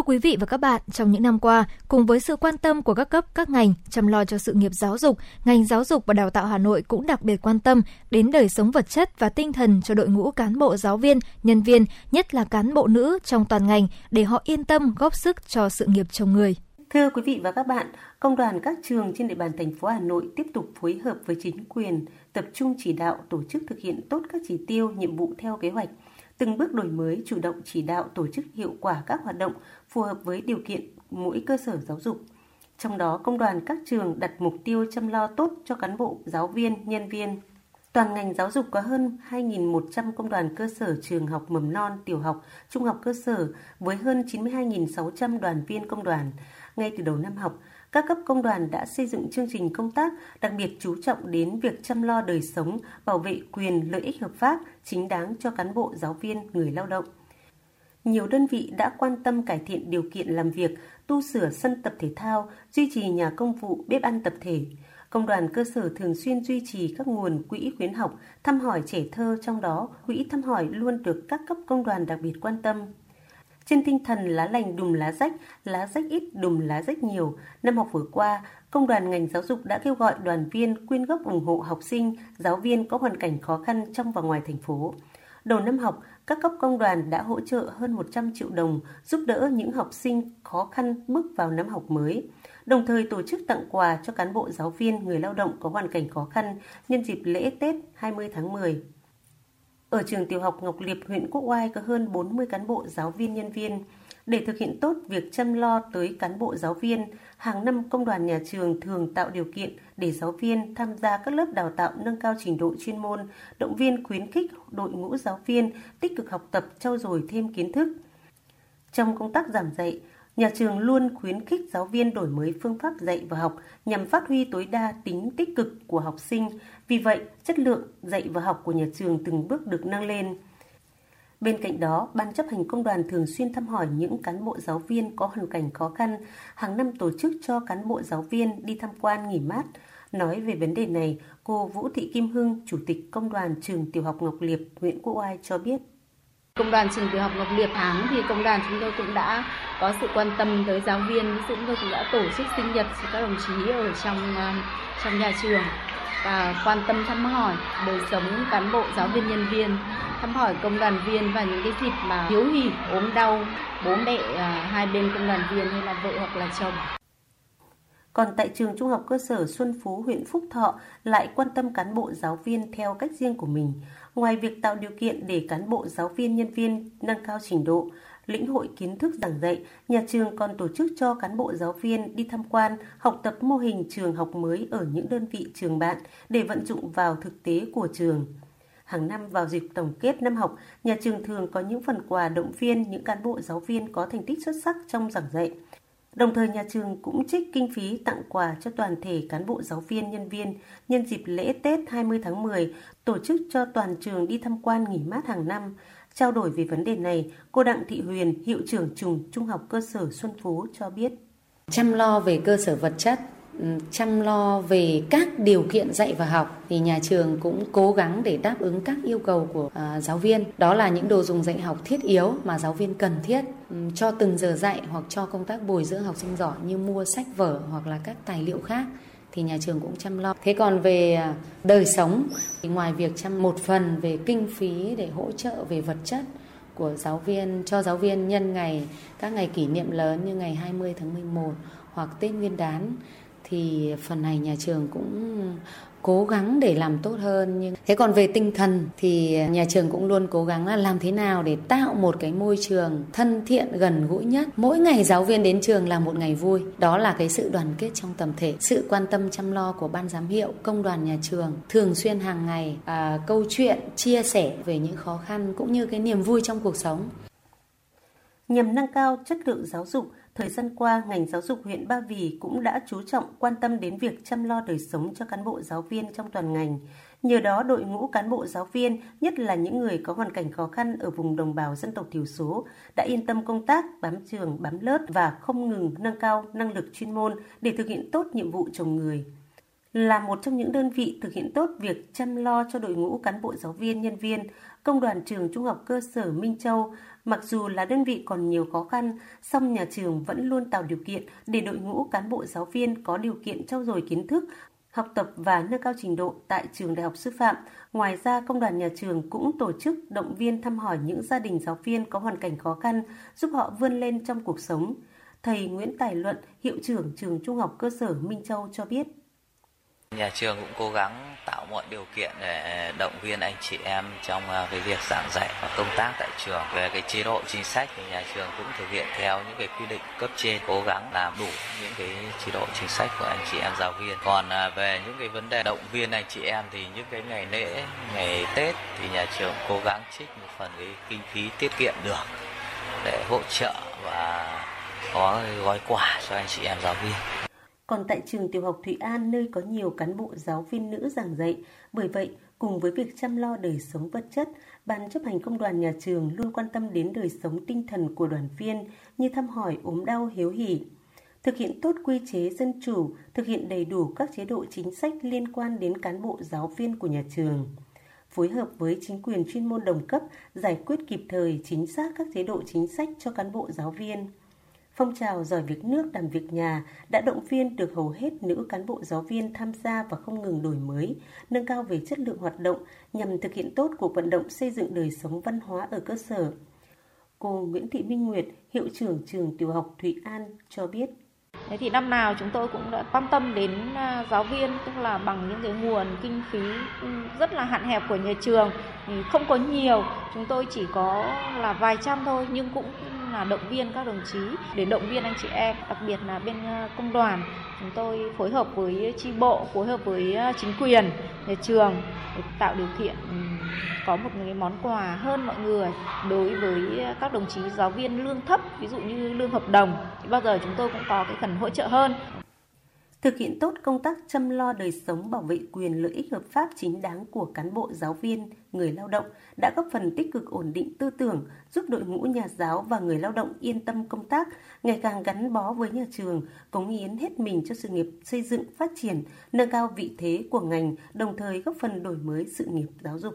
Thưa quý vị và các bạn, trong những năm qua, cùng với sự quan tâm của các cấp, các ngành chăm lo cho sự nghiệp giáo dục, ngành giáo dục và đào tạo Hà Nội cũng đặc biệt quan tâm đến đời sống vật chất và tinh thần cho đội ngũ cán bộ giáo viên, nhân viên, nhất là cán bộ nữ trong toàn ngành để họ yên tâm góp sức cho sự nghiệp chồng người. Thưa quý vị và các bạn, công đoàn các trường trên địa bàn thành phố Hà Nội tiếp tục phối hợp với chính quyền, tập trung chỉ đạo tổ chức thực hiện tốt các chỉ tiêu, nhiệm vụ theo kế hoạch, từng bước đổi mới, chủ động chỉ đạo tổ chức hiệu quả các hoạt động phù hợp với điều kiện mỗi cơ sở giáo dục. Trong đó, công đoàn các trường đặt mục tiêu chăm lo tốt cho cán bộ, giáo viên, nhân viên. Toàn ngành giáo dục có hơn 2.100 công đoàn cơ sở trường học mầm non, tiểu học, trung học cơ sở với hơn 92.600 đoàn viên công đoàn. Ngay từ đầu năm học, các cấp công đoàn đã xây dựng chương trình công tác đặc biệt chú trọng đến việc chăm lo đời sống, bảo vệ quyền lợi ích hợp pháp, chính đáng cho cán bộ, giáo viên, người lao động nhiều đơn vị đã quan tâm cải thiện điều kiện làm việc, tu sửa sân tập thể thao, duy trì nhà công vụ, bếp ăn tập thể. Công đoàn cơ sở thường xuyên duy trì các nguồn quỹ khuyến học, thăm hỏi trẻ thơ trong đó quỹ thăm hỏi luôn được các cấp công đoàn đặc biệt quan tâm. Trên tinh thần lá lành đùm lá rách, lá rách ít đùm lá rách nhiều, năm học vừa qua, Công đoàn ngành giáo dục đã kêu gọi đoàn viên quyên góp ủng hộ học sinh, giáo viên có hoàn cảnh khó khăn trong và ngoài thành phố. Đầu năm học, các cấp công đoàn đã hỗ trợ hơn 100 triệu đồng giúp đỡ những học sinh khó khăn bước vào năm học mới, đồng thời tổ chức tặng quà cho cán bộ giáo viên, người lao động có hoàn cảnh khó khăn nhân dịp lễ Tết 20 tháng 10. Ở trường tiểu học Ngọc Liệp, huyện Quốc Oai có hơn 40 cán bộ giáo viên nhân viên. Để thực hiện tốt việc chăm lo tới cán bộ giáo viên, hàng năm công đoàn nhà trường thường tạo điều kiện để giáo viên tham gia các lớp đào tạo nâng cao trình độ chuyên môn, động viên khuyến khích đội ngũ giáo viên tích cực học tập trau dồi thêm kiến thức. Trong công tác giảng dạy, nhà trường luôn khuyến khích giáo viên đổi mới phương pháp dạy và học nhằm phát huy tối đa tính tích cực của học sinh. Vì vậy, chất lượng dạy và học của nhà trường từng bước được nâng lên. Bên cạnh đó, Ban chấp hành công đoàn thường xuyên thăm hỏi những cán bộ giáo viên có hoàn cảnh khó khăn, hàng năm tổ chức cho cán bộ giáo viên đi tham quan nghỉ mát. Nói về vấn đề này, cô Vũ Thị Kim Hưng, Chủ tịch Công đoàn Trường Tiểu học Ngọc Liệp, huyện Quốc Oai cho biết. Công đoàn Trường Tiểu học Ngọc Liệp tháng thì công đoàn chúng tôi cũng đã có sự quan tâm tới giáo viên, chúng tôi cũng đã tổ chức sinh nhật cho các đồng chí ở trong à, trong nhà trường và quan tâm thăm hỏi đời sống cán bộ giáo viên nhân viên thăm hỏi công đoàn viên và những cái dịp mà hiếu hỉ ốm đau bố mẹ à, hai bên công đoàn viên hay là vợ hoặc là chồng còn tại trường Trung học cơ sở Xuân Phú, huyện Phúc Thọ lại quan tâm cán bộ giáo viên theo cách riêng của mình. Ngoài việc tạo điều kiện để cán bộ giáo viên nhân viên nâng cao trình độ, lĩnh hội kiến thức giảng dạy, nhà trường còn tổ chức cho cán bộ giáo viên đi tham quan, học tập mô hình trường học mới ở những đơn vị trường bạn để vận dụng vào thực tế của trường. Hàng năm vào dịp tổng kết năm học, nhà trường thường có những phần quà động viên những cán bộ giáo viên có thành tích xuất sắc trong giảng dạy. Đồng thời nhà trường cũng trích kinh phí tặng quà cho toàn thể cán bộ giáo viên nhân viên nhân dịp lễ Tết 20 tháng 10, tổ chức cho toàn trường đi tham quan nghỉ mát hàng năm. Trao đổi về vấn đề này, cô Đặng Thị Huyền, hiệu trưởng trường Trung học cơ sở Xuân Phú cho biết. Chăm lo về cơ sở vật chất, ừ, chăm lo về các điều kiện dạy và học thì nhà trường cũng cố gắng để đáp ứng các yêu cầu của à, giáo viên. Đó là những đồ dùng dạy học thiết yếu mà giáo viên cần thiết um, cho từng giờ dạy hoặc cho công tác bồi dưỡng học sinh giỏi như mua sách vở hoặc là các tài liệu khác thì nhà trường cũng chăm lo. Thế còn về à, đời sống, thì ngoài việc chăm một phần về kinh phí để hỗ trợ về vật chất của giáo viên, cho giáo viên nhân ngày, các ngày kỷ niệm lớn như ngày 20 tháng 11 hoặc Tết Nguyên đán, thì phần này nhà trường cũng cố gắng để làm tốt hơn nhưng thế còn về tinh thần thì nhà trường cũng luôn cố gắng là làm thế nào để tạo một cái môi trường thân thiện gần gũi nhất. Mỗi ngày giáo viên đến trường là một ngày vui. Đó là cái sự đoàn kết trong tập thể sự quan tâm chăm lo của ban giám hiệu công đoàn nhà trường. Thường xuyên hàng ngày à, câu chuyện chia sẻ về những khó khăn cũng như cái niềm vui trong cuộc sống. Nhằm nâng cao chất lượng giáo dục Thời gian qua, ngành giáo dục huyện Ba Vì cũng đã chú trọng quan tâm đến việc chăm lo đời sống cho cán bộ giáo viên trong toàn ngành. Nhờ đó, đội ngũ cán bộ giáo viên, nhất là những người có hoàn cảnh khó khăn ở vùng đồng bào dân tộc thiểu số, đã yên tâm công tác, bám trường, bám lớp và không ngừng nâng cao năng lực chuyên môn để thực hiện tốt nhiệm vụ chồng người. Là một trong những đơn vị thực hiện tốt việc chăm lo cho đội ngũ cán bộ giáo viên, nhân viên, Công đoàn trường Trung học cơ sở Minh Châu Mặc dù là đơn vị còn nhiều khó khăn, song nhà trường vẫn luôn tạo điều kiện để đội ngũ cán bộ giáo viên có điều kiện trau dồi kiến thức, học tập và nâng cao trình độ tại trường đại học sư phạm. Ngoài ra, công đoàn nhà trường cũng tổ chức động viên thăm hỏi những gia đình giáo viên có hoàn cảnh khó khăn, giúp họ vươn lên trong cuộc sống. Thầy Nguyễn Tài Luận, hiệu trưởng trường Trung học cơ sở Minh Châu cho biết. Nhà trường cũng cố gắng tạo mọi điều kiện để động viên anh chị em trong à, cái việc giảng dạy và công tác tại trường. Về cái chế độ chính sách thì nhà trường cũng thực hiện theo những cái quy định cấp trên, cố gắng làm đủ những cái chế độ chính sách của anh chị em giáo viên. Còn à, về những cái vấn đề động viên anh chị em thì những cái ngày lễ, ngày Tết thì nhà trường cố gắng trích một phần cái kinh phí tiết kiệm được để hỗ trợ và có gói quà cho anh chị em giáo viên. Còn tại trường tiểu học Thụy An nơi có nhiều cán bộ giáo viên nữ giảng dạy, bởi vậy cùng với việc chăm lo đời sống vật chất, Ban chấp hành công đoàn nhà trường luôn quan tâm đến đời sống tinh thần của đoàn viên như thăm hỏi ốm đau hiếu hỉ. Thực hiện tốt quy chế dân chủ, thực hiện đầy đủ các chế độ chính sách liên quan đến cán bộ giáo viên của nhà trường phối hợp với chính quyền chuyên môn đồng cấp giải quyết kịp thời chính xác các chế độ chính sách cho cán bộ giáo viên. Phong trào giỏi việc nước làm việc nhà đã động viên được hầu hết nữ cán bộ giáo viên tham gia và không ngừng đổi mới, nâng cao về chất lượng hoạt động nhằm thực hiện tốt cuộc vận động xây dựng đời sống văn hóa ở cơ sở. Cô Nguyễn Thị Minh Nguyệt, hiệu trưởng trường tiểu học Thụy An cho biết. Thế thì năm nào chúng tôi cũng đã quan tâm đến à, giáo viên tức là bằng những cái nguồn kinh phí rất là hạn hẹp của nhà trường thì không có nhiều chúng tôi chỉ có là vài trăm thôi nhưng cũng là động viên các đồng chí để động viên anh chị em đặc biệt là bên ờ, công đoàn. Chúng tôi phối hợp với tri bộ phối hợp với ờ, chính quyền nhà trường để tạo điều kiện ừ, có một cái món quà hơn mọi người đối với ờ, các đồng chí giáo viên lương thấp ví dụ như lương hợp đồng. Thì bao giờ chúng tôi cũng có cái phần hỗ trợ hơn. Thực hiện tốt công tác chăm lo đời sống bảo vệ quyền lợi ích hợp pháp chính đáng của cán bộ giáo viên, người lao động đã góp phần tích cực ổn định tư tưởng, giúp đội ngũ nhà giáo và người lao động yên tâm công tác, ngày càng gắn bó với nhà trường, cống hiến hết mình cho sự nghiệp xây dựng, phát triển, nâng cao vị thế của ngành, đồng thời góp phần đổi mới sự nghiệp giáo dục.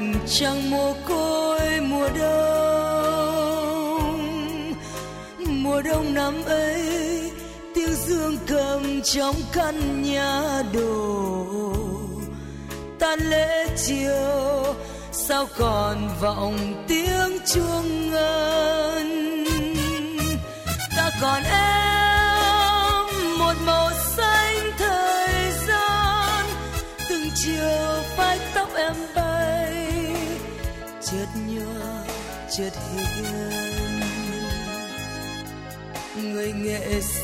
Lạnh chẳng mồ côi mùa đông. Mùa đông năm ấy, tiếng dương cầm trong căn nhà đồ tan lễ chiều, sao còn vọng tiếng chuông ngân? Ta còn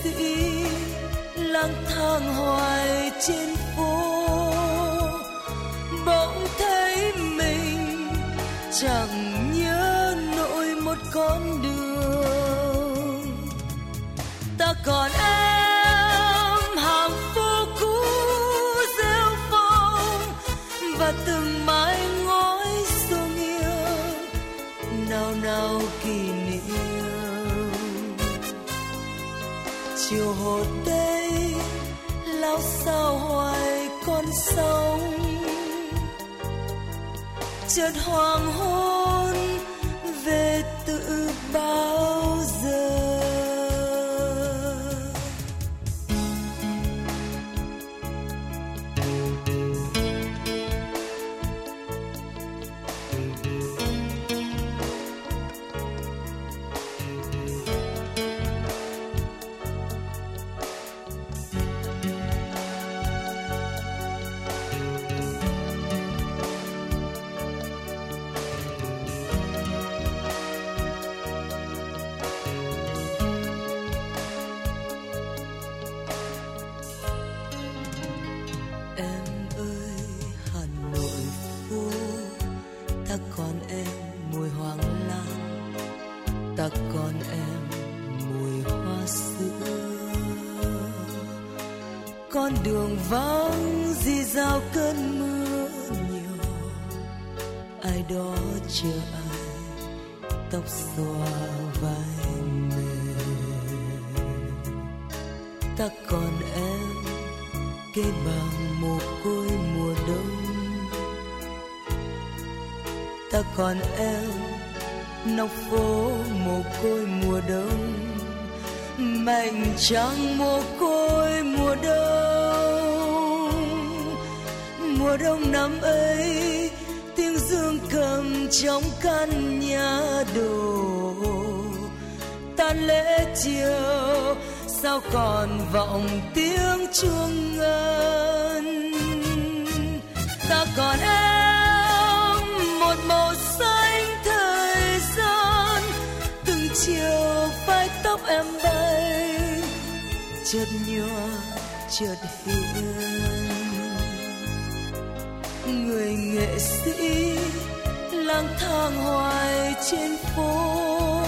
sĩ lang thang hoài trên phố. Bỗng thấy mình chẳng nhớ nổi một con đường. Ta còn 着黄昏。Đường vắng di dao cơn mưa nhiều. Ai đó chờ ai, tóc xòa vai mềm ta còn em cây bằng mồ côi mùa đông. Ta còn em, nóc phố mồ côi mùa đông. Mảnh trăng mồ côi mùa đông mùa đông năm ấy, tiếng dương cầm trong căn nhà đồ. Tan lễ chiều, sao còn vọng tiếng chuông ngân? Ta còn em một màu xanh thời gian. Từng chiều phai tóc em bay chợt nhòa, chợt hiền sĩ lang thang hoài trên phố.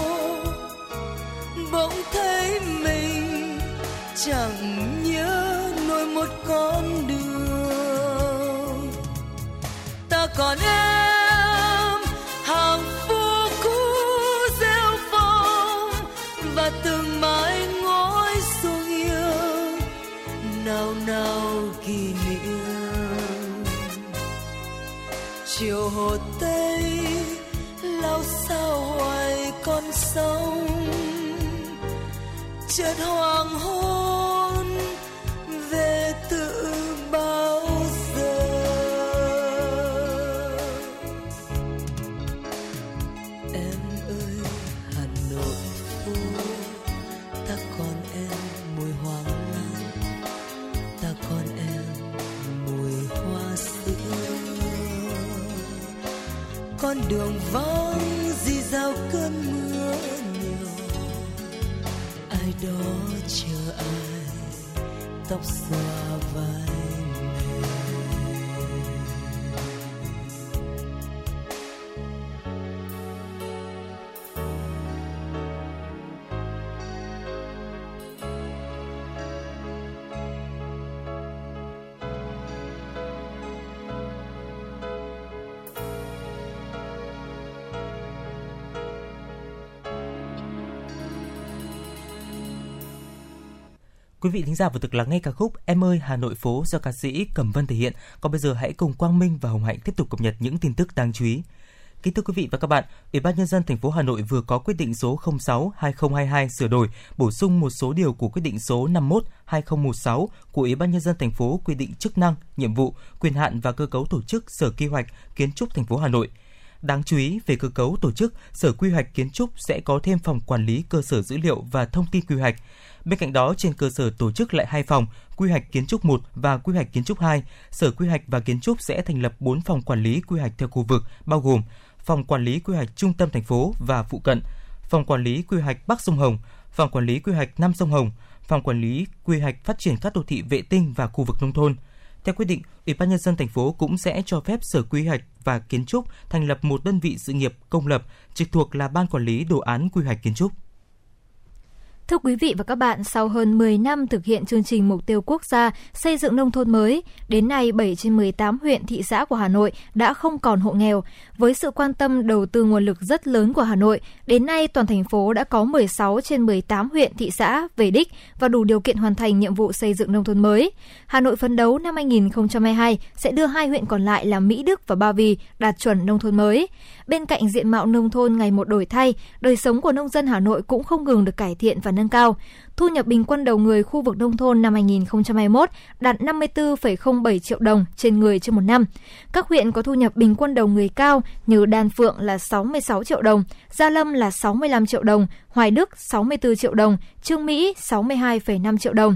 Bỗng thấy mình chẳng nhớ nổi một con đường. Ta còn em chiều hồ tây lao sao hoài con sông. Chợt hoàng hôn đó chờ ai tóc dài. Quý vị thính giả vừa được lắng nghe ca khúc Em ơi Hà Nội phố do ca sĩ Cẩm Vân thể hiện. Còn bây giờ hãy cùng Quang Minh và Hồng Hạnh tiếp tục cập nhật những tin tức đáng chú ý. Kính thưa quý vị và các bạn, Ủy ban nhân dân thành phố Hà Nội vừa có quyết định số 06/2022 sửa đổi, bổ sung một số điều của quyết định số 51/2016 của Ủy ban nhân dân thành phố quy định chức năng, nhiệm vụ, quyền hạn và cơ cấu tổ chức Sở Quy hoạch Kiến trúc thành phố Hà Nội. Đáng chú ý về cơ cấu tổ chức, Sở Quy hoạch Kiến trúc sẽ có thêm phòng quản lý cơ sở dữ liệu và thông tin quy hoạch. Bên cạnh đó, trên cơ sở tổ chức lại hai phòng, quy hoạch kiến trúc 1 và quy hoạch kiến trúc 2, Sở Quy hoạch và Kiến trúc sẽ thành lập 4 phòng quản lý quy hoạch theo khu vực, bao gồm phòng quản lý quy hoạch trung tâm thành phố và phụ cận, phòng quản lý quy hoạch Bắc sông Hồng, phòng quản lý quy hoạch Nam sông Hồng, phòng quản lý quy hoạch phát triển các đô thị vệ tinh và khu vực nông thôn. Theo quyết định, Ủy ban nhân dân thành phố cũng sẽ cho phép Sở Quy hoạch và Kiến trúc thành lập một đơn vị sự nghiệp công lập trực thuộc là Ban quản lý đồ án quy hoạch kiến trúc. Thưa quý vị và các bạn, sau hơn 10 năm thực hiện chương trình mục tiêu quốc gia xây dựng nông thôn mới, đến nay 7 trên 18 huyện thị xã của Hà Nội đã không còn hộ nghèo. Với sự quan tâm đầu tư nguồn lực rất lớn của Hà Nội, đến nay toàn thành phố đã có 16 trên 18 huyện thị xã về đích và đủ điều kiện hoàn thành nhiệm vụ xây dựng nông thôn mới. Hà Nội phấn đấu năm 2022 sẽ đưa hai huyện còn lại là Mỹ Đức và Ba Vì đạt chuẩn nông thôn mới. Bên cạnh diện mạo nông thôn ngày một đổi thay, đời sống của nông dân Hà Nội cũng không ngừng được cải thiện và nâng cao. Thu nhập bình quân đầu người khu vực nông thôn năm 2021 đạt 54,07 triệu đồng trên người trên một năm. Các huyện có thu nhập bình quân đầu người cao như Đan Phượng là 66 triệu đồng, Gia Lâm là 65 triệu đồng, Hoài Đức 64 triệu đồng, Trương Mỹ 62,5 triệu đồng.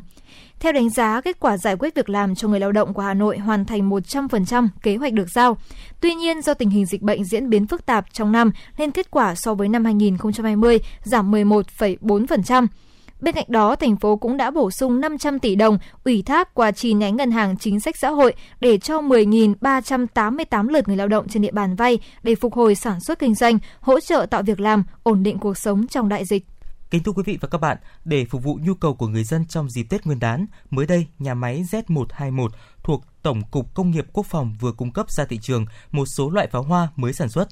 Theo đánh giá, kết quả giải quyết việc làm cho người lao động của Hà Nội hoàn thành 100% kế hoạch được giao. Tuy nhiên, do tình hình dịch bệnh diễn biến phức tạp trong năm nên kết quả so với năm 2020 giảm 11,4%. Bên cạnh đó, thành phố cũng đã bổ sung 500 tỷ đồng ủy thác qua chi nhánh ngân hàng chính sách xã hội để cho 10.388 lượt người lao động trên địa bàn vay để phục hồi sản xuất kinh doanh, hỗ trợ tạo việc làm, ổn định cuộc sống trong đại dịch. Kính thưa quý vị và các bạn, để phục vụ nhu cầu của người dân trong dịp Tết Nguyên đán, mới đây, nhà máy Z121 thuộc Tổng cục Công nghiệp Quốc phòng vừa cung cấp ra thị trường một số loại pháo hoa mới sản xuất.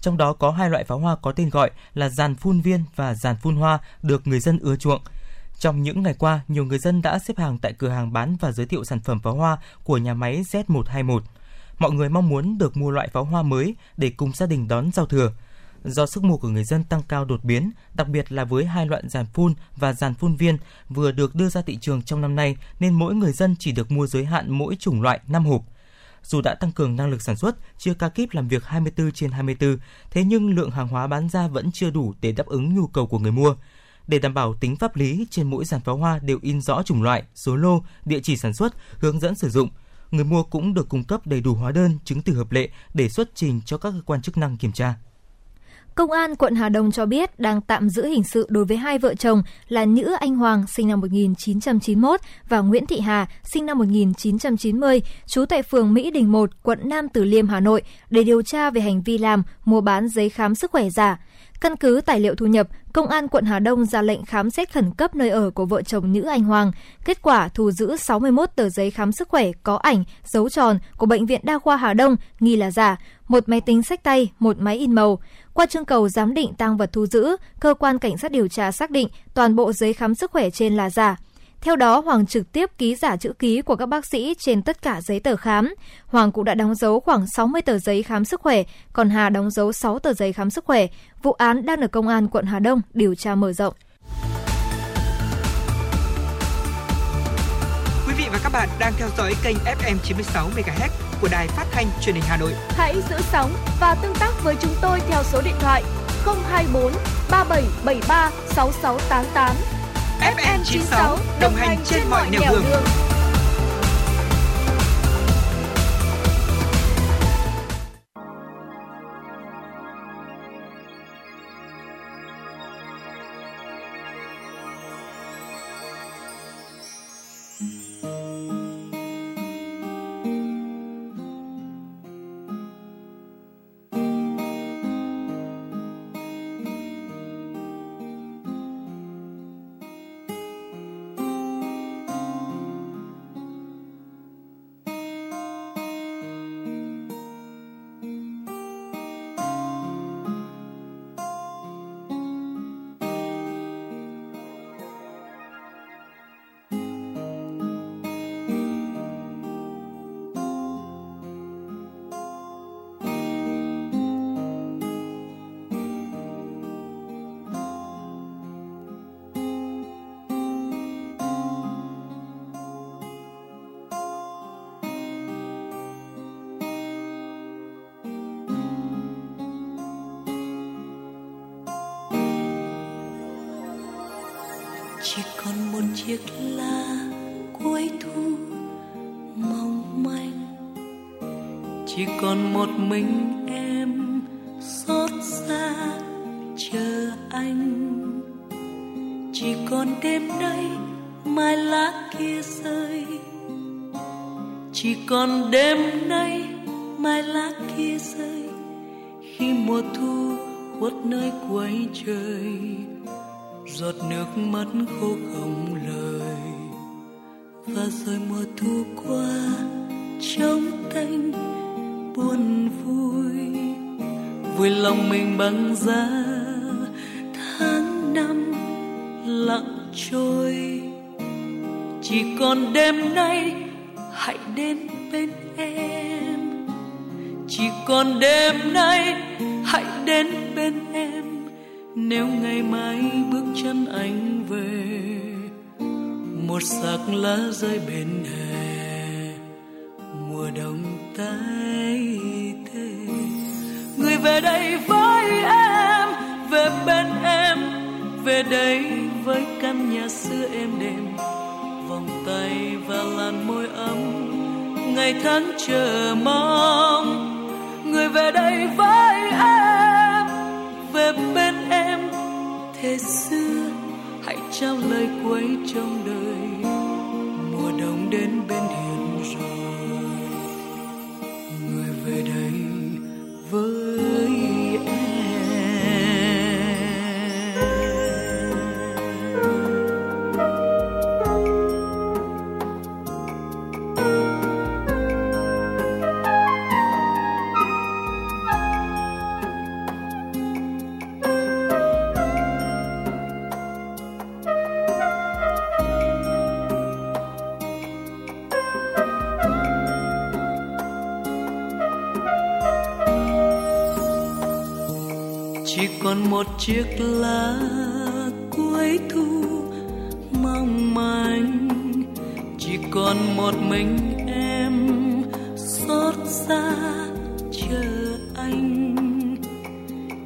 Trong đó có hai loại pháo hoa có tên gọi là dàn phun viên và dàn phun hoa được người dân ưa chuộng. Trong những ngày qua, nhiều người dân đã xếp hàng tại cửa hàng bán và giới thiệu sản phẩm pháo hoa của nhà máy Z121. Mọi người mong muốn được mua loại pháo hoa mới để cùng gia đình đón giao thừa – do sức mua của người dân tăng cao đột biến, đặc biệt là với hai loại giàn phun và giàn phun viên vừa được đưa ra thị trường trong năm nay nên mỗi người dân chỉ được mua giới hạn mỗi chủng loại 5 hộp. Dù đã tăng cường năng lực sản xuất, chia ca kíp làm việc 24 trên 24, thế nhưng lượng hàng hóa bán ra vẫn chưa đủ để đáp ứng nhu cầu của người mua. Để đảm bảo tính pháp lý, trên mỗi dàn pháo hoa đều in rõ chủng loại, số lô, địa chỉ sản xuất, hướng dẫn sử dụng. Người mua cũng được cung cấp đầy đủ hóa đơn, chứng từ hợp lệ để xuất trình cho các cơ quan chức năng kiểm tra. Công an quận Hà Đông cho biết đang tạm giữ hình sự đối với hai vợ chồng là Nhữ Anh Hoàng sinh năm 1991 và Nguyễn Thị Hà sinh năm 1990, trú tại phường Mỹ Đình 1, quận Nam Từ Liêm, Hà Nội để điều tra về hành vi làm, mua bán giấy khám sức khỏe giả. Căn cứ tài liệu thu nhập, Công an quận Hà Đông ra lệnh khám xét khẩn cấp nơi ở của vợ chồng nữ Anh Hoàng. Kết quả thu giữ 61 tờ giấy khám sức khỏe có ảnh, dấu tròn của Bệnh viện Đa khoa Hà Đông nghi là giả, một máy tính sách tay, một máy in màu. Qua trưng cầu giám định tăng vật thu giữ, cơ quan cảnh sát điều tra xác định toàn bộ giấy khám sức khỏe trên là giả. Theo đó, Hoàng trực tiếp ký giả chữ ký của các bác sĩ trên tất cả giấy tờ khám. Hoàng cũng đã đóng dấu khoảng 60 tờ giấy khám sức khỏe, còn Hà đóng dấu 6 tờ giấy khám sức khỏe. Vụ án đang được Công an quận Hà Đông điều tra mở rộng. Quý vị và các bạn đang theo dõi kênh FM 96 MHz của đài phát thanh truyền hình Hà Nội. Hãy giữ sóng và tương tác với chúng tôi theo số điện thoại 024 3773 6688. FM 96 đồng hành trên mọi nẻo đường. đường. Việc là cuối thu mong manh. Chỉ còn một mình em xót xa chờ anh. Chỉ còn đêm nay mai lá kia rơi. Chỉ còn đêm nay mai lá kia rơi. Khi mùa thu khuất nơi cuối trời, giọt nước mắt khô hồng và rồi mùa thu qua, trong tanh buồn vui. Vui lòng mình bằng giá, tháng năm lặng trôi. Chỉ còn đêm nay, hãy đến bên em. Chỉ còn đêm nay, hãy đến bên em. Nếu ngày mai bước chân anh về một sắc lá rơi bên hè, mùa đông tái thế người về đây với em, về bên em, về đây với căn nhà xưa êm đềm. Vòng tay và làn môi ấm, ngày tháng chờ mong. Người về đây với em, về bên em, thế xưa trao lời cuối trong đời. Mùa đông đến bên hiền rồi, người về đây với còn một chiếc lá cuối thu mong manh chỉ còn một mình em xót xa chờ anh.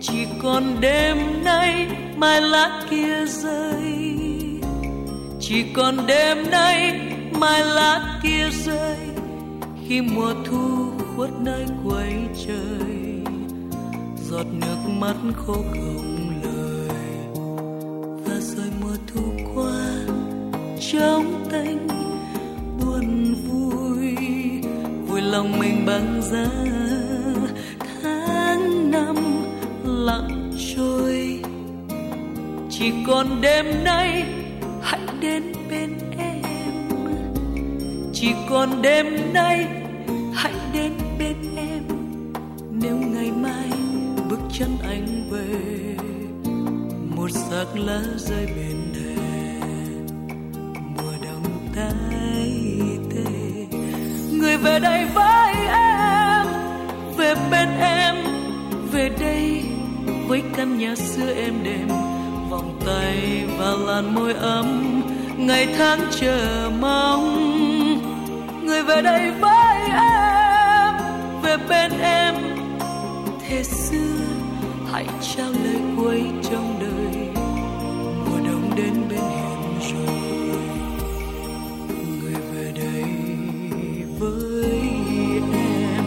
Chỉ còn đêm nay mai lá kia rơi. Chỉ còn đêm nay mai lá kia rơi. Khi mùa thu khuất nơi quay trời giọt nước mắt khô không lời. Và rồi mùa thu qua, trong tanh buồn vui vui lòng mình bằng giá. Tháng năm lặng trôi, chỉ còn đêm nay, hãy đến bên em. Chỉ còn đêm nay chân anh về, một xác lá rơi bên hè mùa đông tái tê. Người về đây với em, về bên em, về đây với căn nhà xưa em đềm. Vòng tay và làn môi ấm, ngày tháng chờ mong. Người về đây với em, về bên em, thế xưa hãy trao lời cuối trong đời. Mùa đông đến bên hiền rồi, người về đây với em.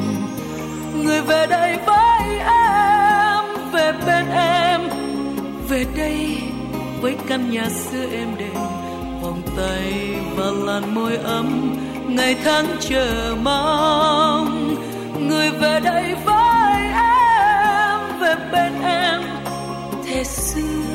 Người về đây với em, về bên em. Về đây với căn nhà xưa em đêm vòng tay và làn môi ấm, ngày tháng chờ mong. Người về đây với em, về bên thế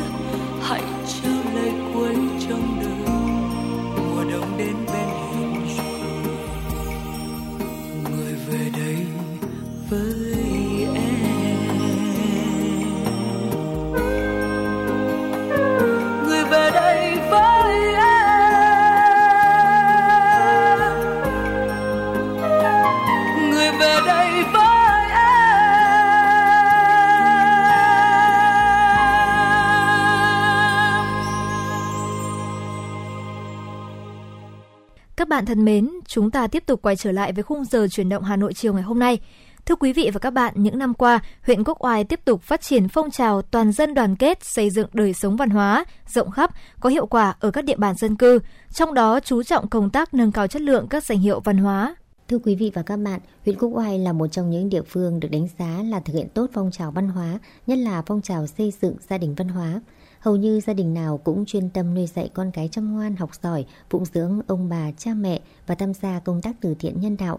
bạn thân mến, chúng ta tiếp tục quay trở lại với khung giờ chuyển động Hà Nội chiều ngày hôm nay. Thưa quý vị và các bạn, những năm qua, huyện Quốc Oai tiếp tục phát triển phong trào toàn dân đoàn kết xây dựng đời sống văn hóa rộng khắp, có hiệu quả ở các địa bàn dân cư, trong đó chú trọng công tác nâng cao chất lượng các danh hiệu văn hóa. Thưa quý vị và các bạn, huyện Quốc Oai là một trong những địa phương được đánh giá là thực hiện tốt phong trào văn hóa, nhất là phong trào xây dựng gia đình văn hóa. Hầu như gia đình nào cũng chuyên tâm nuôi dạy con cái chăm ngoan học giỏi, phụng dưỡng ông bà, cha mẹ và tham gia công tác từ thiện nhân đạo.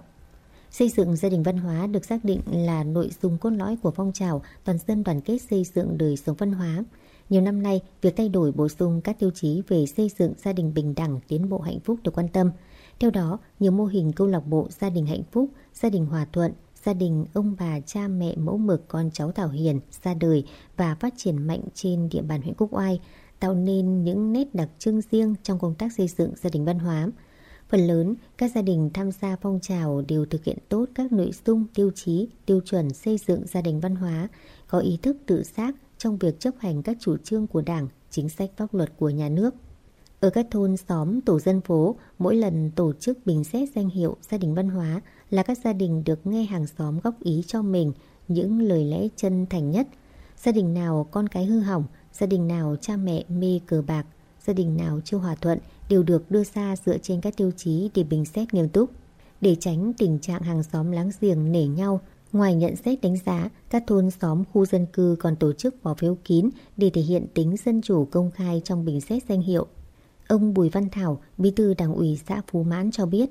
Xây dựng gia đình văn hóa được xác định là nội dung cốt lõi của phong trào toàn dân đoàn kết xây dựng đời sống văn hóa. Nhiều năm nay, việc thay đổi bổ sung các tiêu chí về xây dựng gia đình bình đẳng, tiến bộ hạnh phúc được quan tâm. Theo đó, nhiều mô hình câu lạc bộ gia đình hạnh phúc, gia đình hòa thuận, gia đình ông bà cha mẹ mẫu mực con cháu Thảo Hiền ra đời và phát triển mạnh trên địa bàn huyện Quốc Oai, tạo nên những nét đặc trưng riêng trong công tác xây dựng gia đình văn hóa. Phần lớn, các gia đình tham gia phong trào đều thực hiện tốt các nội dung, tiêu chí, tiêu chuẩn xây dựng gia đình văn hóa, có ý thức tự giác trong việc chấp hành các chủ trương của Đảng, chính sách pháp luật của nhà nước. Ở các thôn, xóm, tổ dân phố, mỗi lần tổ chức bình xét danh hiệu gia đình văn hóa là các gia đình được nghe hàng xóm góp ý cho mình những lời lẽ chân thành nhất. Gia đình nào con cái hư hỏng, gia đình nào cha mẹ mê cờ bạc, gia đình nào chưa hòa thuận đều được đưa ra dựa trên các tiêu chí để bình xét nghiêm túc. Để tránh tình trạng hàng xóm láng giềng nể nhau, ngoài nhận xét đánh giá, các thôn xóm khu dân cư còn tổ chức bỏ phiếu kín để thể hiện tính dân chủ công khai trong bình xét danh hiệu. Ông Bùi Văn Thảo, bí thư đảng ủy xã Phú Mãn cho biết,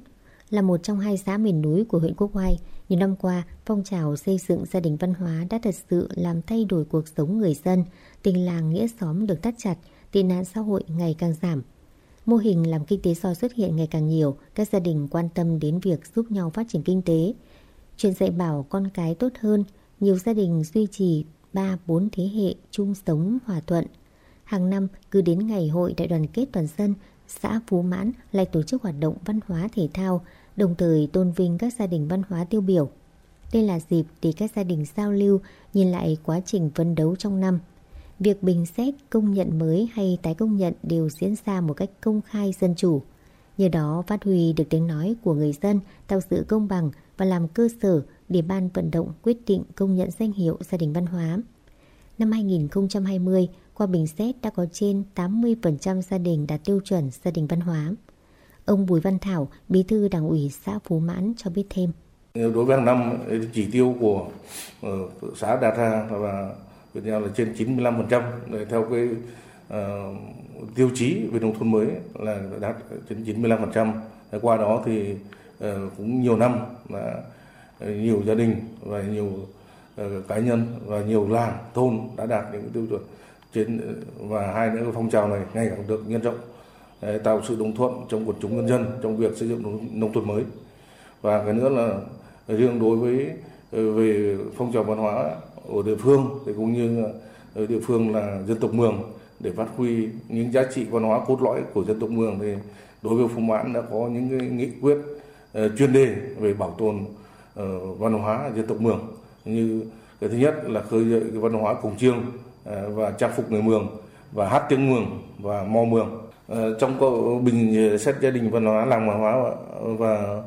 là một trong hai xã miền núi của huyện Quốc Oai, nhiều năm qua, phong trào xây dựng gia đình văn hóa đã thật sự làm thay đổi cuộc sống người dân, tình làng nghĩa xóm được thắt chặt, tệ nạn xã hội ngày càng giảm. Mô hình làm kinh tế soi xuất hiện ngày càng nhiều, các gia đình quan tâm đến việc giúp nhau phát triển kinh tế. Chuyện dạy bảo con cái tốt hơn, nhiều gia đình duy trì 3-4 thế hệ chung sống hòa thuận. Hàng năm, cứ đến ngày hội đại đoàn kết toàn dân, xã Phú Mãn lại tổ chức hoạt động văn hóa thể thao, đồng thời tôn vinh các gia đình văn hóa tiêu biểu. Đây là dịp để các gia đình giao lưu, nhìn lại quá trình phấn đấu trong năm. Việc bình xét, công nhận mới hay tái công nhận đều diễn ra một cách công khai dân chủ. Nhờ đó phát huy được tiếng nói của người dân, tạo sự công bằng và làm cơ sở để ban vận động quyết định công nhận danh hiệu gia đình văn hóa. Năm 2020, qua bình xét đã có trên 80% gia đình đạt tiêu chuẩn gia đình văn hóa. Ông Bùi Văn Thảo, bí thư đảng ủy xã Phú Mãn cho biết thêm. Ờ, đối với hàng năm, chỉ tiêu của ờ, xã đạt ra và Việt Nam là trên 95% theo cái uh, tiêu chí về nông thôn mới là đạt trên 95%. Qua đó thì uh, cũng nhiều năm là nhiều gia đình và nhiều uh, cá nhân và nhiều làng thôn đã đạt những tiêu chuẩn trên và hai nữa phong trào này ngày càng được nhân rộng Ờ, tạo sự đồng thuận trong quần chúng nhân dân trong việc xây dựng nông thôn mới. Và cái nữa là riêng đối với ờ, về phong trào văn hóa ở địa phương thì cũng như ở địa phương là dân tộc Mường để phát huy những giá trị văn hóa cốt lõi của dân tộc Mường thì đối với Phú Mãn đã có những cái nghị quyết ờ, chuyên đề về bảo tồn văn hóa dân tộc Mường. Như cái thứ nhất là khơi dậy cái văn hóa cổng chiêng và trang phục người Mường và hát tiếng Mường và mò Mường. Ờ, trong trong bình ờ, xét gia đình văn hóa làng văn hóa và,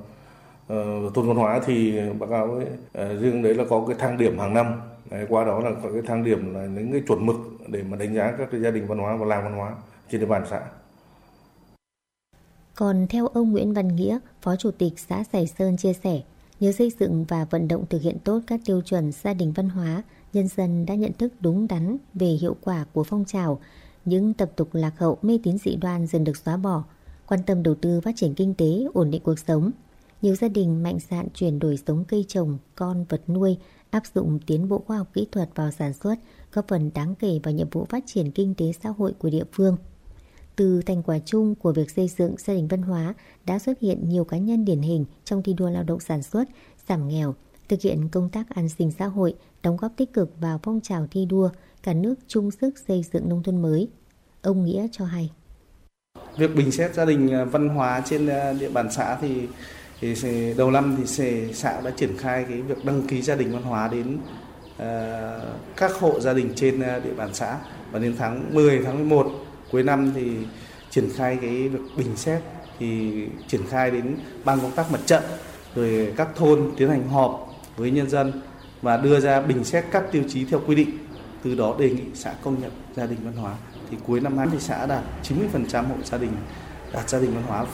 uh, thôn văn hóa thì báo cáo ấy, uh, riêng đấy là có cái thang điểm hàng năm Đấy, qua đó là có cái thang điểm là những cái chuẩn mực để mà đánh giá các cái gia đình văn hóa và làng văn hóa trên địa bàn xã. Còn theo ông Nguyễn Văn Nghĩa, Phó Chủ tịch xã Sài Sơn chia sẻ, nhờ xây dựng và vận động thực hiện tốt các tiêu chuẩn gia đình văn hóa, nhân dân đã nhận thức đúng đắn về hiệu quả của phong trào, những tập tục lạc hậu mê tín dị đoan dần được xóa bỏ, quan tâm đầu tư phát triển kinh tế, ổn định cuộc sống. Nhiều gia đình mạnh dạn chuyển đổi sống cây trồng, con vật nuôi, áp dụng tiến bộ khoa học kỹ thuật vào sản xuất, góp phần đáng kể vào nhiệm vụ phát triển kinh tế xã hội của địa phương. Từ thành quả chung của việc xây dựng gia đình văn hóa đã xuất hiện nhiều cá nhân điển hình trong thi đua lao động sản xuất, giảm nghèo, thực hiện công tác an sinh xã hội, đóng góp tích cực vào phong trào thi đua, cả nước chung sức xây dựng nông thôn mới. Ông Nghĩa cho hay. Việc bình xét gia đình à, văn hóa trên à, địa bàn xã thì thì đầu năm thì xã đã triển khai cái việc đăng ký gia đình văn hóa đến uh, các hộ gia đình trên địa bàn xã và đến tháng 10 tháng 11 cuối năm thì triển khai cái việc bình xét thì triển khai đến ban công tác mặt trận rồi các thôn tiến hành họp với nhân dân và đưa ra bình xét các tiêu chí theo quy định từ đó đề nghị xã công nhận gia đình văn hóa. Thì cuối năm nay thì xã đạt 90% hộ gia đình đạt gia đình văn hóa.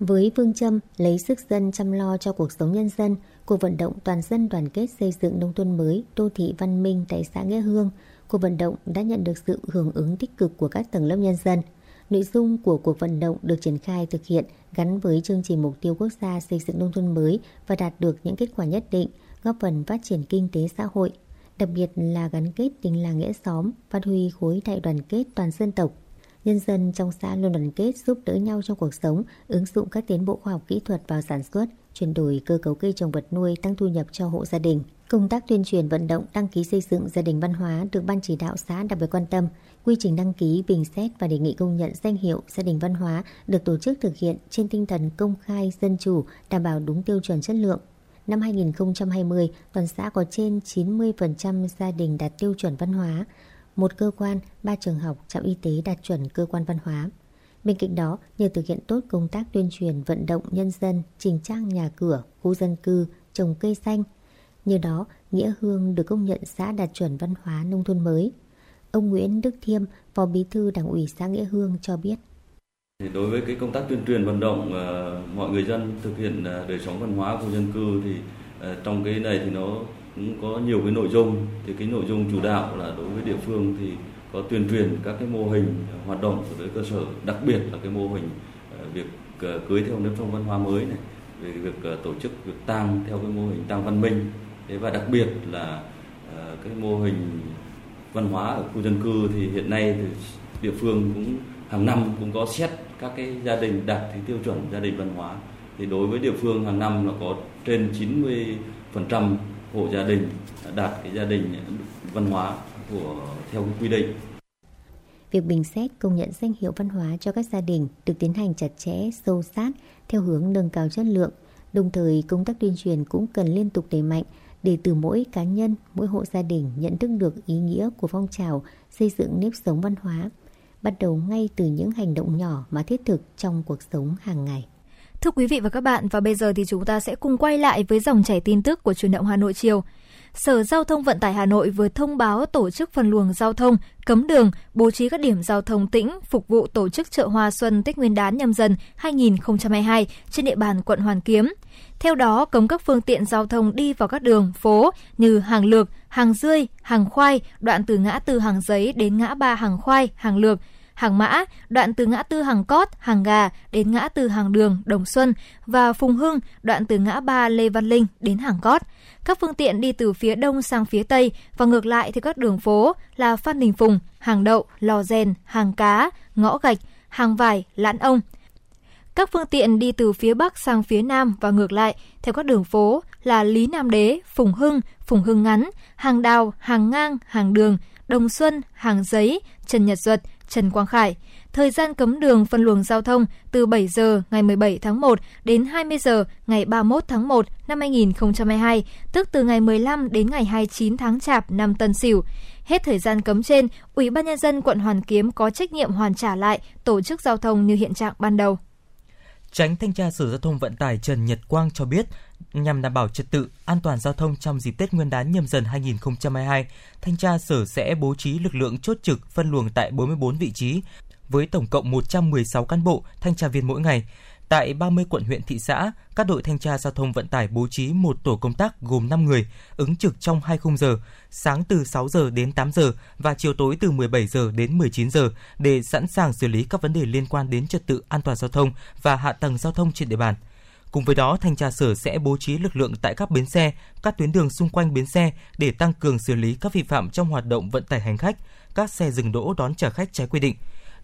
Với phương châm lấy sức dân chăm lo cho cuộc sống nhân dân, cuộc vận động toàn dân đoàn kết xây dựng nông thôn mới, đô thị văn minh tại xã Nghĩa Hương, cuộc vận động đã nhận được sự hưởng ứng tích cực của các tầng lớp nhân dân. Nội dung của cuộc vận động được triển khai thực hiện gắn với chương trình mục tiêu quốc gia xây dựng nông thôn mới và đạt được những kết quả nhất định, góp phần phát triển kinh tế xã hội, đặc biệt là gắn kết tình làng nghĩa xóm, phát huy khối đại đoàn kết toàn dân tộc. Nhân dân trong xã luôn đoàn kết giúp đỡ nhau trong cuộc sống, ứng dụng các tiến bộ khoa học kỹ thuật vào sản xuất, chuyển đổi cơ cấu cây trồng vật nuôi tăng thu nhập cho hộ gia đình. Công tác tuyên truyền vận động đăng ký xây dựng gia đình văn hóa được Ban chỉ đạo xã đặc biệt quan tâm. Quy trình đăng ký, bình xét và đề nghị công nhận danh hiệu gia đình văn hóa được tổ chức thực hiện trên tinh thần công khai, dân chủ, đảm bảo đúng tiêu chuẩn chất lượng. Năm 2020, toàn xã có trên 90% gia đình đạt tiêu chuẩn văn hóa, một cơ quan, ba trường học, trạm y tế đạt chuẩn cơ quan văn hóa. Bên cạnh đó, nhờ thực hiện tốt công tác tuyên truyền vận động nhân dân, chỉnh trang nhà cửa, khu dân cư, trồng cây xanh. Nhờ đó, Nghĩa Hương được công nhận xã đạt chuẩn văn hóa nông thôn mới. Ông Nguyễn Đức Thiêm, Phó Bí thư Đảng ủy xã Nghĩa Hương cho biết. Thì đối với cái công tác tuyên truyền vận động uh, mọi người dân thực hiện uh, đời sống văn hóa của dân cư thì uh, trong cái này thì nó cũng có nhiều cái nội dung. Thì cái nội dung chủ đạo là đối với địa phương thì có tuyên truyền các cái mô hình hoạt động của với cơ sở đặc biệt là cái mô hình việc cưới theo nếp sống văn hóa mới này về việc tổ chức việc tang theo cái mô hình tang văn minh. Và đặc biệt là cái mô hình văn hóa ở khu dân cư thì hiện nay thì địa phương cũng hàng năm cũng có xét các cái gia đình đạt cái tiêu chuẩn gia đình văn hóa thì đối với địa phương hàng năm là có trên 90% hộ gia đình đạt cái gia đình văn hóa của theo cái quy định. Việc bình xét công nhận danh hiệu văn hóa cho các gia đình được tiến hành chặt chẽ, sâu sát theo hướng nâng cao chất lượng. Đồng thời, công tác tuyên truyền cũng cần liên tục đẩy mạnh để từ mỗi cá nhân, mỗi hộ gia đình nhận thức được ý nghĩa của phong trào xây dựng nếp sống văn hóa, bắt đầu ngay từ những hành động nhỏ mà thiết thực trong cuộc sống hàng ngày. Thưa quý vị và các bạn, và bây giờ thì chúng ta sẽ cùng quay lại với dòng chảy tin tức của truyền động Hà Nội chiều. Sở Giao thông Vận tải Hà Nội vừa thông báo tổ chức phân luồng giao thông, cấm đường, bố trí các điểm giao thông tĩnh phục vụ tổ chức chợ hoa xuân Tết Nguyên đán nhâm dần 2022 trên địa bàn quận Hoàn Kiếm. Theo đó, cấm các phương tiện giao thông đi vào các đường, phố như Hàng Lược, Hàng Rươi, Hàng Khoai, đoạn từ ngã tư Hàng Giấy đến ngã ba Hàng Khoai, Hàng Lược, Hàng Mã, đoạn từ ngã tư Hàng Cót, Hàng Gà đến ngã tư Hàng Đường, Đồng Xuân và Phùng Hưng, đoạn từ ngã ba Lê Văn Linh đến Hàng Cót. Các phương tiện đi từ phía đông sang phía tây và ngược lại thì các đường phố là Phan Đình Phùng, Hàng Đậu, Lò Rèn, Hàng Cá, Ngõ Gạch, Hàng Vải, Lãn Ông. Các phương tiện đi từ phía Bắc sang phía Nam và ngược lại theo các đường phố là Lý Nam Đế, Phùng Hưng, Phùng Hưng Ngắn, Hàng Đào, Hàng Ngang, Hàng Đường, Đồng Xuân, Hàng Giấy, Trần Nhật Duật, Trần Quang Khải. Thời gian cấm đường phân luồng giao thông từ 7 giờ ngày 17 tháng 1 đến 20 giờ ngày 31 tháng 1 năm 2022, tức từ ngày 15 đến ngày 29 tháng Chạp năm Tân Sửu. Hết thời gian cấm trên, Ủy ban nhân dân quận Hoàn Kiếm có trách nhiệm hoàn trả lại tổ chức giao thông như hiện trạng ban đầu. Tránh thanh tra Sở Giao thông Vận tải Trần Nhật Quang cho biết, nhằm đảm bảo trật tự, an toàn giao thông trong dịp Tết Nguyên đán nhâm dần 2022, thanh tra Sở sẽ bố trí lực lượng chốt trực phân luồng tại 44 vị trí với tổng cộng 116 cán bộ thanh tra viên mỗi ngày. Tại 30 quận huyện thị xã, các đội thanh tra giao thông vận tải bố trí một tổ công tác gồm 5 người, ứng trực trong 2 khung giờ, sáng từ 6 giờ đến 8 giờ và chiều tối từ 17 giờ đến 19 giờ để sẵn sàng xử lý các vấn đề liên quan đến trật tự an toàn giao thông và hạ tầng giao thông trên địa bàn. Cùng với đó, thanh tra sở sẽ bố trí lực lượng tại các bến xe, các tuyến đường xung quanh bến xe để tăng cường xử lý các vi phạm trong hoạt động vận tải hành khách, các xe dừng đỗ đón trả khách trái quy định.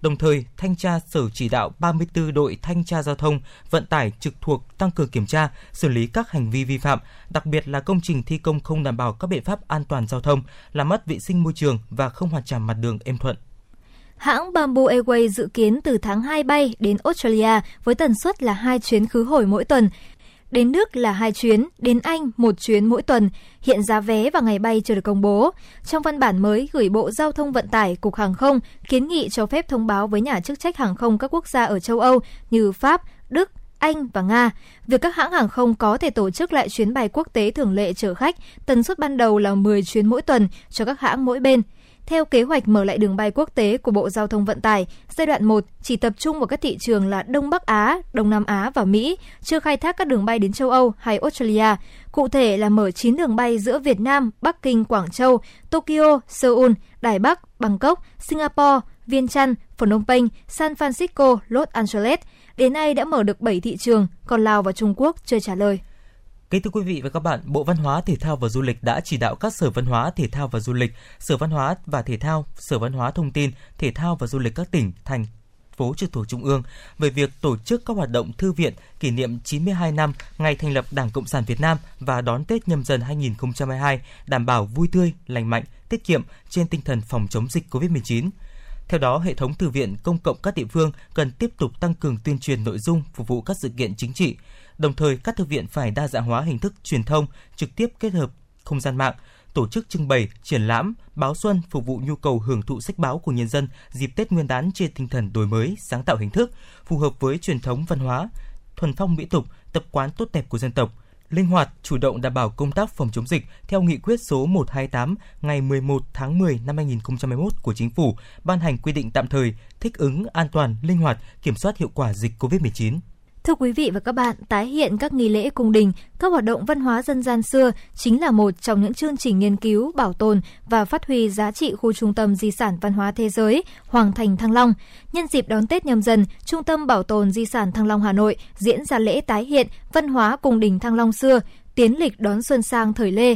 Đồng thời, thanh tra sở chỉ đạo 34 đội thanh tra giao thông, vận tải trực thuộc tăng cường kiểm tra, xử lý các hành vi vi phạm, đặc biệt là công trình thi công không đảm bảo các biện pháp an toàn giao thông, làm mất vệ sinh môi trường và không hoàn trả mặt đường êm thuận. Hãng Bamboo Airways dự kiến từ tháng 2 bay đến Australia với tần suất là hai chuyến khứ hồi mỗi tuần. Đến Đức là hai chuyến, đến Anh một chuyến mỗi tuần. Hiện giá vé và ngày bay chưa được công bố. Trong văn bản mới gửi Bộ Giao thông Vận tải, Cục Hàng không kiến nghị cho phép thông báo với nhà chức trách hàng không các quốc gia ở châu Âu như Pháp, Đức, Anh và Nga. Việc các hãng hàng không có thể tổ chức lại chuyến bay quốc tế thường lệ chở khách, tần suất ban đầu là 10 chuyến mỗi tuần cho các hãng mỗi bên. Theo kế hoạch mở lại đường bay quốc tế của Bộ Giao thông Vận tải, giai đoạn 1 chỉ tập trung vào các thị trường là Đông Bắc Á, Đông Nam Á và Mỹ, chưa khai thác các đường bay đến châu Âu hay Australia. Cụ thể là mở 9 đường bay giữa Việt Nam, Bắc Kinh, Quảng Châu, Tokyo, Seoul, Đài Bắc, Bangkok, Singapore, Viên Chăn, Phnom Penh, San Francisco, Los Angeles. Đến nay đã mở được 7 thị trường, còn Lào và Trung Quốc chưa trả lời. Kính thưa quý vị và các bạn, Bộ Văn hóa, Thể thao và Du lịch đã chỉ đạo các Sở Văn hóa, Thể thao và Du lịch, Sở Văn hóa và Thể thao, Sở Văn hóa Thông tin, Thể thao và Du lịch các tỉnh, thành, phố trực thuộc Trung ương về việc tổ chức các hoạt động thư viện kỷ niệm 92 năm ngày thành lập Đảng Cộng sản Việt Nam và đón Tết nhâm dần 2022 đảm bảo vui tươi, lành mạnh, tiết kiệm trên tinh thần phòng chống dịch COVID-19. Theo đó, hệ thống thư viện công cộng các địa phương cần tiếp tục tăng cường tuyên truyền nội dung phục vụ các sự kiện chính trị. Đồng thời, các thư viện phải đa dạng hóa hình thức truyền thông, trực tiếp kết hợp không gian mạng, tổ chức trưng bày, triển lãm, báo xuân phục vụ nhu cầu hưởng thụ sách báo của nhân dân dịp Tết Nguyên đán trên tinh thần đổi mới, sáng tạo hình thức, phù hợp với truyền thống văn hóa, thuần phong mỹ tục, tập quán tốt đẹp của dân tộc, linh hoạt, chủ động đảm bảo công tác phòng chống dịch theo nghị quyết số 128 ngày 11 tháng 10 năm 2021 của Chính phủ ban hành quy định tạm thời thích ứng an toàn, linh hoạt, kiểm soát hiệu quả dịch COVID-19. Thưa quý vị và các bạn, tái hiện các nghi lễ cung đình, các hoạt động văn hóa dân gian xưa chính là một trong những chương trình nghiên cứu, bảo tồn và phát huy giá trị khu trung tâm di sản văn hóa thế giới Hoàng Thành Thăng Long. Nhân dịp đón Tết nhâm dần, Trung tâm Bảo tồn Di sản Thăng Long Hà Nội diễn ra lễ tái hiện văn hóa cung đình Thăng Long xưa, tiến lịch đón xuân sang thời Lê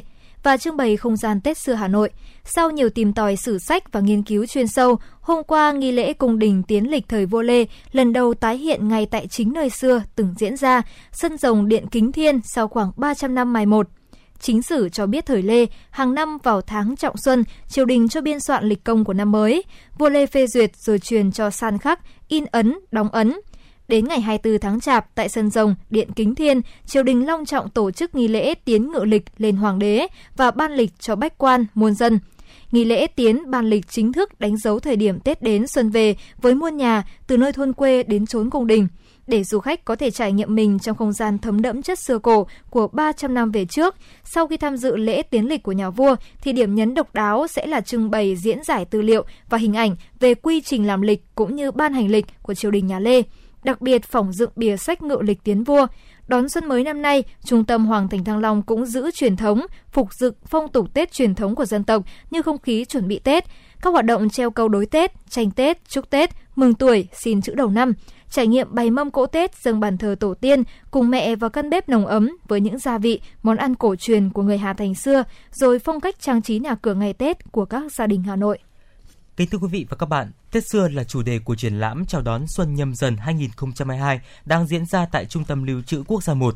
và trưng bày không gian Tết xưa Hà Nội. Sau nhiều tìm tòi sử sách và nghiên cứu chuyên sâu, hôm qua nghi lễ cung đình tiến lịch thời vua Lê lần đầu tái hiện ngay tại chính nơi xưa từng diễn ra, sân rồng Điện Kính Thiên sau khoảng 300 năm mài một. Chính sử cho biết thời Lê, hàng năm vào tháng trọng xuân, triều đình cho biên soạn lịch công của năm mới. Vua Lê phê duyệt rồi truyền cho san khắc, in ấn, đóng ấn. Đến ngày 24 tháng Chạp, tại sân rồng Điện Kính Thiên, triều đình long trọng tổ chức nghi lễ tiến ngự lịch lên hoàng đế và ban lịch cho bách quan, muôn dân. Nghi lễ tiến ban lịch chính thức đánh dấu thời điểm Tết đến xuân về với muôn nhà từ nơi thôn quê đến chốn cung đình để du khách có thể trải nghiệm mình trong không gian thấm đẫm chất xưa cổ của 300 năm về trước. Sau khi tham dự lễ tiến lịch của nhà vua, thì điểm nhấn độc đáo sẽ là trưng bày diễn giải tư liệu và hình ảnh về quy trình làm lịch cũng như ban hành lịch của triều đình nhà Lê đặc biệt phỏng dựng bìa sách ngự lịch tiến vua. Đón xuân mới năm nay, Trung tâm Hoàng Thành Thăng Long cũng giữ truyền thống, phục dựng phong tục Tết truyền thống của dân tộc như không khí chuẩn bị Tết, các hoạt động treo câu đối Tết, tranh Tết, chúc Tết, mừng tuổi, xin chữ đầu năm, trải nghiệm bày mâm cỗ Tết dâng bàn thờ tổ tiên cùng mẹ vào căn bếp nồng ấm với những gia vị, món ăn cổ truyền của người Hà Thành xưa, rồi phong cách trang trí nhà cửa ngày Tết của các gia đình Hà Nội. Kính thưa quý vị và các bạn, Tết xưa là chủ đề của triển lãm chào đón Xuân Nhâm Dần 2022 đang diễn ra tại Trung tâm Lưu trữ Quốc gia 1.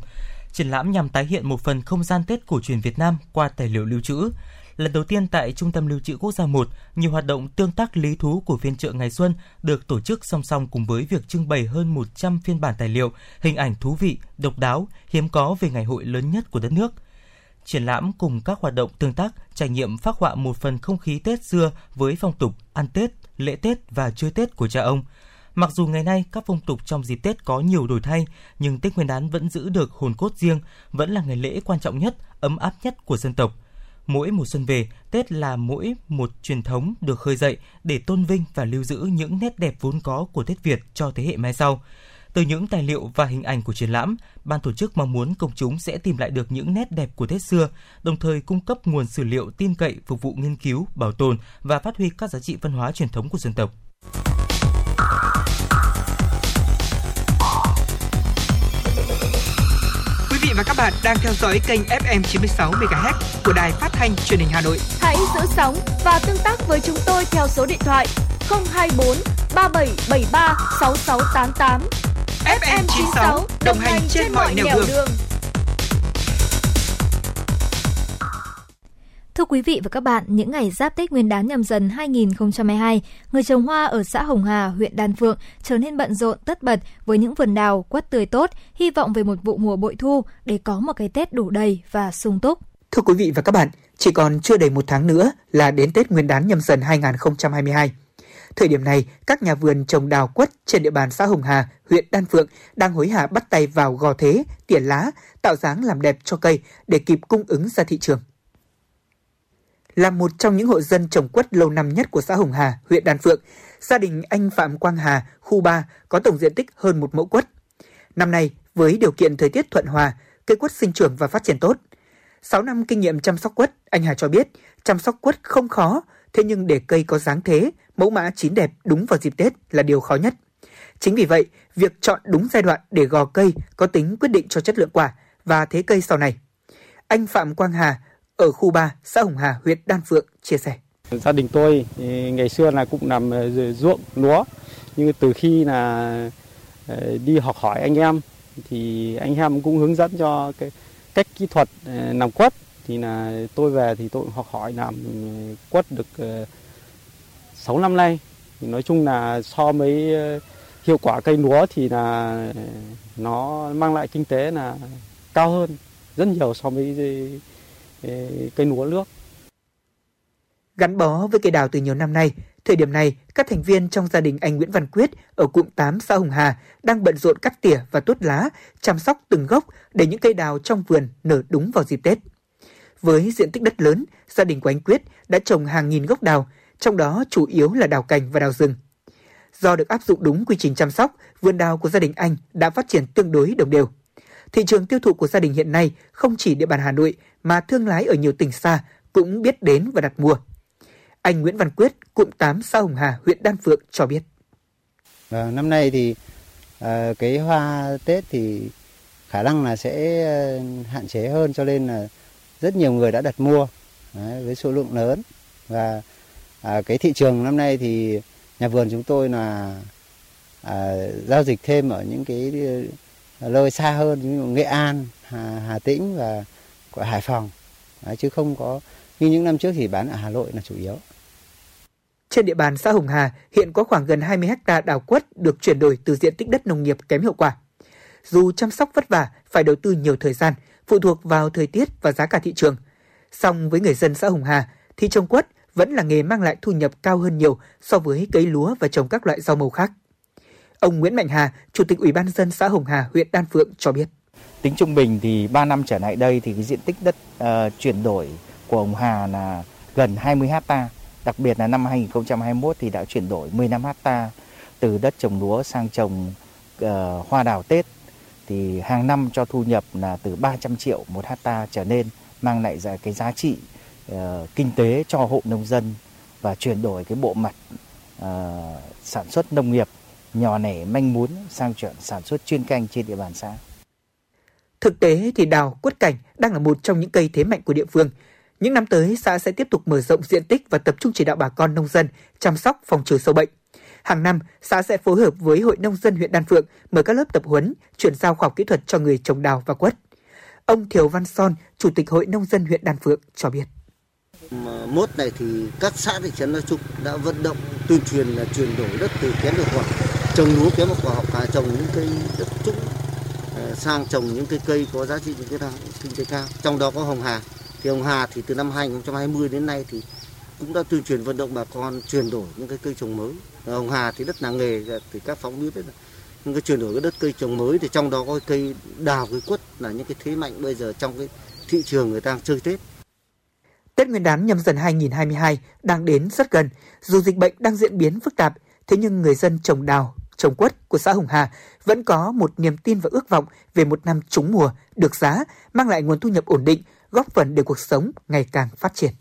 Triển lãm nhằm tái hiện một phần không gian Tết cổ truyền Việt Nam qua tài liệu lưu trữ. Lần đầu tiên tại Trung tâm Lưu trữ Quốc gia 1, nhiều hoạt động tương tác lý thú của phiên chợ ngày xuân được tổ chức song song cùng với việc trưng bày hơn 100 phiên bản tài liệu, hình ảnh thú vị, độc đáo, hiếm có về ngày hội lớn nhất của đất nước – Triển lãm cùng các hoạt động tương tác, trải nghiệm phát họa một phần không khí Tết xưa với phong tục ăn Tết, lễ Tết và chơi Tết của cha ông. Mặc dù ngày nay các phong tục trong dịp Tết có nhiều đổi thay, nhưng Tết Nguyên đán vẫn giữ được hồn cốt riêng, vẫn là ngày lễ quan trọng nhất, ấm áp nhất của dân tộc. Mỗi mùa xuân về, Tết là mỗi một truyền thống được khơi dậy để tôn vinh và lưu giữ những nét đẹp vốn có của Tết Việt cho thế hệ mai sau. Từ những tài liệu và hình ảnh của triển lãm, ban tổ chức mong muốn công chúng sẽ tìm lại được những nét đẹp của Tết xưa, đồng thời cung cấp nguồn sử liệu tin cậy phục vụ nghiên cứu, bảo tồn và phát huy các giá trị văn hóa truyền thống của dân tộc. Quý vị và các bạn đang theo dõi kênh FM 96 MHz của đài phát thanh truyền hình Hà Nội. Hãy giữ sóng và tương tác với chúng tôi theo số điện thoại 024 3773 6688. FM 96 đồng hành trên mọi nẻo đường. đường. Thưa quý vị và các bạn, những ngày giáp Tết Nguyên đán nhâm dần 2022, người trồng hoa ở xã Hồng Hà, huyện Đan Phượng trở nên bận rộn tất bật với những vườn đào quất tươi tốt, hy vọng về một vụ mùa bội thu để có một cái Tết đủ đầy và sung túc. Thưa quý vị và các bạn, chỉ còn chưa đầy một tháng nữa là đến Tết Nguyên đán nhâm dần 2022. Thời điểm này, các nhà vườn trồng đào quất trên địa bàn xã Hồng Hà, huyện Đan Phượng đang hối hả bắt tay vào gò thế, tỉa lá, tạo dáng làm đẹp cho cây để kịp cung ứng ra thị trường. Là một trong những hộ dân trồng quất lâu năm nhất của xã Hồng Hà, huyện Đan Phượng, gia đình anh Phạm Quang Hà, khu 3 có tổng diện tích hơn một mẫu quất. Năm nay, với điều kiện thời tiết thuận hòa, cây quất sinh trưởng và phát triển tốt. 6 năm kinh nghiệm chăm sóc quất, anh Hà cho biết chăm sóc quất không khó, thế nhưng để cây có dáng thế, mẫu mã chín đẹp đúng vào dịp Tết là điều khó nhất. Chính vì vậy, việc chọn đúng giai đoạn để gò cây có tính quyết định cho chất lượng quả và thế cây sau này. Anh Phạm Quang Hà ở khu 3, xã Hồng Hà, huyện Đan Phượng chia sẻ. Gia đình tôi ngày xưa là cũng làm ờ, ruộng lúa, nhưng từ khi là ờ, đi học hỏi anh em thì anh em cũng hướng dẫn cho cái cách kỹ thuật ờ, làm quất thì là tôi về thì tôi học hỏi làm quất được ờ, 6 năm nay thì nói chung là so với ờ, hiệu quả cây lúa thì là nó mang lại kinh tế là cao hơn rất nhiều so với ờ, cây lúa nước. Gắn bó với cây đào từ nhiều năm nay, thời điểm này, các thành viên trong gia đình anh Nguyễn Văn Quyết ở cụm 8 xã Hồng Hà đang bận rộn cắt tỉa và tuốt lá, chăm sóc từng gốc để những cây đào trong vườn nở đúng vào dịp Tết. Với diện tích đất lớn, gia đình của anh Quyết đã trồng hàng nghìn gốc đào, trong đó chủ yếu là đào cành và đào rừng. Do được áp dụng đúng quy trình chăm sóc, vườn đào của gia đình anh đã phát triển tương đối đồng đều. Thị trường tiêu thụ của gia đình hiện nay không chỉ địa bàn Hà Nội mà thương lái ở nhiều tỉnh xa cũng biết đến và đặt mua. Anh Nguyễn Văn Quyết, cụm 8 xã Hồng Hà, huyện Đan Phượng cho biết. À, năm nay thì à, cái hoa Tết thì khả năng là sẽ à, hạn chế hơn cho nên là rất nhiều người đã đặt mua đấy, với số lượng lớn và à, cái thị trường năm nay thì nhà vườn chúng tôi là à, giao dịch thêm ở những cái à, nơi xa hơn như Nghệ An, Hà, Hà Tĩnh và của Hải Phòng Đấy, chứ không có như những năm trước thì bán ở Hà Nội là chủ yếu. Trên địa bàn xã Hồng Hà hiện có khoảng gần 20 ha đào quất được chuyển đổi từ diện tích đất nông nghiệp kém hiệu quả. Dù chăm sóc vất vả, phải đầu tư nhiều thời gian, phụ thuộc vào thời tiết và giá cả thị trường. Song với người dân xã Hồng Hà thì trồng quất vẫn là nghề mang lại thu nhập cao hơn nhiều so với cấy lúa và trồng các loại rau màu khác. Ông Nguyễn Mạnh Hà, Chủ tịch Ủy ban dân xã Hồng Hà, huyện Đan Phượng cho biết. Tính trung bình thì 3 năm trở lại đây thì cái diện tích đất uh, chuyển đổi của ông Hà là gần 20 hecta. Đặc biệt là năm 2021 thì đã chuyển đổi 15 hecta từ đất trồng lúa sang trồng uh, hoa đào Tết thì hàng năm cho thu nhập là từ 300 triệu một hecta trở lên mang lại ra cái giá trị uh, kinh tế cho hộ nông dân và chuyển đổi cái bộ mặt uh, sản xuất nông nghiệp nhỏ lẻ manh mún sang chuyển sản xuất chuyên canh trên địa bàn xã. Thực tế thì đào quất cảnh đang là một trong những cây thế mạnh của địa phương. Những năm tới, xã sẽ tiếp tục mở rộng diện tích và tập trung chỉ đạo bà con nông dân chăm sóc phòng trừ sâu bệnh. Hàng năm, xã sẽ phối hợp với Hội Nông dân huyện Đan Phượng mở các lớp tập huấn, chuyển giao khoa học kỹ thuật cho người trồng đào và quất. Ông Thiều Văn Son, Chủ tịch Hội Nông dân huyện Đan Phượng cho biết. Mốt này thì các xã thị trấn nói chung đã vận động tuyên truyền là chuyển đổi đất từ kém hiệu quả trồng lúa kém hiệu quả học trồng những cây đất trũng ờ, sang trồng những cây cây có giá trị kinh tế kinh tế cao trong đó có hồng hà thì hồng hà thì từ năm 2020 đến nay thì cũng đã tuyên truyền vận động bà con chuyển đổi những cái cây trồng mới hồng hà thì đất làng nghề thì các phóng biết đấy là những cái chuyển đổi cái đất cây trồng mới thì trong đó có cây đào cây quất là những cái thế mạnh bây giờ trong cái thị trường người ta chơi Tết Tết Nguyên đán nhâm dần 2022 đang đến rất gần. Dù dịch bệnh đang diễn biến phức tạp, thế nhưng người dân trồng đào, trồng quất của xã Hồng Hà vẫn có một niềm tin và ước vọng về một năm trúng mùa, được giá, mang lại nguồn thu nhập ổn định, góp phần để cuộc sống ngày càng phát triển.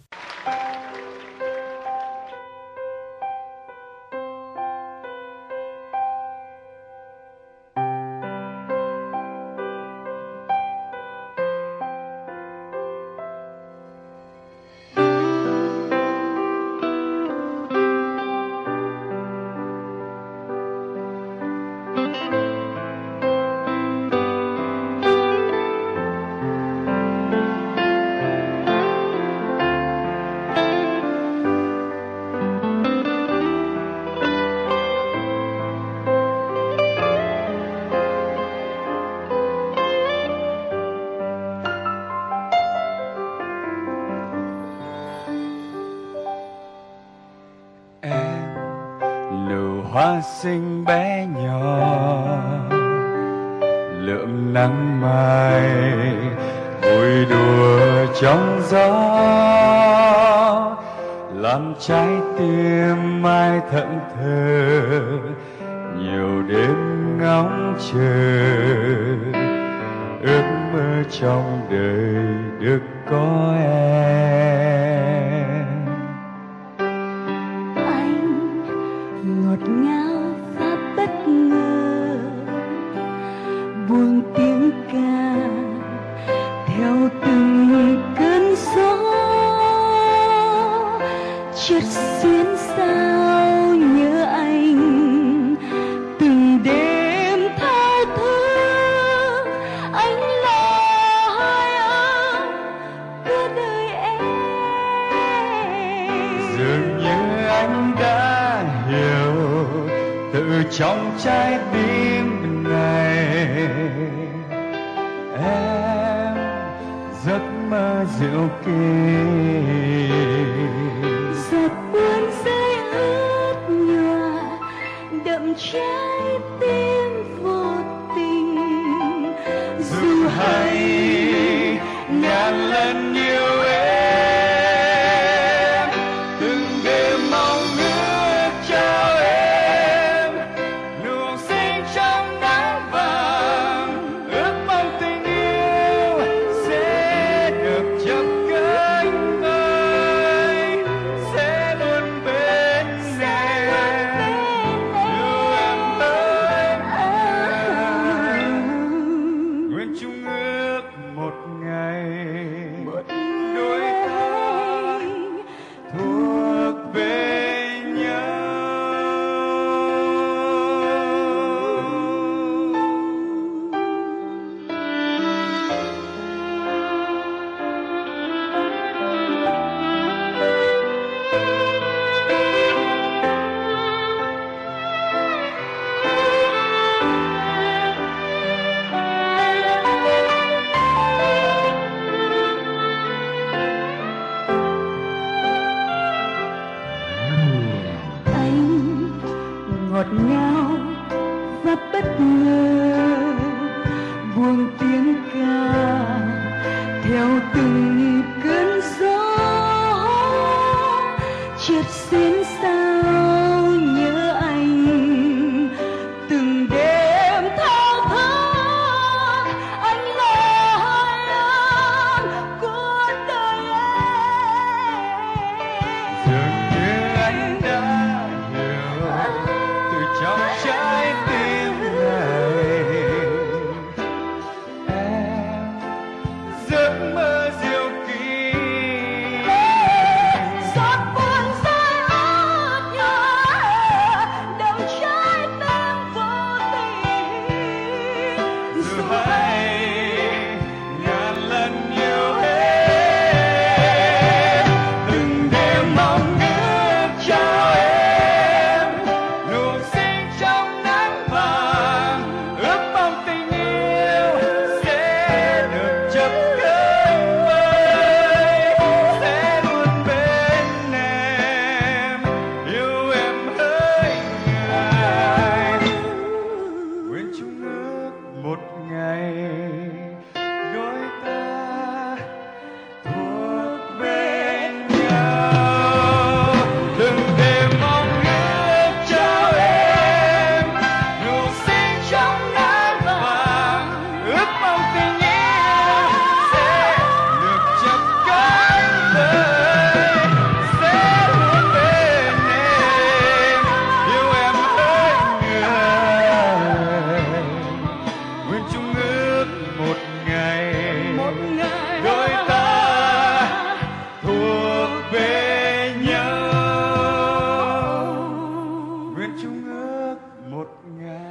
Chung ước một ngày.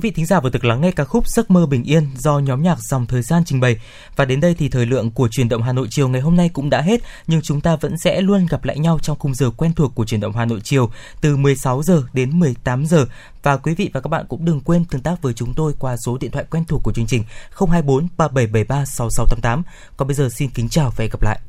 Quý vị thính giả vừa được lắng nghe ca khúc Giấc mơ bình yên do nhóm nhạc Dòng Thời gian trình bày. Và đến đây thì thời lượng của truyền động Hà Nội chiều ngày hôm nay cũng đã hết, nhưng chúng ta vẫn sẽ luôn gặp lại nhau trong khung giờ quen thuộc của truyền động Hà Nội chiều từ 16 giờ đến 18 giờ. Và quý vị và các bạn cũng đừng quên tương tác với chúng tôi qua số điện thoại quen thuộc của chương trình 024 3773 6688. Còn bây giờ xin kính chào và hẹn gặp lại.